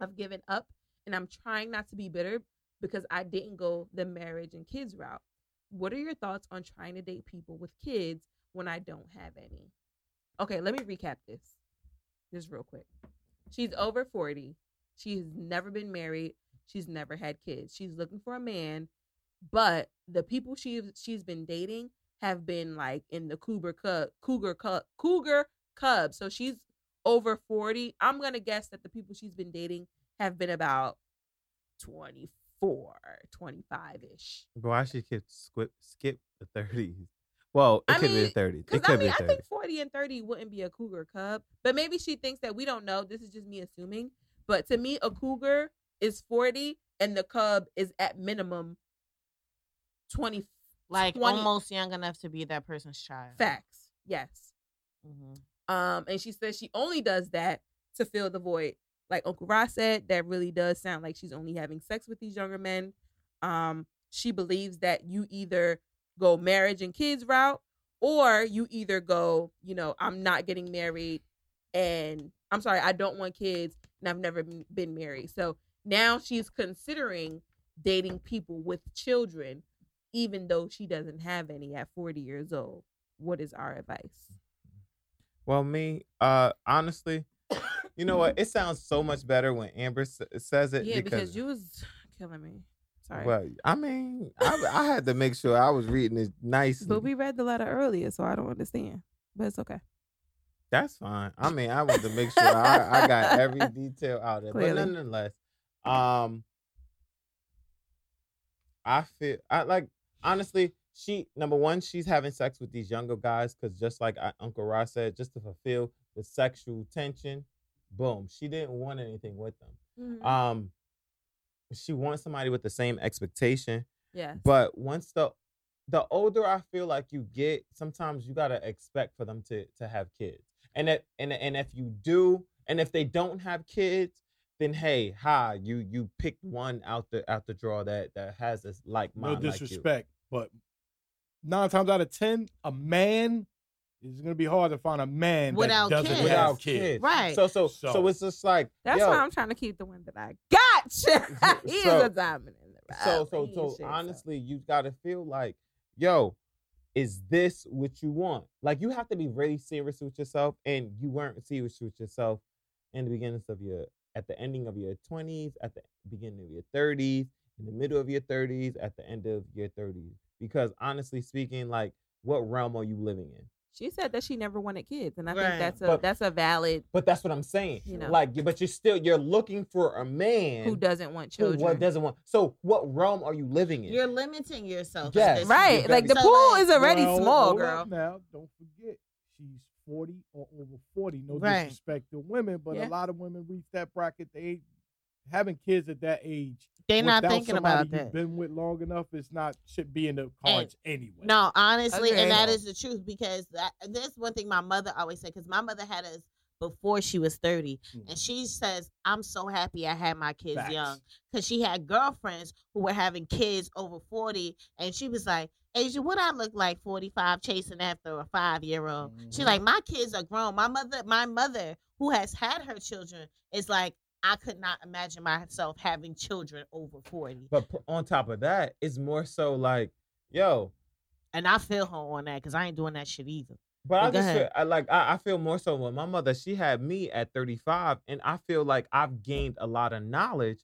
C: I've given up and I'm trying not to be bitter because I didn't go the marriage and kids route. What are your thoughts on trying to date people with kids when I don't have any? Okay, let me recap this just real quick. She's over 40. She's never been married. She's never had kids. She's looking for a man, but the people she she's been dating have been like in the cougar cub, cougar cub, cougar cub. So she's over 40. I'm going to guess that the people she's been dating have been about 24, 25-ish.
B: Why she could skip skip the thirties? Well, it
C: I
B: could be the
C: mean.
B: It
C: Because
B: could
C: I mean,
B: be the
C: I think 40 and 30 wouldn't be a cougar cub, but maybe she thinks that we don't know. This is just me assuming. But to me, a cougar is 40 and the cub is at minimum 20
D: like
C: 20
D: almost young enough to be that person's child.
C: facts. Yes.
D: Mhm.
C: Um, and she says she only does that to fill the void. Like Uncle Ross said, that really does sound like she's only having sex with these younger men. Um, she believes that you either go marriage and kids route, or you either go, you know, I'm not getting married, and I'm sorry, I don't want kids, and I've never been- married. So now she's considering dating people with children, even though she doesn't have any at 40 years old. What is our advice?
B: Well, me, uh, honestly, you know what? It sounds so much better when Amber s- says it.
C: Yeah, because, you was killing me. Sorry.
B: Well, I mean, I, I had to make sure I was reading it nicely.
C: but we read the letter earlier, so I don't understand. But it's okay.
B: That's fine. I mean, I wanted to make sure I, I got every <laughs> detail out there.
C: Clearly.
B: But nonetheless, um, I feel I like honestly. She number one, she's having sex with these younger guys because just like I, Uncle Ross said, just to fulfill the sexual tension. Boom. She didn't want anything with them.
C: Mm-hmm.
B: Um, she wants somebody with the same expectation.
C: Yeah.
B: But once the the older I feel like you get, sometimes you gotta expect for them to to have kids. And if and and if you do, and if they don't have kids, then hey, hi, you you picked one out the out the draw that that has this like
A: No
B: mind like you.
A: disrespect, but nine times out of ten, a man is gonna be hard to find a man
D: Without
A: that doesn't
D: kids.
A: have
B: Without
A: kids.
B: kids.
D: Right.
B: So so so,
A: So-
B: it's just like
C: That's
B: yo,
C: why I'm trying to keep the one that I got. <laughs> <laughs> he
B: So-
C: is a diamond in the rough.
B: so so so
C: shit,
B: honestly, you gotta feel like, yo, is this what you want? Like you have to be really serious with yourself, and you weren't serious with yourself in the beginnings of your, at the ending of your twenties, at the beginning of your thirties, in the middle of your 30s, at the end of your 30s. Because honestly speaking, like what realm are you living in?
C: She said that she never wanted kids, and I
D: Right.
C: think that's a
B: But-
C: that's a valid
B: But that's what I'm saying.
C: You know.
B: Like, but you're still you're looking for a man
C: who doesn't want children.
B: what doesn't want. So what realm are you living in?
D: You're limiting yourself.
B: Yes.
C: right, like the
D: So,
C: pool
D: like,
C: is already
A: Well,
C: small, girl.
A: Now, don't forget, she's 40 or over 40. No
D: Right.
A: disrespect to women, but
C: Yeah.
A: a lot of women reach that bracket. They having kids at that age.
D: They're not thinking
A: somebody
D: about
A: you've
D: that.
A: Been with long enough, it's not should be in the cards anyway.
D: No, honestly,
C: Agreed.
D: and that is the truth because that this one thing my mother always said because my mother had us before she was 30
A: Mm.
D: and she says i'm so happy i had my kids
A: Facts.
D: young because she had girlfriends who were having kids over 40 and she was like asia what i look like 45 chasing after a five year old she's
A: Mhm.
D: like my kids are grown my mother my mother who has had her children is like i could not imagine myself having children over 40
B: But on top of that, it's more so like, yo.
D: and i feel her on that because i ain't doing that shit either
B: But I
D: But go
B: just feel. I like I, I feel more so with my mother. She had me at 35, and I feel like I've gained a lot of knowledge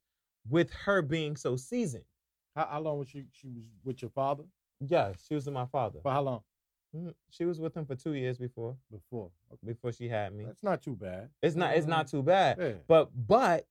B: with her being so seasoned.
A: How, how long was she? She was with your father
B: Yeah, she was with my father.
A: for how long?
B: Mhm. She was with him for two years before
A: Before. Okay.
B: before she had me.
A: That's not too bad.
B: It's not it's not too bad.
A: Yeah,
B: But but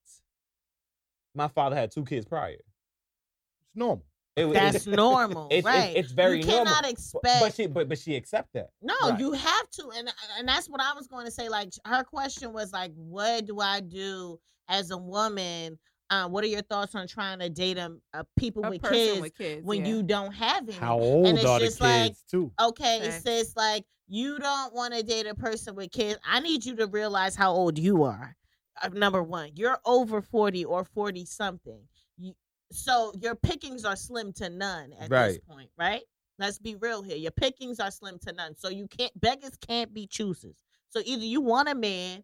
B: my father had two kids prior.
A: it's normal.
B: It, was-
D: that's
B: it's,
D: normal
B: it's,
D: right
B: it's, it's very
D: you
B: normal.
D: cannot
B: But-
D: expect
B: But she but but she accept that.
D: No,
A: Right.
D: you have to, and and that's what I was going to say. Like her question was like, "What do I do as a woman? Uh, what are your thoughts on trying to date a, a people
C: A
D: with kids
C: with kids
D: when
C: yeah.
D: you don't have any?"
A: How old
D: it's
A: are the
D: just like-
A: kids too?
D: okay, it
C: Facts.
D: says like you don't want to date a person with kids. I need you to realize how old you are. Uh, number one, you're over forty or forty something. You, so your pickings are slim to none at this point, right? Let's be real here. Your pickings are slim to none. So you can't beggars can't be choosers. So either you want a man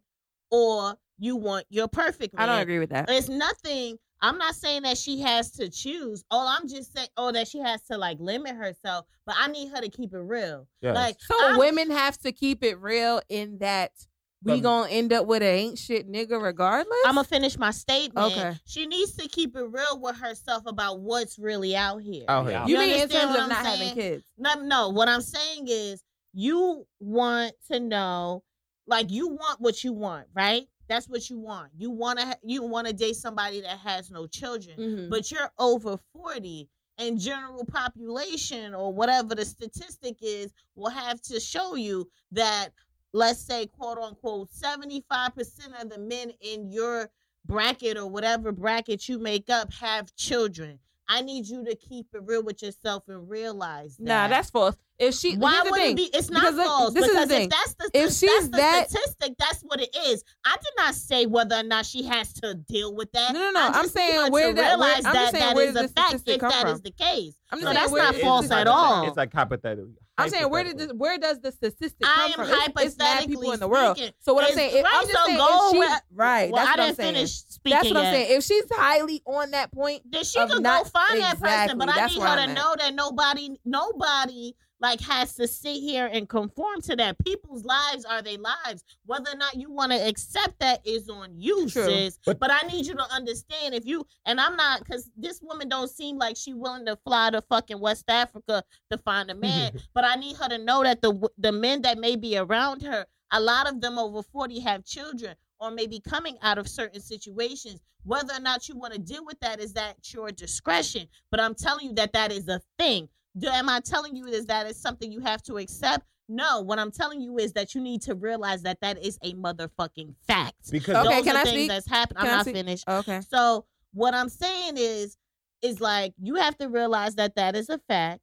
D: or you want your perfect man.
C: I don't agree with that.
D: It's nothing. I'm not saying that she has to choose. Oh, I'm just saying, oh, that she has to like limit herself. But I need her to keep it real.
B: Yes.
D: Like,
C: So
D: I'm-
C: women have to keep it real in that we gonna end up with an ain't shit nigga regardless.
D: I'm gonna finish my statement.
C: Okay.
D: She needs to keep it real with herself about what's really out here.
B: Out
A: Yeah.
B: here.
C: you
D: You
C: mean in
D: understand
C: terms
D: what
C: of
D: I'm
C: not
D: saying?
C: having kids?
D: No, no. What I'm saying is, you want to know, like, you want what you want, right? That's what you want. You want to. You want to date somebody that has no children,
C: Mhm.
D: but you're over forty, and general population or whatever the statistic is will have to show you that, let's say, quote unquote, seventy five percent of the men in your bracket or whatever bracket you make up have children. I need you to keep it real with yourself and realize that.
C: Nah, that's false. If she,
D: Why would
C: thing.
D: it be? It's not
C: Because look,
D: false.
C: this is the thing.
D: if that's the
C: If
D: that's
C: she's
D: the
C: that-
D: statistic, that's what it is. I did not say whether or not she has to deal with that.
C: No, no, no.
D: I
C: I'm saying
D: her to
C: where that- where-
D: realize
C: I'm
D: that
C: saying
D: that
C: where
D: is
C: did
D: a
C: the
D: fact if
C: come
D: that
C: from?
D: is the case.
C: I'm just
D: No,
C: saying
D: that's
C: where
D: not false at all.
B: It's like hypothetical.
C: I'm saying where did this? Where does the statistic
D: I
C: come
D: am
C: from? It's, it's mad people in the world.
D: speaking.
C: So what I'm saying, if, I'm
D: right,
C: just
D: so
C: saying,
D: go
C: if she,
D: with-
C: right?
D: Well,
C: that's
D: I
C: what I'm saying.
D: finish speaking
C: That's what I'm
D: yet.
C: saying. If she's highly on that point,
D: Then she
C: of
D: could
C: not-
D: go find that person, but I need her to
C: I'm at.
D: know that nobody, nobody like has to sit here and conform to that. People's lives are their lives. Whether or not you want to accept that is on you,
C: True.
D: sis.
B: But-
D: But, I need you to understand if you and I'm not because this woman don't seem like she willing to fly to fucking West Africa to find a man. <laughs> but I need her to know that the the men that may be around her, a lot of them over 40 have children or maybe coming out of certain situations. Whether or not you want to deal with that is at your discretion. But I'm telling you that that is a thing. Do, am I telling you is that is something you have to accept? No. What I'm telling you is that you need to realize that that is a motherfucking fact.
B: Because
C: Okay,
D: Those
C: can
D: are
C: I
D: things
C: speak?
D: that's happened. I'm
C: I
D: not
C: speak?
D: finished.
C: okay.
D: So what I'm saying is, is like you have to realize that that is a fact,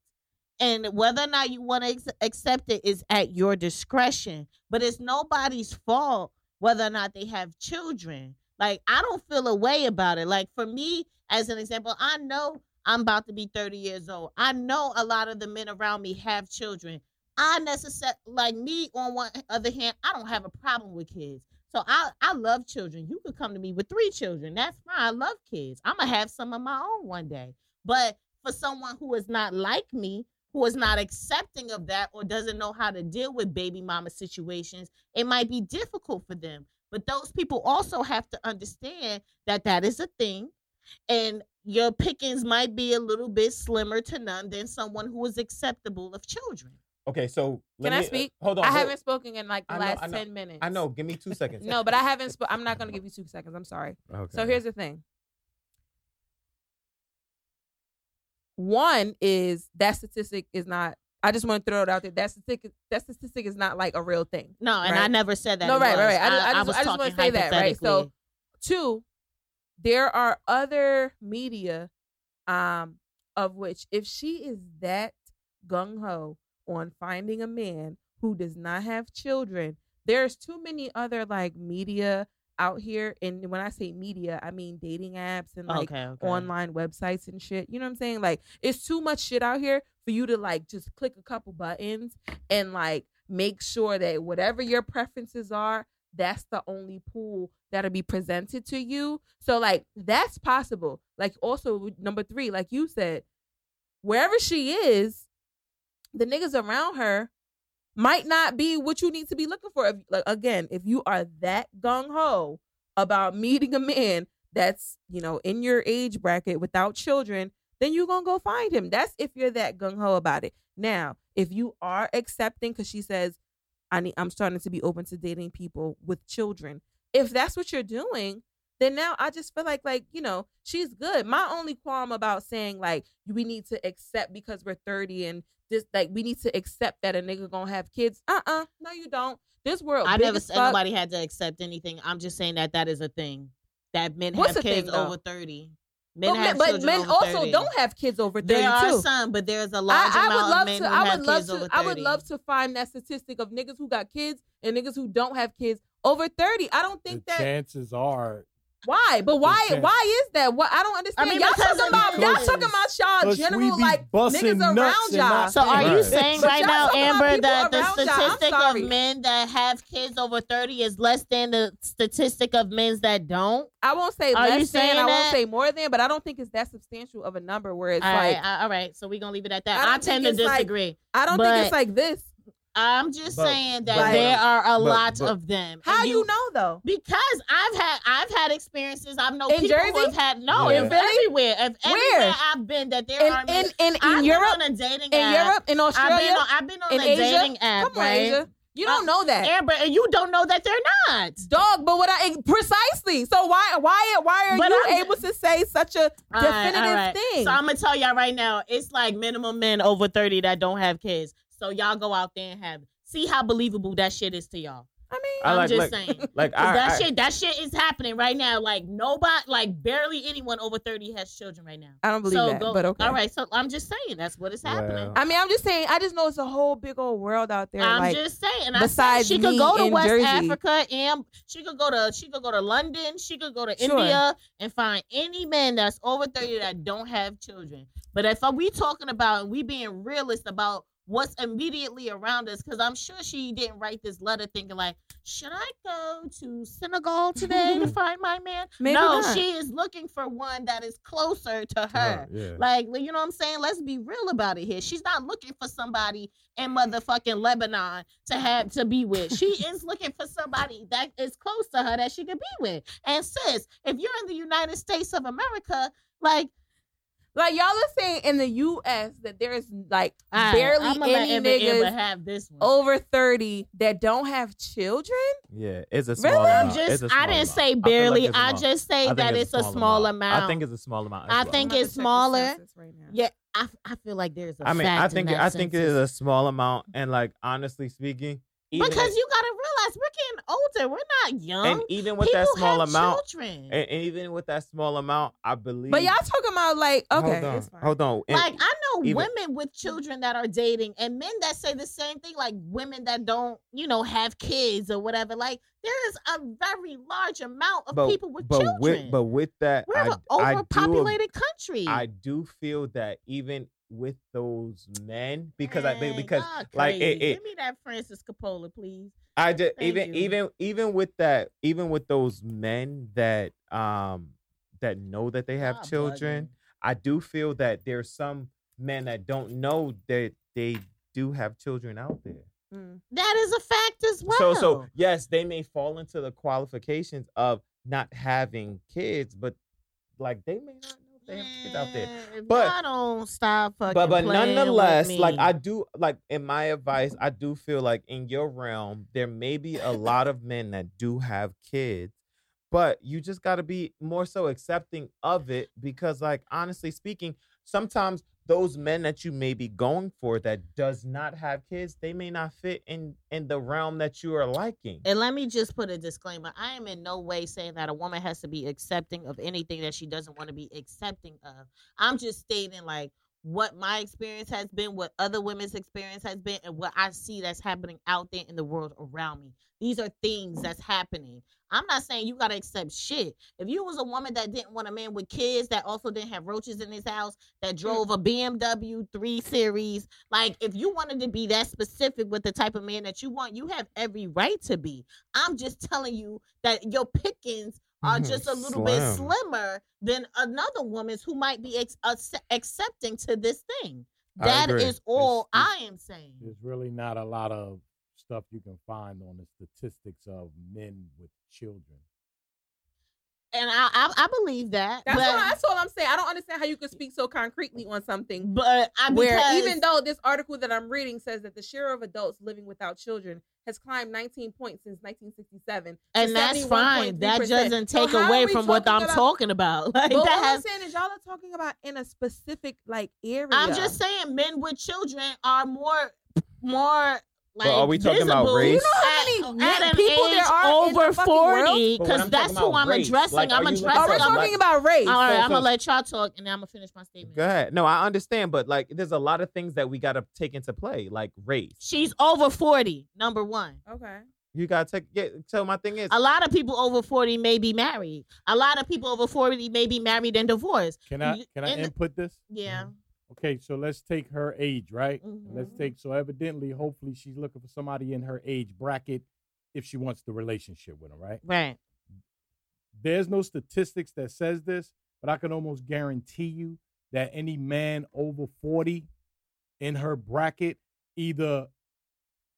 D: and whether or not you want to ex- accept it is at your discretion. But it's nobody's fault whether or not they have children. Like I don't feel a way about it. Like for me, as an example, I know I'm about to be 30 years old. I know a lot of the men around me have children. I necessarily like me on one other hand, I don't have a problem with kids. So I I love children. You could come to me with three children. That's fine. I love kids. I'm gonna have some of my own one day. But for someone who is not like me, who is not accepting of that or doesn't know how to deal with baby mama situations, it might be difficult for them. But those people also have to understand that that is a thing. And your pickings might be a little bit slimmer to none than someone who is acceptable of children.
B: Okay, so let
C: Can I
B: me- uh,
C: speak?
B: hold on.
C: I
B: hold-
C: haven't spoken in like the
B: I know,
C: last ten minutes.
B: I know. Give me two seconds.
C: No, but I haven't. Sp- I'm not gonna give you two seconds. I'm sorry.
B: Okay.
C: So here's the thing. One is that statistic is not. I just want to throw it out there. That statistic, that statistic is not like a real thing.
D: No, and I never said that.
C: No,
D: it
C: right, right,
D: was.
C: right. I just- I
D: was
C: I just wanna
D: talking
C: say that, right? So-
D: hypothetically.
C: Two, there are other media, um, of which if she is that gung ho on finding a man who does not have children, there's too many other like media out here. And when I say media, I mean dating apps and like
D: okay, okay.
C: online websites and shit. You know what I'm saying? Like it's too much shit out here for you to like just click a couple buttons and like make sure that whatever your preferences are, that's the only pool that'll be presented to you. So like that's possible. Like also number 3, like you said, wherever she is, the niggas around her might not be what you need to be looking for. If, like again, if you are that gung ho about meeting a man that's you know in your age bracket without children, then you're gonna go find him. That's if you're that gung ho about it. Now, if you are accepting, because she says, I need, I'm starting to be open to dating people with children. If that's what you're doing, then now I just feel like like you know she's good. My only qualm about saying like we need to accept because we're 30 and this like we need to accept that a nigga gonna have kids. Uh uh no you don't. This world
D: I never said nobody had to accept anything. I'm just saying that that is a thing. That men
C: What's
D: have
C: the thing,
D: kids over 30. Men
C: but
D: have
C: men, but men
D: over
C: also
D: 30.
C: don't have kids over 30
D: There are
C: too.
D: some, but there's a large
C: I, I would love to. I would love to. I would love to find that statistic of niggas who got kids and niggas who don't have kids over thirty. I don't think
A: the
C: that.
A: chances are
C: Why? But why?
A: chance.
C: Why is that? What I don't understand.
D: mean,
C: y'all talking about y'all talking about y'all general like niggas around y'all.
D: So are you saying right now, Amber, that the
C: around y'all. I'm
D: statistic of men that have kids over 30 is less than the statistic of men that don't?
C: I won't say
D: Are you
C: less than.
D: saying
C: I won't say more than. But I don't think it's that substantial of a number where it's
D: All
C: like
D: right, all right. So we're going to leave it at that.
C: don't
D: I, tend to
C: it's like-
D: disagree.
C: I don't
D: but-
C: think it's like this.
D: I'm just
B: But-
D: saying that
C: but-
D: there are a
B: but-
D: lot
B: but-
D: of them.
C: How
D: And
C: you know though?
D: Because I've had I've had experiences. I've know
C: In
D: people who've had no
B: Yeah.
D: in
C: Really?
D: everywhere. If everywhere
C: Where?
D: I've been, that there are
C: In in in,
D: I've
C: in
D: been
C: Europe,
D: on a dating
C: in
D: app.
C: Europe, in
D: I've been
C: Australia,
D: on, I've been on
C: in
D: a
C: Asia.
D: dating app,
C: Come on,
D: right?
C: Asia. You don't
D: Uh,
C: know that.
D: Amber, and you don't know that they're not.
C: dog but what i precisely so why why why are
D: But
C: you
D: I'm-
C: able to say such a
D: All right,
C: definitive
D: all right.
C: thing
D: So I'm gonna tell y'all right now, it's like minimum men over 30 that don't have kids. So y'all go out there and have see how believable that shit is to y'all.
C: i mean
B: I
D: I'm
B: like,
D: just
B: like,
D: saying. <laughs>
B: Like I,
D: that
B: I-
D: shit, that shit is happening right now. Like nobody, like barely anyone over 30 has children right now.
C: i don't believe
D: so
C: that
D: go,
C: but okay
D: all right. So I'm just saying that's what is happening.
B: Well,
C: i mean i'm just saying i just know it's a whole big old world out there
D: I'm
C: like
D: just saying. I said
C: besides
D: she could
C: me
D: go to
C: in
D: West
C: Jersey.
D: Africa and she could go to she could go to London. She could go to
C: Sure.
D: India and find any man that's over thirty that don't have children. But if we talking about and we being realist about what's immediately around us, because I'm sure she didn't write this letter thinking like, should I go to Senegal today to <laughs> find my man?
C: maybe
D: no,
C: not.
D: she is looking for one that is closer to her.
B: yeah.
D: Like, you know what I'm saying? Let's be real about it here. She's not looking for somebody in motherfucking Lebanon to have to be with. She <laughs> is looking for somebody that is close to her that she could be with. And sis, if you're in the United States of America, like
C: like y'all are saying in the us that there's like
D: I-
C: barely
D: I'ma
C: any
D: Amber- Amber
C: niggas
D: have this one.
C: over 30 that don't have children
B: yeah, it's a small
C: Really?
B: amount.
D: I'm
B: It's
D: just
B: a
D: I
B: small
D: didn't
B: amount.
D: say
B: I like
D: barely.
B: it's a
D: I
B: small-
D: just say
B: I
D: that it's a small amount.
B: I think it's a small amount. as
D: I
B: well.
D: think
C: I'm
D: it's
C: to check the
D: smaller.
C: right now.
D: Yeah, I, I feel like there's a
B: I mean, I
D: fact in
B: think
D: that
B: I think it
D: census.
B: is a small amount, and like honestly speaking, even
D: because
B: at-
D: you gotta realize we're getting older. We're not young.
B: and even with
D: People
B: that small
D: have
B: amount,
D: children.
B: and, and even with that small amount, I believe.
C: but y'all talking about like okay
B: hold on, hold on. And-
D: like I know
B: even-
D: women with children that are dating and men that say the same thing, like women that don't, you know, have kids or whatever. Like there is a very large amount of
B: but,
D: people with
B: but
D: children.
B: with but with that,
D: We're
B: I,
D: an
B: I do
D: overpopulated country.
B: I do feel that even with those men, because I
D: Man,
B: because like, it- it-
D: give me that Francis Coppola, please.
B: I just
D: Thank
B: even
D: you.
B: even even with that even with those men that um that know that they have children,
D: bugging.
B: I do feel that there's some men that don't know that they do have children out there.
C: Mm.
D: That is a fact as well.
B: So so yes, they may fall into the qualifications of not having kids, but like they may not they have kids out there.
D: If
B: But-
D: y'all don't stop fucking
B: But but nonetheless, like. I do like in my advice, I do feel like in your realm there may be a lot of men that do have kids, but you just got to be more so accepting of it because like honestly speaking, sometimes those men that you may be going for that does not have kids, they may not fit in in the realm that you are liking.
D: And let me just put a disclaimer. I am in no way saying that a woman has to be accepting of anything that she doesn't want to be accepting of. I'm just stating like what my experience has been, what other women's experience has been, and what I see that's happening out there in the world around me. These are things that's happening. I'm not saying you gotta accept shit. If you was a woman that didn't want a man with kids, that also didn't have roaches in his house, that mm. drove a BMW 3 Series, like if you wanted to be that specific with the type of man that you want, you have every right to be. I'm just telling you that your pickings are mm-hmm. just a little bit slimmer than another woman's who might be ex- acce- accepting to this thing. That is all
A: It's-
D: I am saying.
A: There's really not a lot of stuff you can find on the statistics of men with children.
D: And I I, I believe that.
C: That's,
D: but,
C: all, that's all I'm saying. I don't understand how you can speak so concretely on something
D: but I
C: where
D: because-
C: even though this article that I'm reading says that the share of adults living without children has climbed 19 points since 1967,
D: and that's fine. That
C: 71.3%.
D: doesn't take
C: are
D: away from what I'm
C: about-
D: talking about. <laughs> Like
C: But what
D: that
C: I'm saying is y'all are talking about in a specific like area.
D: I'm just saying men with children are more more like
B: are we talking about race?
C: You know how many
D: at
C: people there are in the
D: over 40 because that's who I'm
B: race,
D: addressing.
B: like,
D: I'm addressing.
B: looking
C: Oh, we're talking
B: like-
C: about race.
D: all right,
B: So-
D: I'm gonna
B: so-
D: let y'all talk and then I'm gonna finish my statement.
B: Go ahead. No, I understand, but like there's a lot of things that we gotta take into play, like race.
D: She's over 40, number one.
C: Okay.
B: You gotta take yeah, so my thing is
D: A lot of people over 40 may be married. A lot of people over 40 may be married and divorced.
A: Can I
D: You-
A: can I
D: in the-
A: input this?
D: Yeah.
A: Okay, so let's take her age, right? And Let's
D: mm-hmm.
A: take so evidently, hopefully, she's looking for somebody in her age bracket if she wants the relationship with him, right?
D: Right.
A: There's no statistics that says this, but I can almost guarantee you that any man over 40 in her bracket, either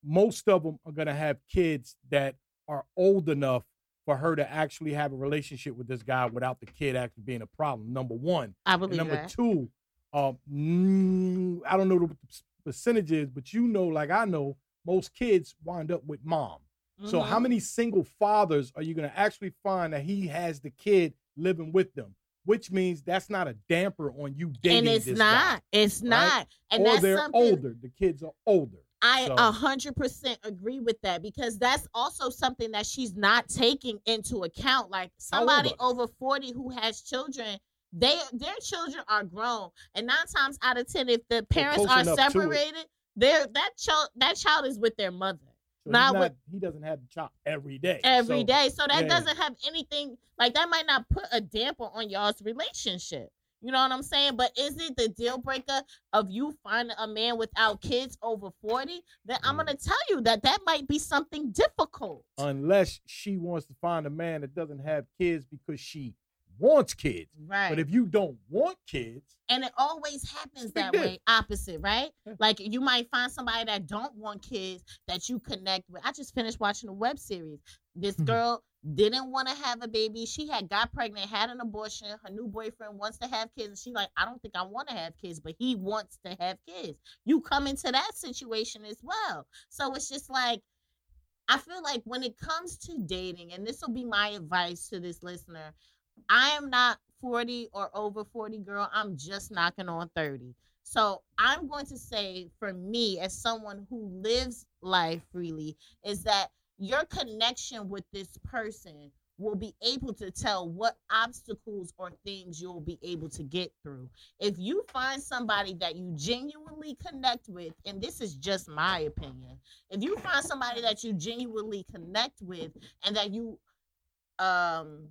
A: most of them are gonna have kids that are old enough for her to actually have a relationship with this guy without the kid actually being a problem. Number one.
D: I
A: And
D: believe
A: number
D: that.
A: two, um, mm, I don't know what the percentage is, but you know, like I know, most kids wind up with mom. So how
D: Mhm.
A: many single fathers are you going to actually find that he has the kid living with them? Which means that's not a damper on you dating
D: and it's not.
A: guy.
D: It's not. And
A: or
D: that's
A: they're
D: something
A: older. The kids are older.
D: I a hundred percent agree with that because that's also something that she's not taking into account. Like somebody over forty who has children, they their children are grown, and nine times out of ten, if the parents are
A: enough to it.
D: separated, they're that child that child is with their mother
A: So
D: Not
A: not,
D: with-
A: he doesn't have the child every day.
D: every
A: So,
D: day. So that
A: yeah.
D: doesn't have anything like that. Might not put a damper on y'all's relationship. You know what I'm saying? But is it the deal breaker of you finding a man without kids over 40? Then I'm going to tell you that that might be something difficult.
A: Unless she wants to find a man that doesn't have kids because she wants kids.
D: right.
A: But if you don't want kids,
D: and it always happens that way, opposite, right? Like you might find somebody that don't want kids that you connect with. I just finished watching a web series. This
A: Mhm.
D: girl didn't want to have a baby. She had got pregnant, had an abortion. Her new boyfriend wants to have kids. And she like, I don't think I want to have kids, but he wants to have kids. You come into that situation as well. So it's just like I feel like when it comes to dating, and this will be my advice to this listener, I am not 40 or over 40, girl. I'm just knocking on 30. So I'm going to say, for me, as someone who lives life freely, is that your connection with this person will be able to tell what obstacles or things you'll be able to get through. If you find somebody that you genuinely connect with, and this is just my opinion, if you find somebody that you genuinely connect with and that you um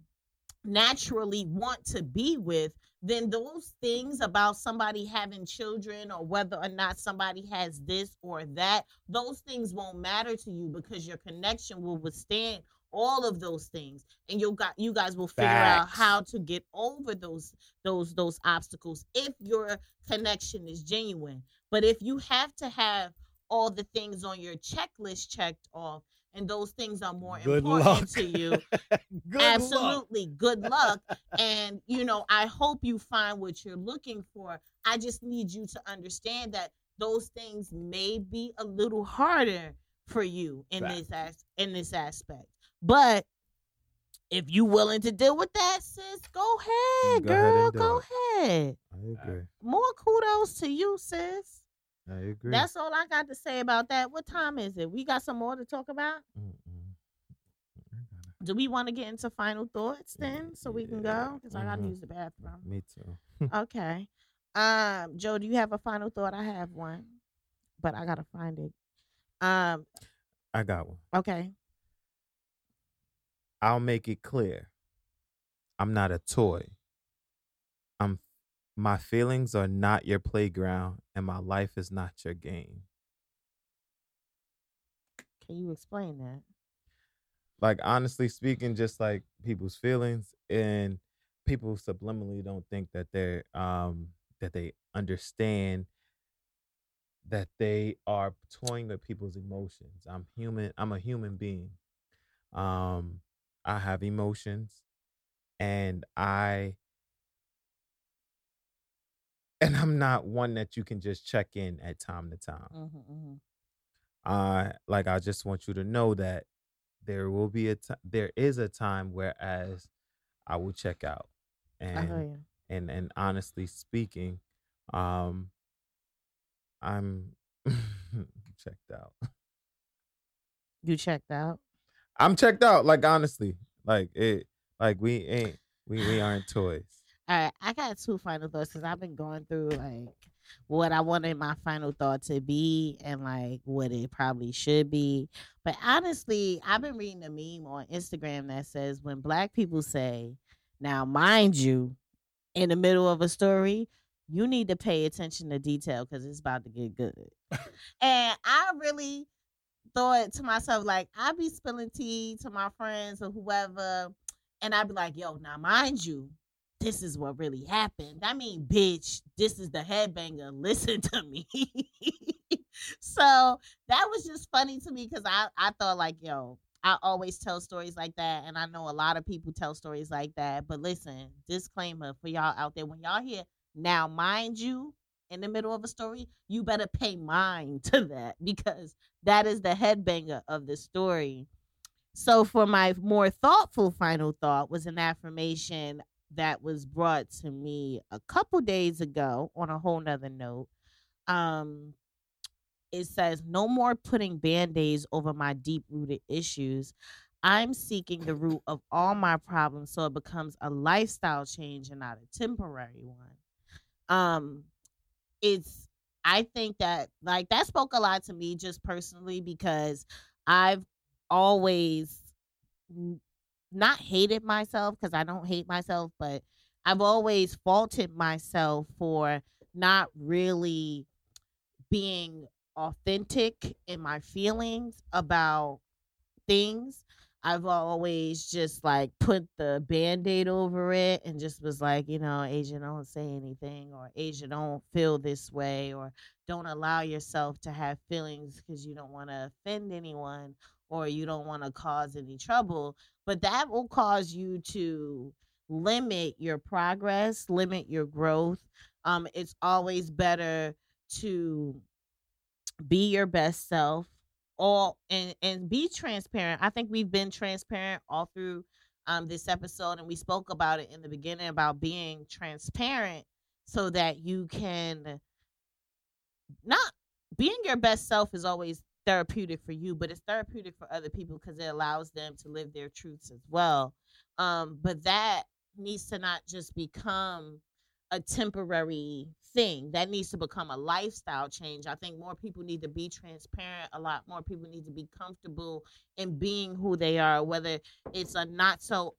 D: naturally want to be with, then those things about somebody having children or whether or not somebody has this or that, those things won't matter to you because your connection will withstand all of those things. And you got you guys will figure out how to get over those those those obstacles if your connection is genuine. But if you have to have all the things on your checklist checked off and those things are more
A: Good
D: important
A: luck.
D: to you, <laughs>
A: Good luck.
D: absolutely good luck and you know i hope you find what you're looking for i just need you to understand that those things may be a little harder for you in
A: Fact.
D: this as in this aspect but if you willing to deal with that sis go mm, ahead
B: Go ahead
D: girl
B: do
D: go
B: it.
D: ahead
B: I agree.
D: more kudos to you sis
B: I agree.
D: that's all i got to say about that what time is it we got some more to talk about. Do we want to get into final thoughts then so we can go because i gotta
B: mhm.
D: use the bathroom
B: Me too. <laughs>
D: Okay. Um, Joe, do you have a final thought? I have one, but I gotta find it. Um,
B: I got one.
D: okay.
B: I'll make it clear. I'm not a toy. My feelings are not your playground and my life is not your game.
D: Can you explain that?
B: Like honestly speaking, just like people's feelings and people subliminally don't think that they're um that they understand that they are toying with people's emotions. I'm human. I'm a human being. Um I have emotions and I and I'm not one that you can just check in at time to time.
D: Mm-hmm,
B: Uh like I just want you to know that there will be a t- there is a time whereas I will check out. And and and honestly speaking, um I'm <laughs> checked out.
D: You checked out.
B: I'm checked out. Like honestly, like it, like we ain't, we we aren't toys.
D: All right, I got two final thoughts because I've been going through like what I wanted my final thought to be and like what it probably should be. But honestly, I've been reading a meme on Instagram that says when black people say, now mind you, in the middle of a story, you need to pay attention to detail because it's about to get good. <laughs> and I really thought to myself, like, I be spilling tea to my friends or whoever, and I'd be like, yo, now mind you, this is what really happened. I mean, bitch, this is the headbanger. <laughs> Listen to me. <laughs> so that was just funny to me because I, I thought like, yo, I always tell stories like that, and I know a lot of people tell stories like that. But listen, disclaimer for y'all out there: when y'all hear now, mind you, in the middle of a story, you better pay mind <laughs> to that because that is the headbanger of the story. So, for my more thoughtful final thought, was an affirmation that was brought to me a couple days ago on a whole nother note. Um, it says, No more putting band aids over my deep rooted issues. I'm seeking the root of all my problems so it becomes a lifestyle change and not a temporary one. Um, it's, I think that, like, that spoke a lot to me just personally because I've always not hated myself because I don't hate myself, but I've always faulted myself for not really being authentic in my feelings about things. I've always just like put the band aid over it and just was like, you know, Asia, don't say anything, or Asia, don't feel this way, or don't allow yourself to have feelings because you don't want to offend anyone or you don't want to cause any trouble. But that will cause you to limit your progress, limit your growth. Um, it's always better to be your best self all and and be transparent i think we've been transparent all through um this episode and we spoke about it in the beginning about being transparent so that you can not being your best self is always therapeutic for you but it's therapeutic for other people because it allows them to live their truths as well. Um but that needs to not just become a temporary thing. That needs to become a lifestyle change. I think more people need to be transparent a lot more people need to be comfortable in being who they are whether it's a not so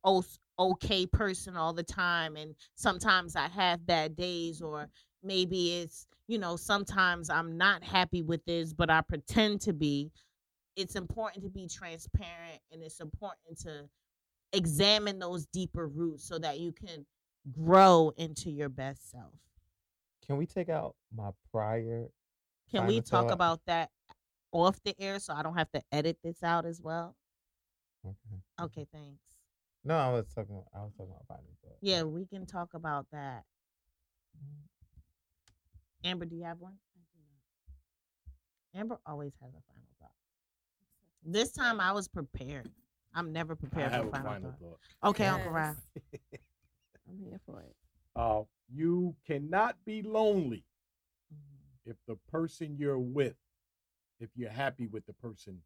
D: okay person all the time and sometimes i have bad days or maybe it's you know sometimes i'm not happy with this but i pretend to be it's important to be transparent and it's important to examine those deeper roots so that you can grow into your best self
B: Can we take out my prior?
D: can we talk
B: thought?
D: about that off the air, so I don't have to edit this out as well.
B: Okay.
D: Okay, thanks.
B: No, I was talking. About, I was talking about thought.
D: Yeah, we can talk about that. Mm. Amber, do you have one? Amber always has a final thought. This time I was prepared. I'm never
A: I
D: prepared
A: have
D: for
A: a
D: final,
A: final
D: thought.
A: thought.
D: Okay, Uncle
C: Yes.
D: Ryan. <laughs>
C: I'm here for it.
A: Uh, you cannot be lonely
D: Mm-hmm.
A: if the person you're with, if you're happy with the person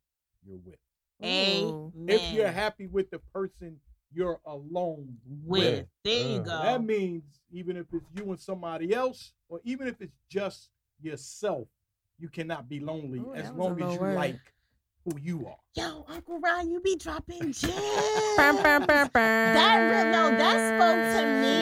A: you're with.
D: Amen.
A: If you're happy with the person you're alone
D: with,
A: with.
D: there you
B: Uh,
D: go.
A: That means even if it's you and somebody else, or even if it's just yourself, you cannot be lonely
C: Ooh,
A: as
C: that was a
A: long as you
C: word.
A: like who you are.
D: Yo, Uncle Ron, you be dropping <laughs> gems. That real- no, that spoke to me.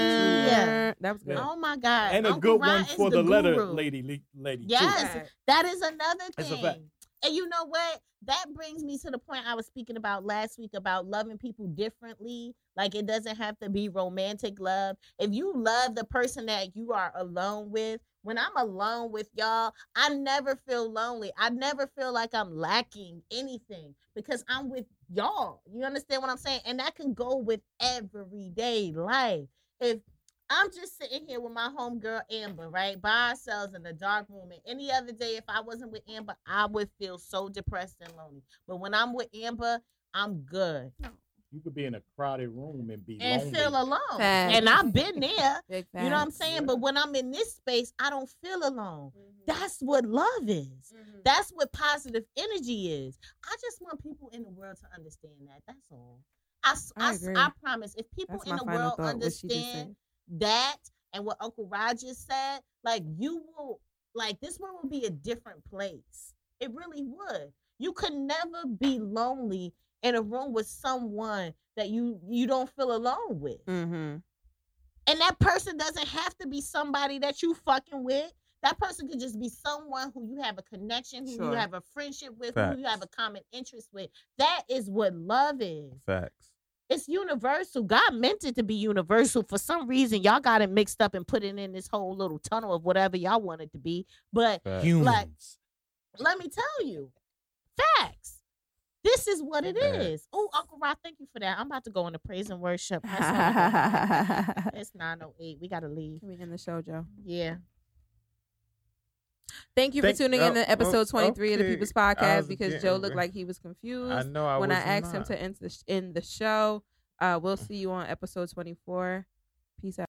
C: That was good.
A: Yeah.
D: Oh my God.
A: And a good
D: Ryan
A: one for the, letter lady, lady.
D: Yes.
C: Right.
D: That is another
A: That's a
D: thing. And you know what? That brings me to the point I was speaking about last week about loving people differently. Like it doesn't have to be romantic love. If you love the person that you are alone with, when I'm alone with y'all, I never feel lonely. I never feel like I'm lacking anything because I'm with y'all. You understand what I'm saying? And that can go with everyday life. If I'm just sitting here with my homegirl Amber, right? By ourselves in the dark room. And any other day, if I wasn't with Amber, I would feel so depressed and lonely. But when I'm with Amber, I'm good.
A: You could be in a crowded room and be
D: And
A: lonely.
D: feel alone.
C: Facts.
D: And I've been there. <laughs>
C: Big
D: You know what I'm
C: facts.
D: saying?
A: Yeah.
D: But when I'm in this space, I don't feel alone.
C: Mhm.
D: That's what love is.
C: Mhm.
D: That's what positive energy is. I just want people in the world to understand that. That's all. I, s-
C: I
D: I s-
C: agree.
D: I promise if people
C: That's
D: in the world
C: thought. What she just
D: understand
C: said.
D: That and what Uncle Roger said, like you will like this world will be a different place. It really would. You could never be lonely in a room with someone that you you don't feel alone with.
C: Mhm.
D: And that person doesn't have to be somebody that you fucking with. That person could just be someone who you have a connection, who
C: Sure.
D: you have a friendship with, who you have a common interest with. That is what love is.
B: Facts.
D: It's universal. God meant it to be universal. For some reason, y'all got it mixed up and put it in this whole little tunnel of whatever y'all want it to be. But
B: Facts.
A: Humans.
D: let me tell you, facts. This is what it is. Oh, Uncle Rob, thank you for that. I'm about to go into praise and worship. My son is up.
C: Can
D: it's 908. We gotta leave.
C: we end the show, Joe?
D: Yeah.
C: Thank you for
B: Thank-
C: tuning in
B: oh,
C: to episode
B: oh,
C: 23 of the
B: okay.
C: People's
B: I
C: Podcast
B: was
C: because
B: getting
C: Joe looked like he was confused
B: I know. I
C: when I
B: was
C: asked him
B: not.
C: to end the, end the show. Uh, we'll see you on episode 24. Peace out.